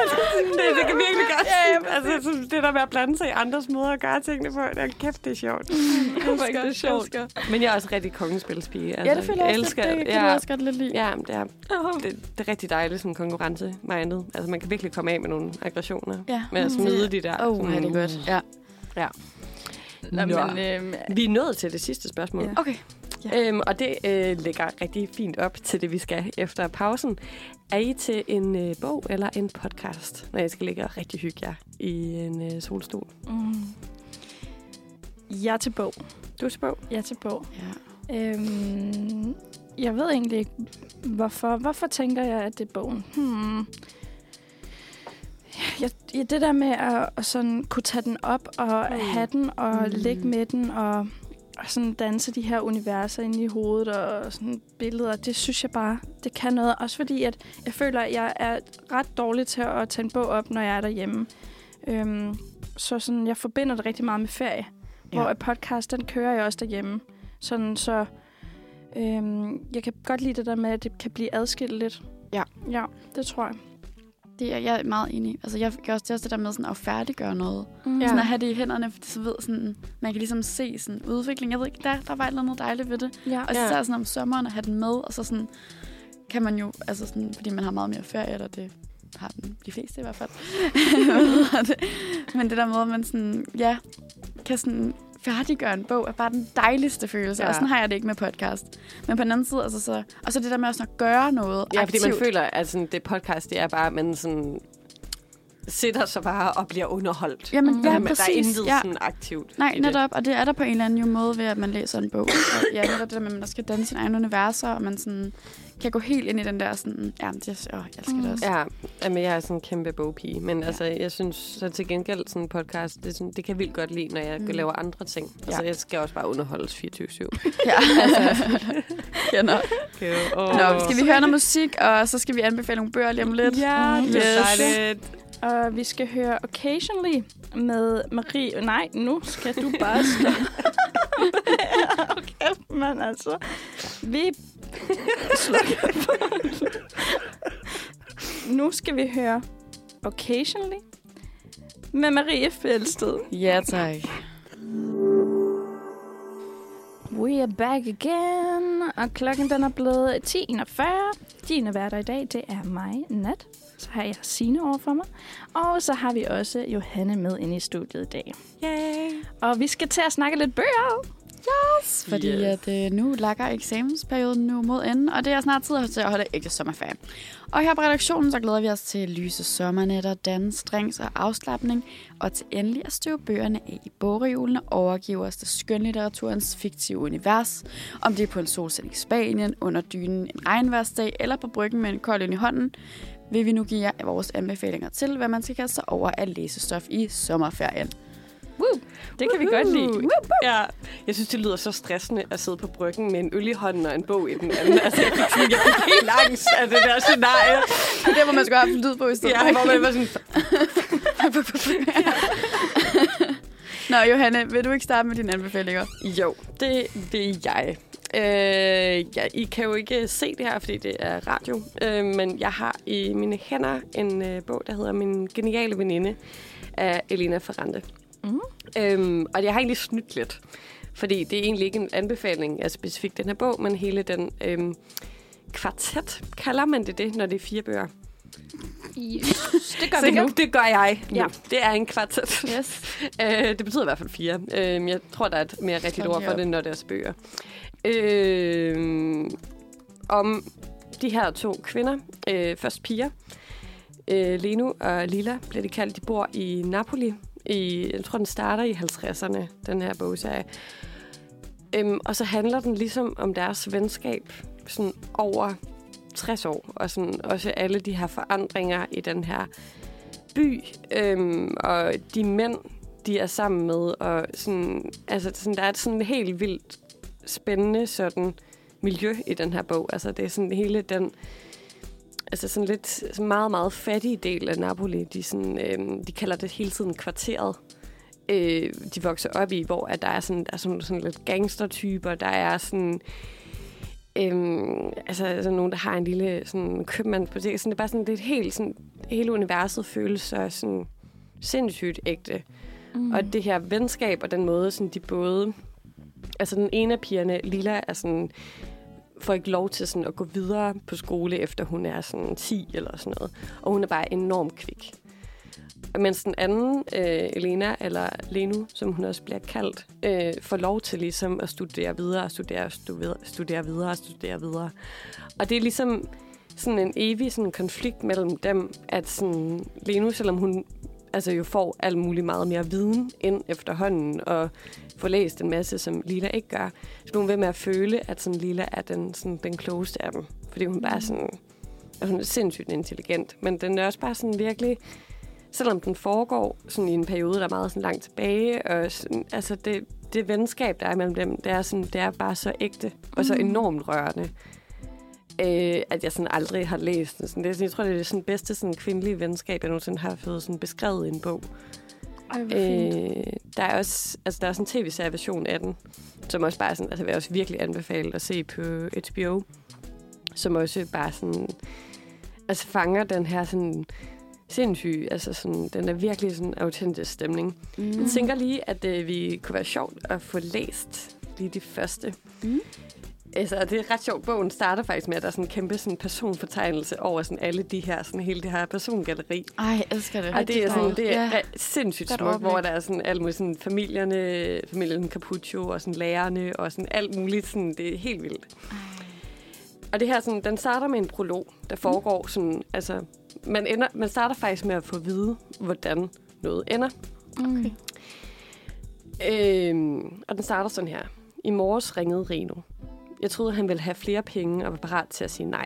Altså, det, det kan virkelig godt. Ja, ja, altså, så det der med at blande sig i andres måder at gøre tingene på, det er kæft, det er sjovt. Fuck, det er sjovt. Men jeg er også rigtig kongespilspige. Altså, Ja, det føler jeg også, elsker, det, det kan ja, du også godt lidt lide. Ja, det er, det, det er rigtig dejligt, sådan konkurrence mindet. Altså, man kan virkelig komme af med nogle aggressioner. Ja. Med at smide de der. Åh, sådan- oh, det er godt. Ja. Ja. Nå, Nå. men, øh, Vi er nået til det sidste spørgsmål. Ja. Okay. Ja. Øhm, og det øh, lægger rigtig fint op til det, vi skal efter pausen. Er I til en øh, bog eller en podcast, når jeg skal ligge og rigtig hygge jer i en øh, solstol? mm, jeg er til bog. Du er til bog? Jeg er til bog. Ja. Øhm, jeg ved egentlig ikke, hvorfor. Hvorfor tænker jeg, at det er bogen? Hmm. Jeg, ja, det der med at, at sådan kunne tage den op og Mm. have den og Mm. mm. ligge med den og, og sådan danse de her universer inde i hovedet og sådan billeder, det synes jeg bare, det kan noget. Også fordi, at jeg føler, at jeg er ret dårlig til at tage en bog op, når jeg er derhjemme. Øhm, så sådan, jeg forbinder det rigtig meget med ferie. Ja. Hvor podcast, den kører jeg også derhjemme. Sådan, så øhm, jeg kan godt lide det der med, at det kan blive adskilt lidt. Ja. Ja, det tror jeg. Det er jeg er meget enig i. Altså, jeg gør også det, også det der med sådan at færdiggøre noget. Mm. Sådan at have det i hænderne, fordi så ved sådan, man kan ligesom se sådan udvikling. Jeg ved ikke, der, der var et eller andet dejligt ved det. Ja. Og så ja. sådan om sommeren at have den med, og så sådan, kan man jo, altså sådan, fordi man har meget mere ferie, eller det har den, de fleste i hvert fald. <laughs> <laughs> Men det der med, at man sådan, ja, kan sådan færdiggøre en bog, er bare den dejligste følelse. Ja. Og sådan har jeg det ikke med podcast. Men på den anden side, altså så, og så det der med også at gøre noget Ja, fordi aktivt. man føler, at sådan, det podcast, det er bare, at man sådan sidder så bare og bliver underholdt. Jamen, Mm. ja, Jamen, der er præcis. intet Ja. sådan aktivt Nej, i det. netop. Og det er der på en eller anden jo måde ved, at man læser en bog. Og ja, netop det der med, at man skal danne sine egne universer, og man sådan kan gå helt ind i den der sådan... Ja, det, åh, jeg elsker det Mm. også. Ja, jamen, jeg er sådan en kæmpe bogpige, men ja. altså, jeg synes så til gengæld sådan en podcast, det, er sådan, det kan jeg vildt godt lide, når jeg Mm. mm. laver andre ting. Altså, Ja. jeg skal også bare underholdes 24-7. <laughs> ja. <laughs> ja nå. Okay. Oh. nå, skal vi høre noget musik, og så skal vi anbefale nogle bøger lige om lidt? Ja, Mm, det er yes. dejligt. Og vi skal høre Occasionally med Marie. Nej, nu skal du bare <laughs> stå. okay, men altså. Vi slukker. <laughs> Nu skal vi høre Occasionally med Marie Fjeldsted. Ja, tak. We are back again, og klokken den er blevet 10.41. Dine værter i dag, det er mig, Nat. Så har jeg Signe over for mig. Og så har vi også Johanne med inde i studiet i dag. Yay. Og vi skal til at snakke lidt bøger. Fordi Yes. yes. at, øh, nu lakker eksamensperioden nu mod enden, og det er snart tid til at holde ægte sommerferie. Og her på redaktionen, så glæder vi os til lyse sommernetter, dans, drinks og afslappning, og til endelig at støve bøgerne af i bogreolen og overgive os til skønlitteraturens fiktive univers. Om det er på en solseng i Spanien, under dynen en regnværsdag eller på bryggen med en kold ind i hånden, vil vi nu give jer vores anbefalinger til, hvad man skal kaste sig over af læsestof i sommerferien. Woo! Det kan vi godt lide. Woohoo. Ja, jeg synes, det lyder så stressende at sidde på bryggen med en øl i hånden og en bog i den anden. Altså, jeg fik, sådan, jeg fik helt <laughs> angst af det der scenarie. Det er der, hvor man skal have lyd på i stedet. Ja, hvor man var sådan, <laughs> Nå, Johanne, vil du ikke starte med dine anbefalinger? Jo, det vil jeg. Øh, ja, I kan jo ikke se det her, fordi det er radio, øh, men jeg har i mine hænder en øh, bog, der hedder Min geniale veninde af Elena Ferrante. Mm. Øhm, og jeg har egentlig snydt lidt, fordi det er egentlig ikke en anbefaling af specifikt den her bog, men hele den øhm, kvartet, kalder man det det, når det er fire bøger? Yes, det gør <laughs> vi nu. Det gør jeg nu. Ja. Det er en kvartet. Yes. <laughs> Øh, det betyder i hvert fald fire. Øh, jeg tror, der er et mere rigtigt ord for det, når det er bøger. Øh, om de her to kvinder, øh, først piger, øh, Leno og Lila bliver de kaldt, de bor i Napoli. I, jeg tror, den starter i 50'erne, den her bogserie. Øhm, og så handler den ligesom om deres venskab sådan over 60 år, og sådan også alle de her forandringer i den her by, øhm, og de mænd, de er sammen med, og sådan, altså sådan, der er et sådan helt vildt spændende sådan miljø i den her bog. Altså det er sådan hele den, altså sådan lidt sådan meget, meget fattige del af Napoli. De, sådan, øhm, de kalder det hele tiden kvarteret. Øh, de vokser op i, hvor at der er sådan, der er sådan, sådan lidt gangstertyper, der er sådan Øhm, altså, altså nogen, der har en lille sådan, købmandsbutik. Sådan, det er bare sådan, det er et helt, sådan, hele universet føles så sådan, sindssygt ægte. Mm. Og det her venskab og den måde, sådan, de både... Altså den ene af pigerne, Lila, er sådan, får ikke lov til sådan, at gå videre på skole, efter hun er sådan 10 eller sådan noget. Og hun er bare enormt kvik. Mens den anden, øh, Elena, eller Lenu, som hun også bliver kaldt, øh, får lov til ligesom at studere videre, studere, studere, studere videre, studere videre. Og det er ligesom sådan en evig sådan konflikt mellem dem, at sådan, Lenu, selvom hun altså jo får alt muligt meget mere viden ind efterhånden, og får læst en masse, som Lila ikke gør, så bliver hun ved med at føle, at sådan, Lila er den, sådan, den klogeste af dem. Fordi hun bare sådan, og hun er sindssygt intelligent, men den er også bare sådan virkelig, selvom den foregår sådan i en periode, der er meget sådan langt tilbage, og sådan, altså det, det venskab, der er mellem dem, det er, sådan, det er bare så ægte og så Mm. enormt rørende, øh, at jeg sådan aldrig har læst den. Sådan, det, er sådan- jeg tror, det er det sådan bedste sådan kvindelige venskab, jeg nogensinde har fået sådan beskrevet i en bog. Ej. Øh, der er også altså, der er også en tv-serie version af den, som også bare sådan, altså vil jeg også virkelig anbefale at se på HBO, som også bare sådan, altså fanger den her sådan sindssyg, altså sådan, den er virkelig sådan autentisk stemning. Mm. Jeg tænker lige, at øh, vi kunne være sjovt at få læst lige de første. Mm. Altså, det er ret sjovt. Bogen starter faktisk med, at der er sådan en kæmpe sådan personfortegnelse over sådan alle de her, sådan hele det her persongalleri. Ej, jeg elsker det. Og det er, sådan, det er Ja. sindssygt smukt, hvor der er sådan alt muligt sådan familierne, familien Capuccio og sådan lærerne og sådan alt muligt. Sådan, det er helt vildt. Og det her, sådan, den starter med en prolog, der foregår sådan, altså man, ender, man starter faktisk med at få at vide, hvordan noget ender. Okay. Øhm, og den starter sådan her. I morges ringede Reno. Jeg troede, han ville have flere penge og var parat til at sige nej.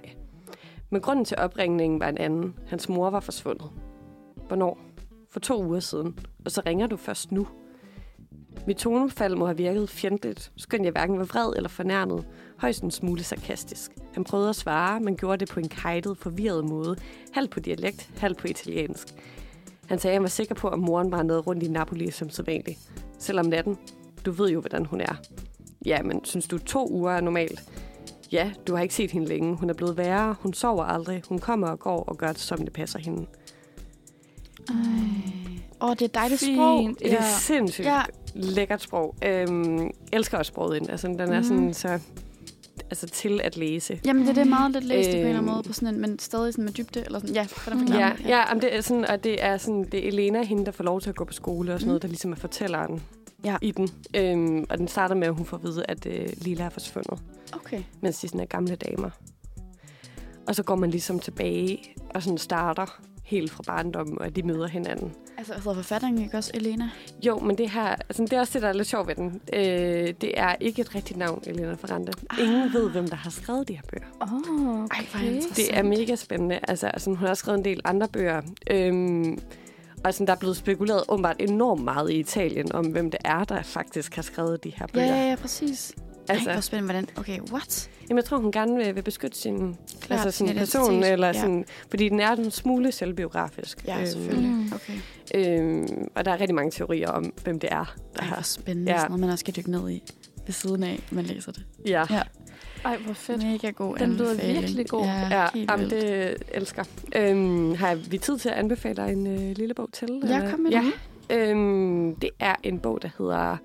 Men grunden til opringningen var en anden. Hans mor var forsvundet. Hvornår? For to uger siden. Og så ringer du først nu. Mit tonefald må have virket fjendtligt, skønt jeg hverken var vred eller fornærmet. Højst en smule sarkastisk. Han prøvede at svare, men gjorde det på en kajtet, forvirret måde. Halvt på dialekt, halvt på italiensk. Han sagde, at han var sikker på, at moren vandrede rundt i Napoli som sædvanligt. Selvom natten. Du ved jo, hvordan hun er. Ja, men synes du, to uger er normalt? Ja, du har ikke set hende længe. Hun er blevet værre. Hun sover aldrig. Hun kommer og går og gør det, som det passer hende. Åh, oh, det er dejligt Fint. sprog. Ja. Det er sindssygt Ja. ja. lækkert sprog. Øhm, elsker også sproget ind. Altså, den er Mhm. sådan så altså, til at læse. Jamen, det er det meget lidt læst øh, på en eller anden Øhm. måde, på sådan en, men stadig sådan med dybde. Eller sådan. Ja, hvordan forklarer Ja, man? ja jamen, det er sådan, og det er sådan, det er Elena, hende, der får lov til at gå på skole og sådan Mm. noget, der ligesom er fortælleren Ja. i den. Øhm, og den starter med, at hun får at vide, at øh, Lila er forsvundet, Okay. mens de sådan er gamle damer. Og så går man ligesom tilbage og sådan starter helt fra barndommen, og de møder hinanden. Altså, hedder forfatteren ikke også Elena? Jo, men det her, altså, det er også det, der er lidt sjovt ved den. Øh, det er ikke et rigtigt navn, Elena Ferrante. Ingen ved, hvem der har skrevet de her bøger. Oh, Ej, okay. interessant. Det er mega spændende. Altså, altså, hun har også skrevet en del andre bøger. Øhm, og sådan, der er blevet spekuleret åbenbart enormt meget i Italien om, hvem det er, der faktisk har skrevet de her Ja, bøger. ja, ja, præcis. Altså, Ej, hvor Altså, spændende. Hvordan? Okay, what? jamen, jeg tror, hun gerne vil, vil beskytte sin Klart, altså, sin person, eller Ja. sådan, fordi den er en smule selvbiografisk. Ja, Øhm, selvfølgelig. Mm. Okay. Øhm, og der er rigtig mange teorier om, hvem det er, der Ej, har. hvor spændende. Ja. Ja. Sådan noget, man også skal dykke ned i ved siden af, man læser det. Ja. Ja. Ej, hvor fedt. Mega god Den lyder anbefaling. virkelig god. Ja, Ja, jamen, det elsker. Øhm, har vi tid til at anbefale dig en øh, lille bog til? Ja, eller? kom med ja. den. Øhm, det er en bog, der hedder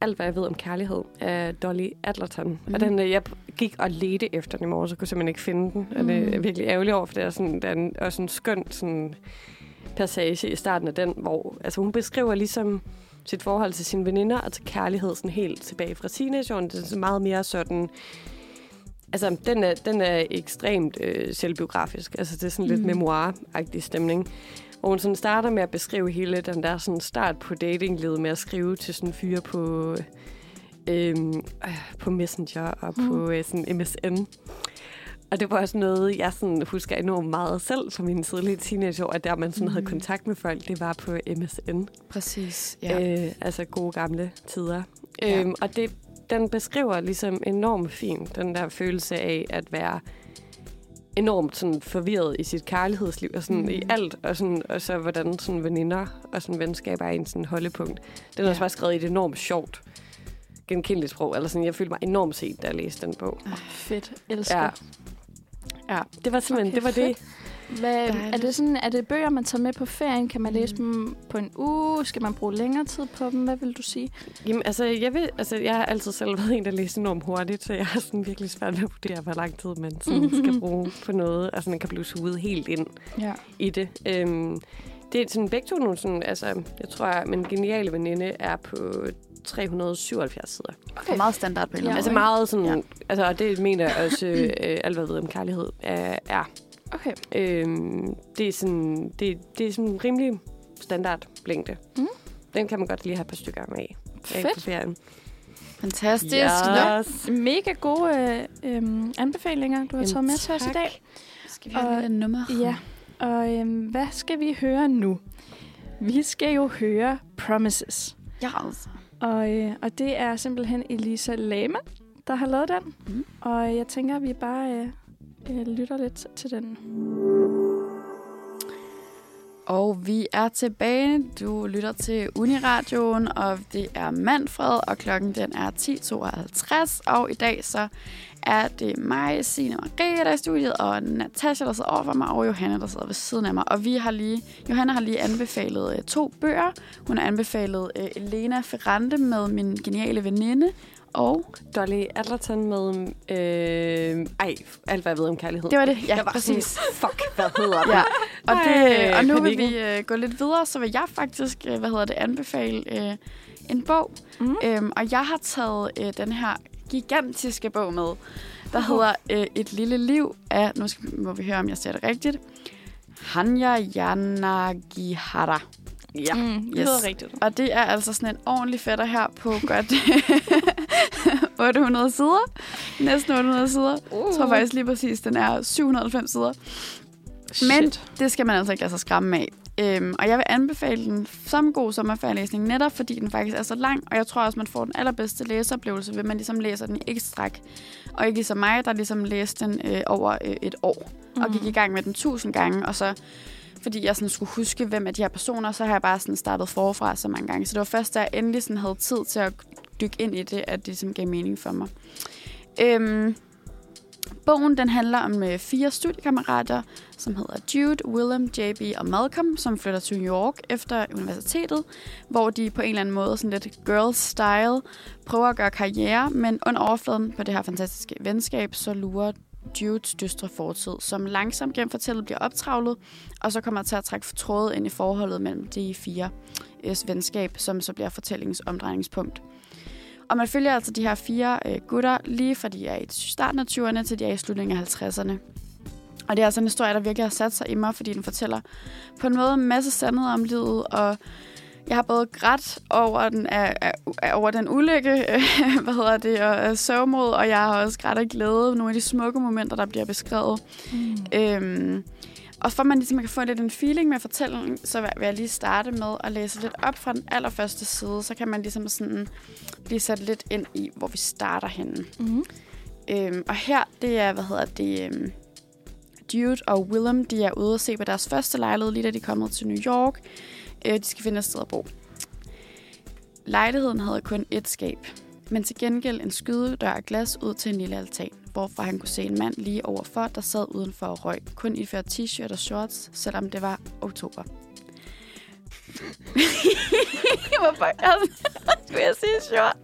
Alt, hvad jeg ved om kærlighed af Dolly Adlerton. Mm. Mm. Og den, øh, jeg gik og ledte efter den i morges, så kunne jeg simpelthen ikke finde den. Og det er Mm. virkelig ærgerligt over, for det er sådan, der er en skøn sådan, passage i starten af den, hvor altså, hun beskriver ligesom sit forhold til sine veninder og til kærlighed sådan helt tilbage fra teenageårene. Det er sådan meget mere sådan... Altså, den er, den er ekstremt øh, selvbiografisk. Altså, det er sådan mm. lidt memoir-agtig stemning. Hvor hun sådan starter med at beskrive hele den der sådan start på datinglivet med at skrive til sådan fyre på, øh, på Messenger og Mm. på øh, sådan MSN. Og det var også noget, jeg sådan husker enormt meget selv fra mine tidlige teenageår, at der man sådan mm. havde kontakt med folk, det var på MSN. Præcis, ja. Øh, altså gode gamle tider. Ja. Øhm, og det, den beskriver ligesom enormt fint den der følelse af at være enormt sådan forvirret i sit kærlighedsliv og sådan Mm. i alt, og, sådan, og så hvordan sådan veninder og sådan venskaber er en sådan holdepunkt. Den er Ja. også bare skrevet i et enormt sjovt genkendeligt sprog. Eller sådan, jeg følte mig enormt set, da jeg læste den bog. Fedt. Elsker. Ja. Ja, det var simpelthen, Okay, det var det. Hvad, er, det sådan, er det bøger, man tager med på ferien? Kan man læse dem på en uge? Skal man bruge længere tid på dem? Hvad vil du sige? Jamen, altså, jeg, vil, altså, jeg har altid selv været en, der læser enormt hurtigt, så jeg har sådan virkelig svært ved at vurdere, hvor lang tid man sådan <laughs> skal bruge på noget. Altså, man kan blive suget helt ind Ja. i det. Øhm, det er sådan begge to nogle sådan, altså, jeg tror, at min geniale veninde er på 377 sider. Okay. meget standard på en Ja. Altså meget sådan, Ja. ja. altså, og det mener jeg også, øh, alt hvad jeg ved om kærlighed er. er. Okay. Øhm, det er sådan, det, det er sådan en rimelig standard længde. Mm. Den kan man godt lige have et par stykker med af. af på Fedt. ferien. Fantastisk. Yes. Mega gode øh, øhm, anbefalinger, du har Jamen, taget med til os i tak. dag. Skal vi have Og- et nummer? Ja, og øhm, hvad skal vi høre nu? Vi skal jo høre Promises. Ja, altså. Og, øh, og det er simpelthen Elisa Lama, der har lavet den. Mm. Og jeg tænker, at vi bare øh, øh, lytter lidt til den. Og vi er tilbage. Du lytter til Uniradioen, og det er Manfred, og klokken den er 10.52. Og i dag så er det mig, Signe Marie, der er i studiet, og Natasha, der sidder over for mig, og Johanna, der sidder ved siden af mig. Og vi har lige, Johanna har lige anbefalet øh, to bøger. Hun har anbefalet øh, Elena Ferrante med min geniale veninde, og Dolly Adlerton med... Øh, ej, alt hvad jeg ved om kærlighed. det var det. Ja, jeg var præcis. Sådan, <laughs> fuck, hvad hedder det? Ja, og, det, Ej, og nu panikken. vil vi øh, gå lidt videre, så vil jeg faktisk, øh, hvad hedder det, anbefale øh, en bog. Mm. Øhm, og jeg har taget øh, den her gigantiske bog med, der Uhu. hedder øh, Et lille liv af, nu skal, må vi høre, om jeg ser det rigtigt, Hanya Yanagihara. Ja. Mm, det Yes. lyder rigtigt. Og det er altså sådan en ordentlig fætter her på godt <laughs> 800 sider. Næsten 800 sider. Uh. Jeg tror faktisk lige præcis, den er 790 sider. Men det skal man altså ikke lade sig skræmme af. Øhm, og jeg vil anbefale den som god sommerferielæsning, netop fordi den faktisk er så lang, og jeg tror også, man får den allerbedste læseoplevelse, ved man ligesom læser den i et stræk. Og ikke ligesom mig, der ligesom læste den øh, over øh, et år, mm. og gik i gang med den tusind gange, og så fordi jeg sådan skulle huske, hvem af de her personer, så har jeg bare sådan startet forfra så mange gange. Så det var først, da jeg endelig sådan havde tid til at dykke ind i det, at det ligesom gav mening for mig. Øhm, bogen den handler om øh, fire studiekammerater, som hedder Jude, Willem, JB og Malcolm, som flytter til New York efter universitetet, hvor de på en eller anden måde, sådan lidt girl-style, prøver at gøre karriere, men under overfladen på det her fantastiske venskab, så lurer Judes dystre fortid, som langsomt gennem fortællet bliver optravlet, og så kommer til at trække trådet ind i forholdet mellem de fire øh, venskab, som så bliver fortællingens omdrejningspunkt. Og man følger altså de her fire øh, gutter, lige fra de er i starten af 20'erne til de er i slutningen af 50'erne. Og det er altså en historie, der virkelig har sat sig i mig, fordi den fortæller på en måde en masse sandhed om livet, og jeg har både grædt over den, af, af, over den ulykke, <laughs> hvad hedder det, og øh, sørgmod, og jeg har også grædt af glæde nogle af de smukke momenter, der bliver beskrevet. Mm. Øhm, og for at man ligesom kan få lidt en feeling med fortællingen, så vil jeg lige starte med at læse lidt op fra den allerførste side, så kan man ligesom sådan blive sat lidt ind i, hvor vi starter henne. Mm. Øhm, og her, det er, hvad hedder det, øhm, Jude og Willem, de er ude at se på deres første lejlighed, lige da de er kommet til New York. Øh, de skal finde et sted at bo. Lejligheden havde kun et skab, men til gengæld en skydedør af glas ud til en lille altan, hvorfra han kunne se en mand lige overfor, der sad udenfor og røg, kun iført t-shirt og shorts, selvom det var oktober. <laughs> <laughs> Hvorfor skulle jeg sige short?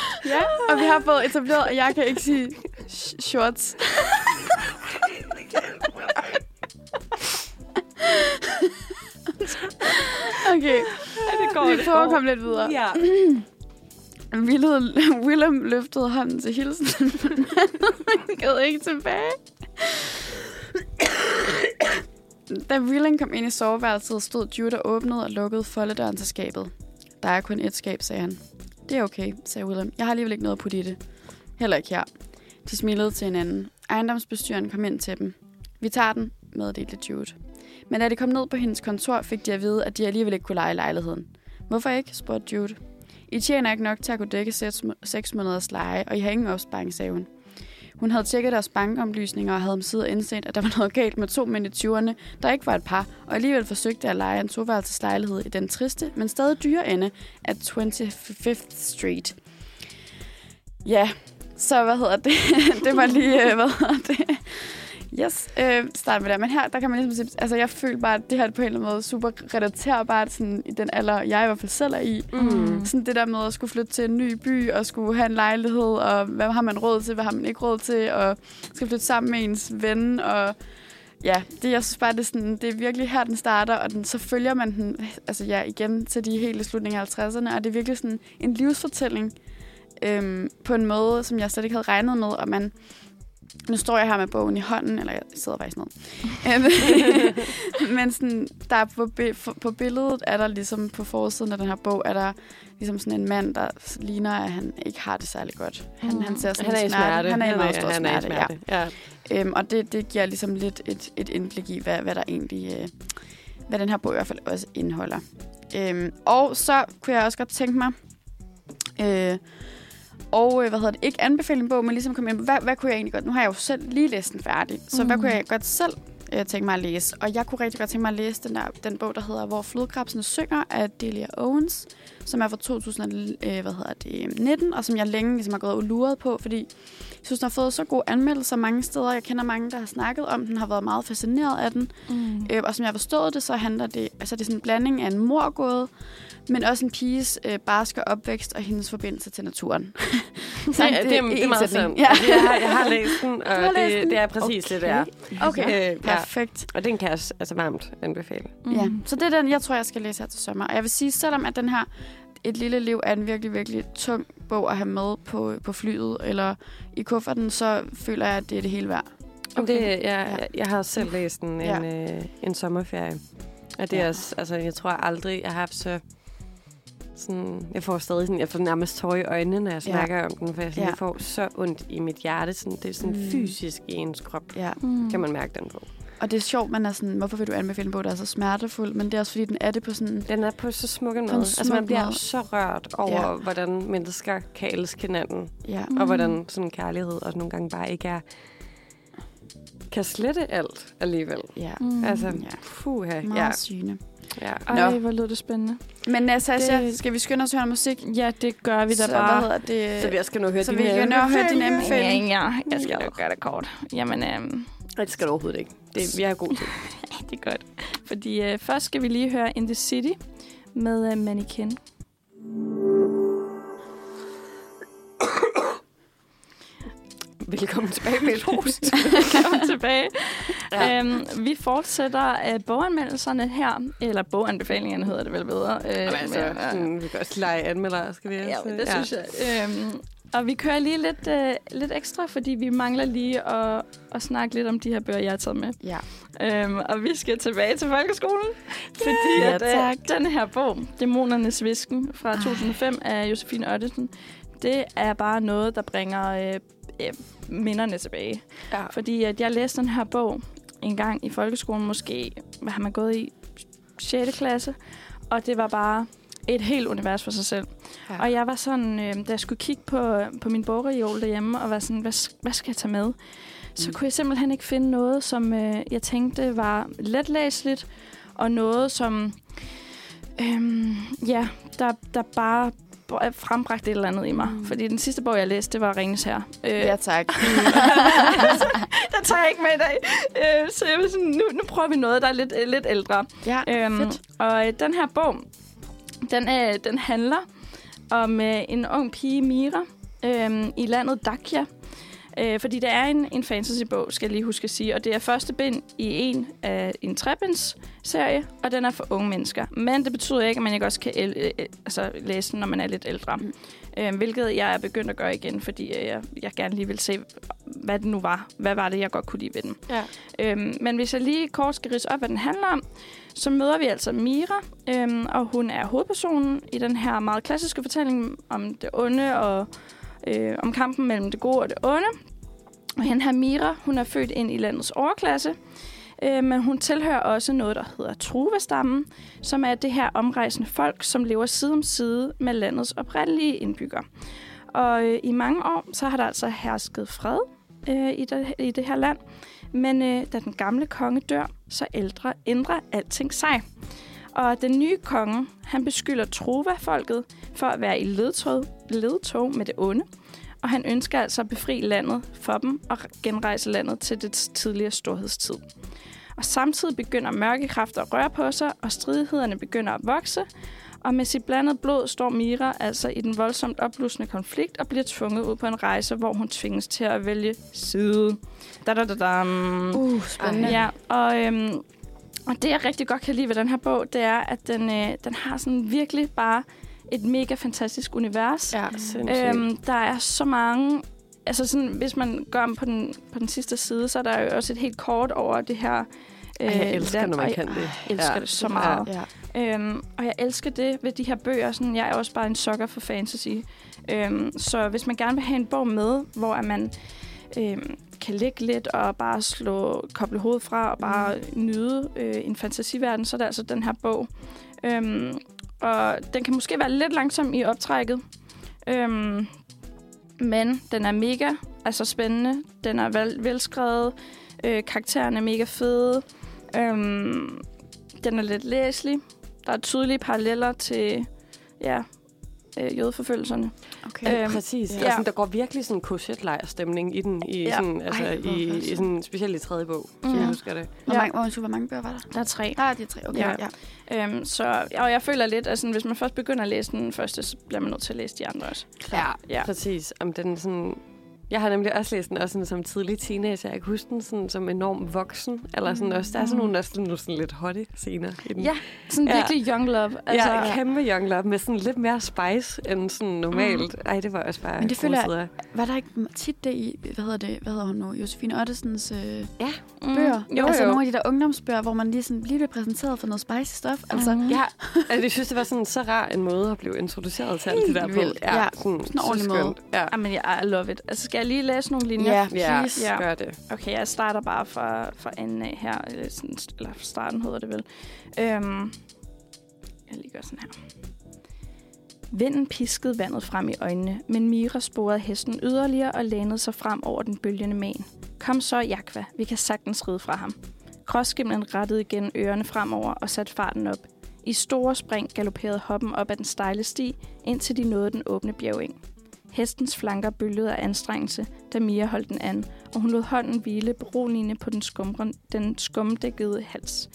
<laughs> ja, og vi har fået etableret, at jeg kan ikke sige sh- shorts. okay, det går, vi det prøver at komme lidt videre. Ja. <clears throat> Willem, Willem løftede hånden til hilsen, men <laughs> han gad ikke tilbage. Da Willem kom ind i soveværelset, stod Jude og åbnede og lukkede foldedøren til skabet. Der er kun et skab, sagde han. Det er okay, sagde William. Jeg har alligevel ikke noget at putte i det. Heller ikke her. De smilede til hinanden. Ejendomsbestyren kom ind til dem. Vi tager den, meddelte Jude. Men da de kom ned på hendes kontor, fik de at vide, at de alligevel ikke kunne lege lejligheden. Hvorfor ikke, spurgte Jude. I tjener ikke nok til at kunne dække seks, måneders leje, og I har ingen opsparing, sagde hun. Hun havde tjekket deres bankomlysninger og havde omsider indset, at der var noget galt med to mænd i 20'erne, der ikke var et par, og alligevel forsøgte at lege en toværelseslejlighed i den triste, men stadig dyre ende af 25th Street. Ja, så hvad hedder det? <laughs> det var lige, øh, hvad hedder det? Yes, øh, start med det. Men her, der kan man ligesom sige, altså jeg føler bare, at det her er på en eller anden måde super relaterbart sådan, i den alder, jeg i hvert fald selv er i. Mm. Sådan det der med at skulle flytte til en ny by og skulle have en lejlighed, og hvad har man råd til, hvad har man ikke råd til, og skal flytte sammen med ens ven, og ja, det, jeg synes bare, det er, sådan, det er virkelig her, den starter, og den, så følger man den, altså ja, igen til de hele slutninger af 50'erne, og det er virkelig sådan en livsfortælling, øhm, på en måde, som jeg slet ikke havde regnet med, og man, nu står jeg her med bogen i hånden, eller jeg sidder faktisk ned. <laughs> Men sådan, der er på, på billedet er der ligesom på forsiden af den her bog, er der ligesom sådan en mand, der ligner, at han ikke har det særlig godt. Han, Mm. han ser sådan Han er i smerte. Han er i meget stor han er i smerte, ja. smerte. Ja. Øhm, og det, det giver ligesom lidt et, et indblik i, hvad, hvad der egentlig, øh, hvad den her bog i hvert fald også indeholder. Øhm, og så kunne jeg også godt tænke mig, øh, og øh, hvad hedder det, ikke anbefale en bog, men ligesom komme ind på, hvad, hvad kunne jeg egentlig godt, nu har jeg jo selv lige læst den færdig, så mm. hvad kunne jeg godt selv øh, tænke mig at læse? Og jeg kunne rigtig godt tænke mig at læse den, der, den bog, der hedder Hvor flodkrabsene synger af Delia Owens, som er fra 2019, og som jeg længe ligesom har gået og luret på, fordi jeg synes, den har fået så gode anmeldelser mange steder. Jeg kender mange, der har snakket om den, har været meget fascineret af den. Mm. Øh, og som jeg har forstået det, så handler det, altså det er sådan en blanding af en morgåde, men også en piges øh, barske opvækst og hendes forbindelse til naturen. <laughs> Det, er, det, er, det er meget sandt. Ja. Altså, jeg, har, jeg har læst den, <laughs> og har læst det, den? det er præcis okay. det, det er. Okay, Øh, ja. perfekt. Og den kan jeg altså varmt anbefale. Mm. Ja, så det er den, jeg tror, jeg skal læse her til sommer. Og jeg vil sige, selvom at den her Et lille liv er en virkelig, virkelig tung bog at have med på, på flyet eller i kufferten, så føler jeg, at det er det hele værd. Okay. Det, jeg, Ja. jeg, har selv læst en, Ja. en, øh, en sommerferie. Og det er Ja. også, altså, jeg tror aldrig, jeg har haft så... Sådan, jeg får stadig sådan, jeg får nærmest tårer i øjnene, når jeg Ja. snakker om den, for jeg, sådan, Ja. jeg får så ondt i mit hjerte. Sådan, det er sådan Mm. fysisk i ens krop, Ja. Mm. kan man mærke den på. Og det er sjovt, man er sådan, hvorfor vil du anbefale en bog, der er så smertefuld? Men det er også, fordi den er det på sådan... Den er på så smuk en måde. Altså, smuk man bliver måde. så rørt over, Ja. ja. hvordan mennesker kan elske hinanden. Ja. Mm. Og hvordan sådan kærlighed også nogle gange bare ikke er kan slette alt alligevel. Ja. Mm. Altså, Ja. puha, Meget ja. syne. ja. Ej, Nå. hvor lød det spændende. Men Sasha, Det- skal vi skynde os at høre musik? Ja, det gør vi da så, bare. Hvad hedder det? Så jeg skal nu høre så dine vi kan nå at høre din anbefaling. Ja, jeg skal nok gøre det kort. Jamen, øhm, det skal du overhovedet ikke. Det, vi har god tid. <laughs> det er godt. Fordi øh, først skal vi lige høre In the City med øh, Mannequin. Velkommen tilbage med et host. Kom tilbage. Ja. Ja. Øhm, vi fortsætter øh, boganmeldelserne her, eller boganbefalingerne hedder det vel bedre. Øh, Jamen, altså, men, øh, sådan, vi kan også lege anmelder, skal vi Ja, også? men det synes jeg. Øhm, og vi kører lige lidt, øh, lidt ekstra, fordi vi mangler lige at, at snakke lidt om de her bøger, jeg har taget med. Ja. Øhm, og vi skal tilbage til folkeskolen, fordi Ja, at, øh, den her bog, Dæmonernes Visken fra 2005 af Josefine Ottesen, det er bare noget, der bringer øh, øh, minderne tilbage. Ja. Fordi at jeg læste den her bog en gang i folkeskolen, måske, hvad har man gået i, 6. klasse, og det var bare et helt univers for sig selv. Ja. Og jeg var sådan, øh, da jeg skulle kigge på, på min bogreol derhjemme, og var sådan, hvad, hvad skal jeg tage med? Så Mm. kunne jeg simpelthen ikke finde noget, som øh, jeg tænkte var letlæseligt, og noget, som øh, ja, der, der bare br- frembragte et eller andet i mig. Mm. Fordi den sidste bog, jeg læste, det var Ringens Herre. Øh, Ja, tak. <laughs> <laughs> den tager jeg ikke med i dag. Øh, så jeg vil sådan, nu, nu prøver vi noget, der er lidt, øh, lidt ældre. Ja, Øhm, fedt. og øh, den her bog, den, øh, den handler om øh, en ung pige, Mira, øh, i landet Dacia. Øh, fordi det er en, en fantasybog, skal jeg lige huske at sige. Og det er første bind i en af en trebinds-serie, og den er for unge mennesker. Men det betyder ikke, at man ikke også kan el- øh, øh, altså, læse den, når man er lidt ældre. Mm. Øh, hvilket jeg er begyndt at gøre igen, fordi øh, jeg, jeg gerne lige vil se, hvad det nu var. Hvad var det, jeg godt kunne lide ved den. Ja. Øhm, men hvis jeg lige kort skal ridse op, hvad den handler om, så møder vi altså Mira, øhm, og hun er hovedpersonen i den her meget klassiske fortælling om det onde og øh, om kampen mellem det gode og det onde. Og hende her Mira, hun er født ind i landets overklasse, øh, men hun tilhører også noget, der hedder Truva-stammen, som er det her omrejsende folk, som lever side om side med landets oprindelige indbyggere. Og øh, i mange år, så har der altså hersket fred øh, i, det, i det her land, men øh, da den gamle konge dør, så ældre, ændrer alting sig. Og den nye konge, han beskylder Trova-folket for at være i ledtråd ledtog med det onde. Og han ønsker altså at befri landet for dem og genrejse landet til dets tidligere storhedstid. Og samtidig begynder mørke kræfter at røre på sig, og stridighederne begynder at vokse. Og med sit blandede blod står Mira altså i den voldsomt opblusende konflikt og bliver tvunget ud på en rejse, hvor hun tvinges til at vælge side. Da, da, da, da. Uh, spændende. Ja, og, øhm, og det jeg rigtig godt kan lide ved den her bog, det er, at den, øh, den har sådan virkelig bare et mega fantastisk univers. Ja. Sindssygt. Øhm, der er så mange... Altså sådan, hvis man går om på den, på den sidste side, så er der jo også et helt kort over det her Ej, jeg elsker, land, når man jeg kan det. elsker det så meget. Ja. Øhm, og jeg elsker det ved de her bøger. Sådan, jeg er også bare en sukker for fantasy. Øhm, så hvis man gerne vil have en bog med, hvor at man øhm, kan ligge lidt og bare slå, koble hovedet fra og bare nyde øh, en fantasiverden, så er det altså den her bog. Øhm, og den kan måske være lidt langsom i optrækket. Øhm, men den er mega altså spændende. Den er vel, velskrevet. Øh, karaktererne er mega fede. Øhm, den er lidt læselig. Der er tydelige paralleller til ja, øh, jødeforfølgelserne. Okay. Øhm, Præcis. ja. Ja. Altså, der går virkelig sådan korsetlejrstemning i den, i Ja. sådan, altså, Ej, i, i sådan, specielt i tredje bog, mm. Mm. jeg husker det. Hvor, Ja. mange, hvor, hvor mange bøger var der? Der er tre. Ah, de er tre. Okay, Ja. ja. Øhm, så, og jeg føler lidt, at sådan, hvis man først begynder at læse den første, så bliver man nødt til at læse de andre også. Ja, Ja. præcis. Om den sådan, Jeg har nemlig også læst den også sådan, som tidlig teenager. Jeg kan huske den sådan, som enormt voksen. Eller sådan også, der er sådan nogle, der er sådan, sådan lidt hottie scener i den. Ja, sådan Ja. virkelig young love. Altså, ja, kæmpe young love med sådan lidt mere spice end sådan normalt. Mm. Ej, det var også bare Men det føler jeg-. Var der ikke tit det i, hvad hedder det, hvad hedder hun nu, Josefine Ottesens øh, Ja, Mm. bøger? Jo, altså jo. nogle af de der ungdomsbøger, hvor man lige, sådan, lige bliver præsenteret for noget spicy stof. Altså, Mhm. ja. Altså, jeg synes, det var sådan så rar en måde at blive introduceret til alt det der på. vildt. Ja, sådan, en ordentlig måde. Ja. Jamen, jeg I love it. Altså, skal jeg lige læse nogle linjer? Ja, please. Ja. gør det. Okay, jeg starter bare fra, fra enden af her. Eller, sådan, eller fra starten hedder det vel. Øhm, jeg lige gør sådan her. Vinden piskede vandet frem i øjnene, men Mira sporede hesten yderligere og lænede sig frem over den bølgende man. Kom så, Jakva. Vi kan sagtens ride fra ham. Gråskimlen rettede igen ørerne fremover og satte farten op. I store spring galopperede hoppen op ad den stejle sti, indtil de nåede den åbne bjergeng. Hestens flanker bølgede af anstrengelse, da Mia holdt den an, og hun lod hånden hvile beroligende på den, skumre, den skumdækkede hals.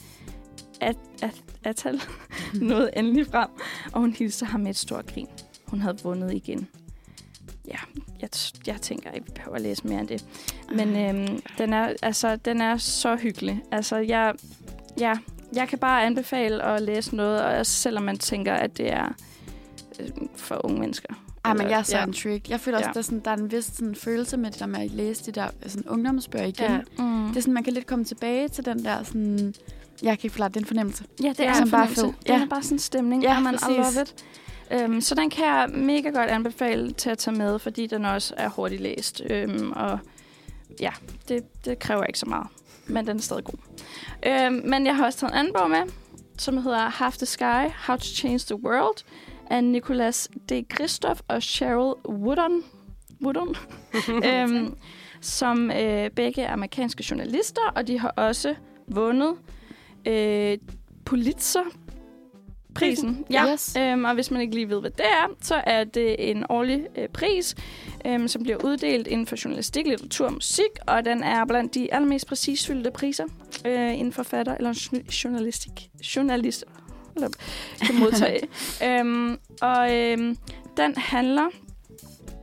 At, at, Atal <laughs> nåede endelig frem, og hun hilste ham med et stort grin. Hun havde vundet igen. Ja, jeg, jeg tænker ikke, vi behøver at læse mere end det. Men øhm, den, er, altså, den er så hyggelig. Altså, jeg, ja, jeg kan bare anbefale at læse noget, og også selvom man tænker, at det er øh, for unge mennesker. Ej, men jeg er så ja. ja. intrigued. Jeg føler også, Ja. der, er sådan, der er en vis sådan, følelse med det der med at læse de der sådan, ungdomsbøger igen. Ja. Ja. Mm. Det er sådan, man kan lidt komme tilbage til den der sådan... Jeg kan ikke forklare, det er en fornemmelse. Ja, det er Som en bare fornemmelse. fed. Det er Ja. bare sådan en stemning. Ja, Ja, man, I præcis. love it. Um, så den kan jeg mega godt anbefale til at tage med, fordi den også er hurtigt læst. Um, og ja, det, det kræver ikke så meget. Men den er stadig god. Um, men jeg har også taget en anden bog med, som hedder Half the Sky, How to Change the World, af Nicholas D. Christoph og Cheryl Woodon. Woodon <laughs> øhm, som øh, begge er amerikanske journalister, og de har også vundet øh, Pulitzer-prisen. Ja. Yes. Øhm, og hvis man ikke lige ved, hvad det er, så er det en årlig øh, pris, øhm, som bliver uddelt inden for journalistik, litteratur og musik, og den er blandt de allermest præcisfyldte priser øh, inden for forfatter eller journa- journalistik. Journalister kan modtage. <laughs> øhm, og øhm, den handler,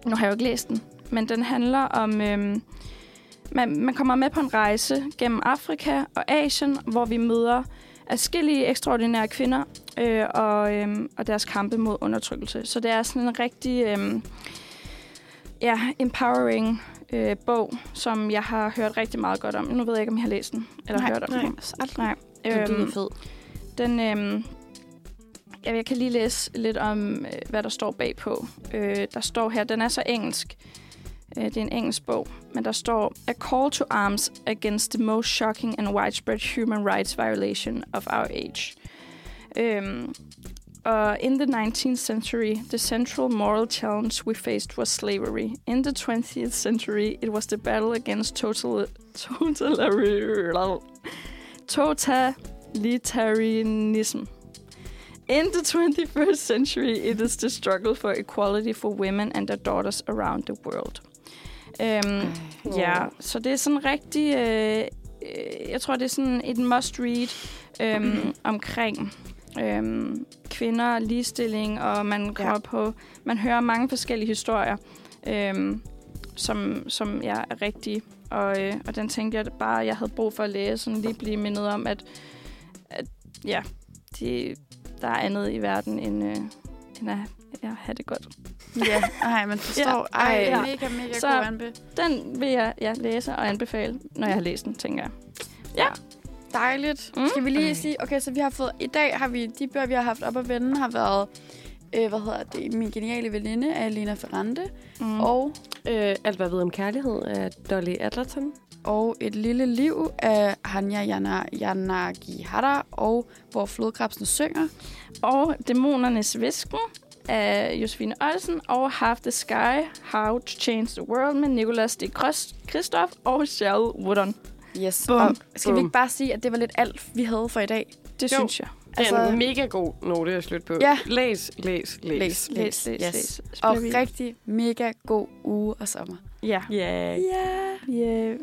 nu har jeg jo ikke læst den, men den handler om, øhm, man, man kommer med på en rejse gennem Afrika og Asien, hvor vi møder adskillige ekstraordinære kvinder øh, og, øhm, og deres kampe mod undertrykkelse. Så det er sådan en rigtig øhm, ja, empowering øh, bog, som jeg har hørt rigtig meget godt om. Nu ved jeg ikke, om I har læst den, eller Nej, hørt om nej. den. Nej. Øhm, er fed. den, øhm, ja, jeg kan lige læse lidt om, hvad der står bagpå. Øh, der står her, den er så engelsk. Øh, det er en engelsk bog, men der står A call to arms against the most shocking and widespread human rights violation of our age. Øhm, og in the 19th century, the central moral challenge we faced was slavery. In the 20th century, it was the battle against total, total, totalitarianism. In the 21st century, it is the struggle for equality for women and their daughters around the world. Øhm, ja, så det er sådan rigtig... Øh, øh, jeg tror, det er sådan et must-read øhm, <clears throat> omkring øhm, kvinder, ligestilling, og man kommer Ja. på... Man hører mange forskellige historier, øhm, som, som ja, er rigtige. Og, øh, og den tænkte jeg bare, jeg havde brug for at læse, sådan lige blive mindet om, at, at ja, de, der er andet i verden end, øh, end at ja, have det godt. Ja, ej, man forstår. Ja, Ej, ja. mega, mega Så- god anbe. Den vil jeg ja, læse og anbefale, når jeg har læst den, tænker jeg. Ja. Dejligt. Mm. Skal vi lige Ej. sige, okay, så vi har fået, i dag har vi, de bøger, vi har haft op at vende, har været, øh, hvad hedder det, Min geniale veninde af Lena Ferrante, Mm. mm. og, Øh, alt, hvad jeg ved om kærlighed af Dolly Adlerton. Og Et lille liv af Hanya Yana, Yanagihara, og Hvor flodkrebsene synger. og Dæmonernes Visken af Josefine Olsen, og Half the Sky, How to Change the World med Nicolas D. Christoph og Cheryl Woodon. Yes. Bum. Og skal vi Bum. ikke bare sige, at det var lidt alt, vi havde for i dag? Det Jo. synes jeg. Det er Altså- en mega god note at slutte på. Ja. Læs, læs, læs. Læs, Læs, læs, yes. læs. Og vi- rigtig mega god uge og sommer. Ja. Ja. Ja. Vi, øh,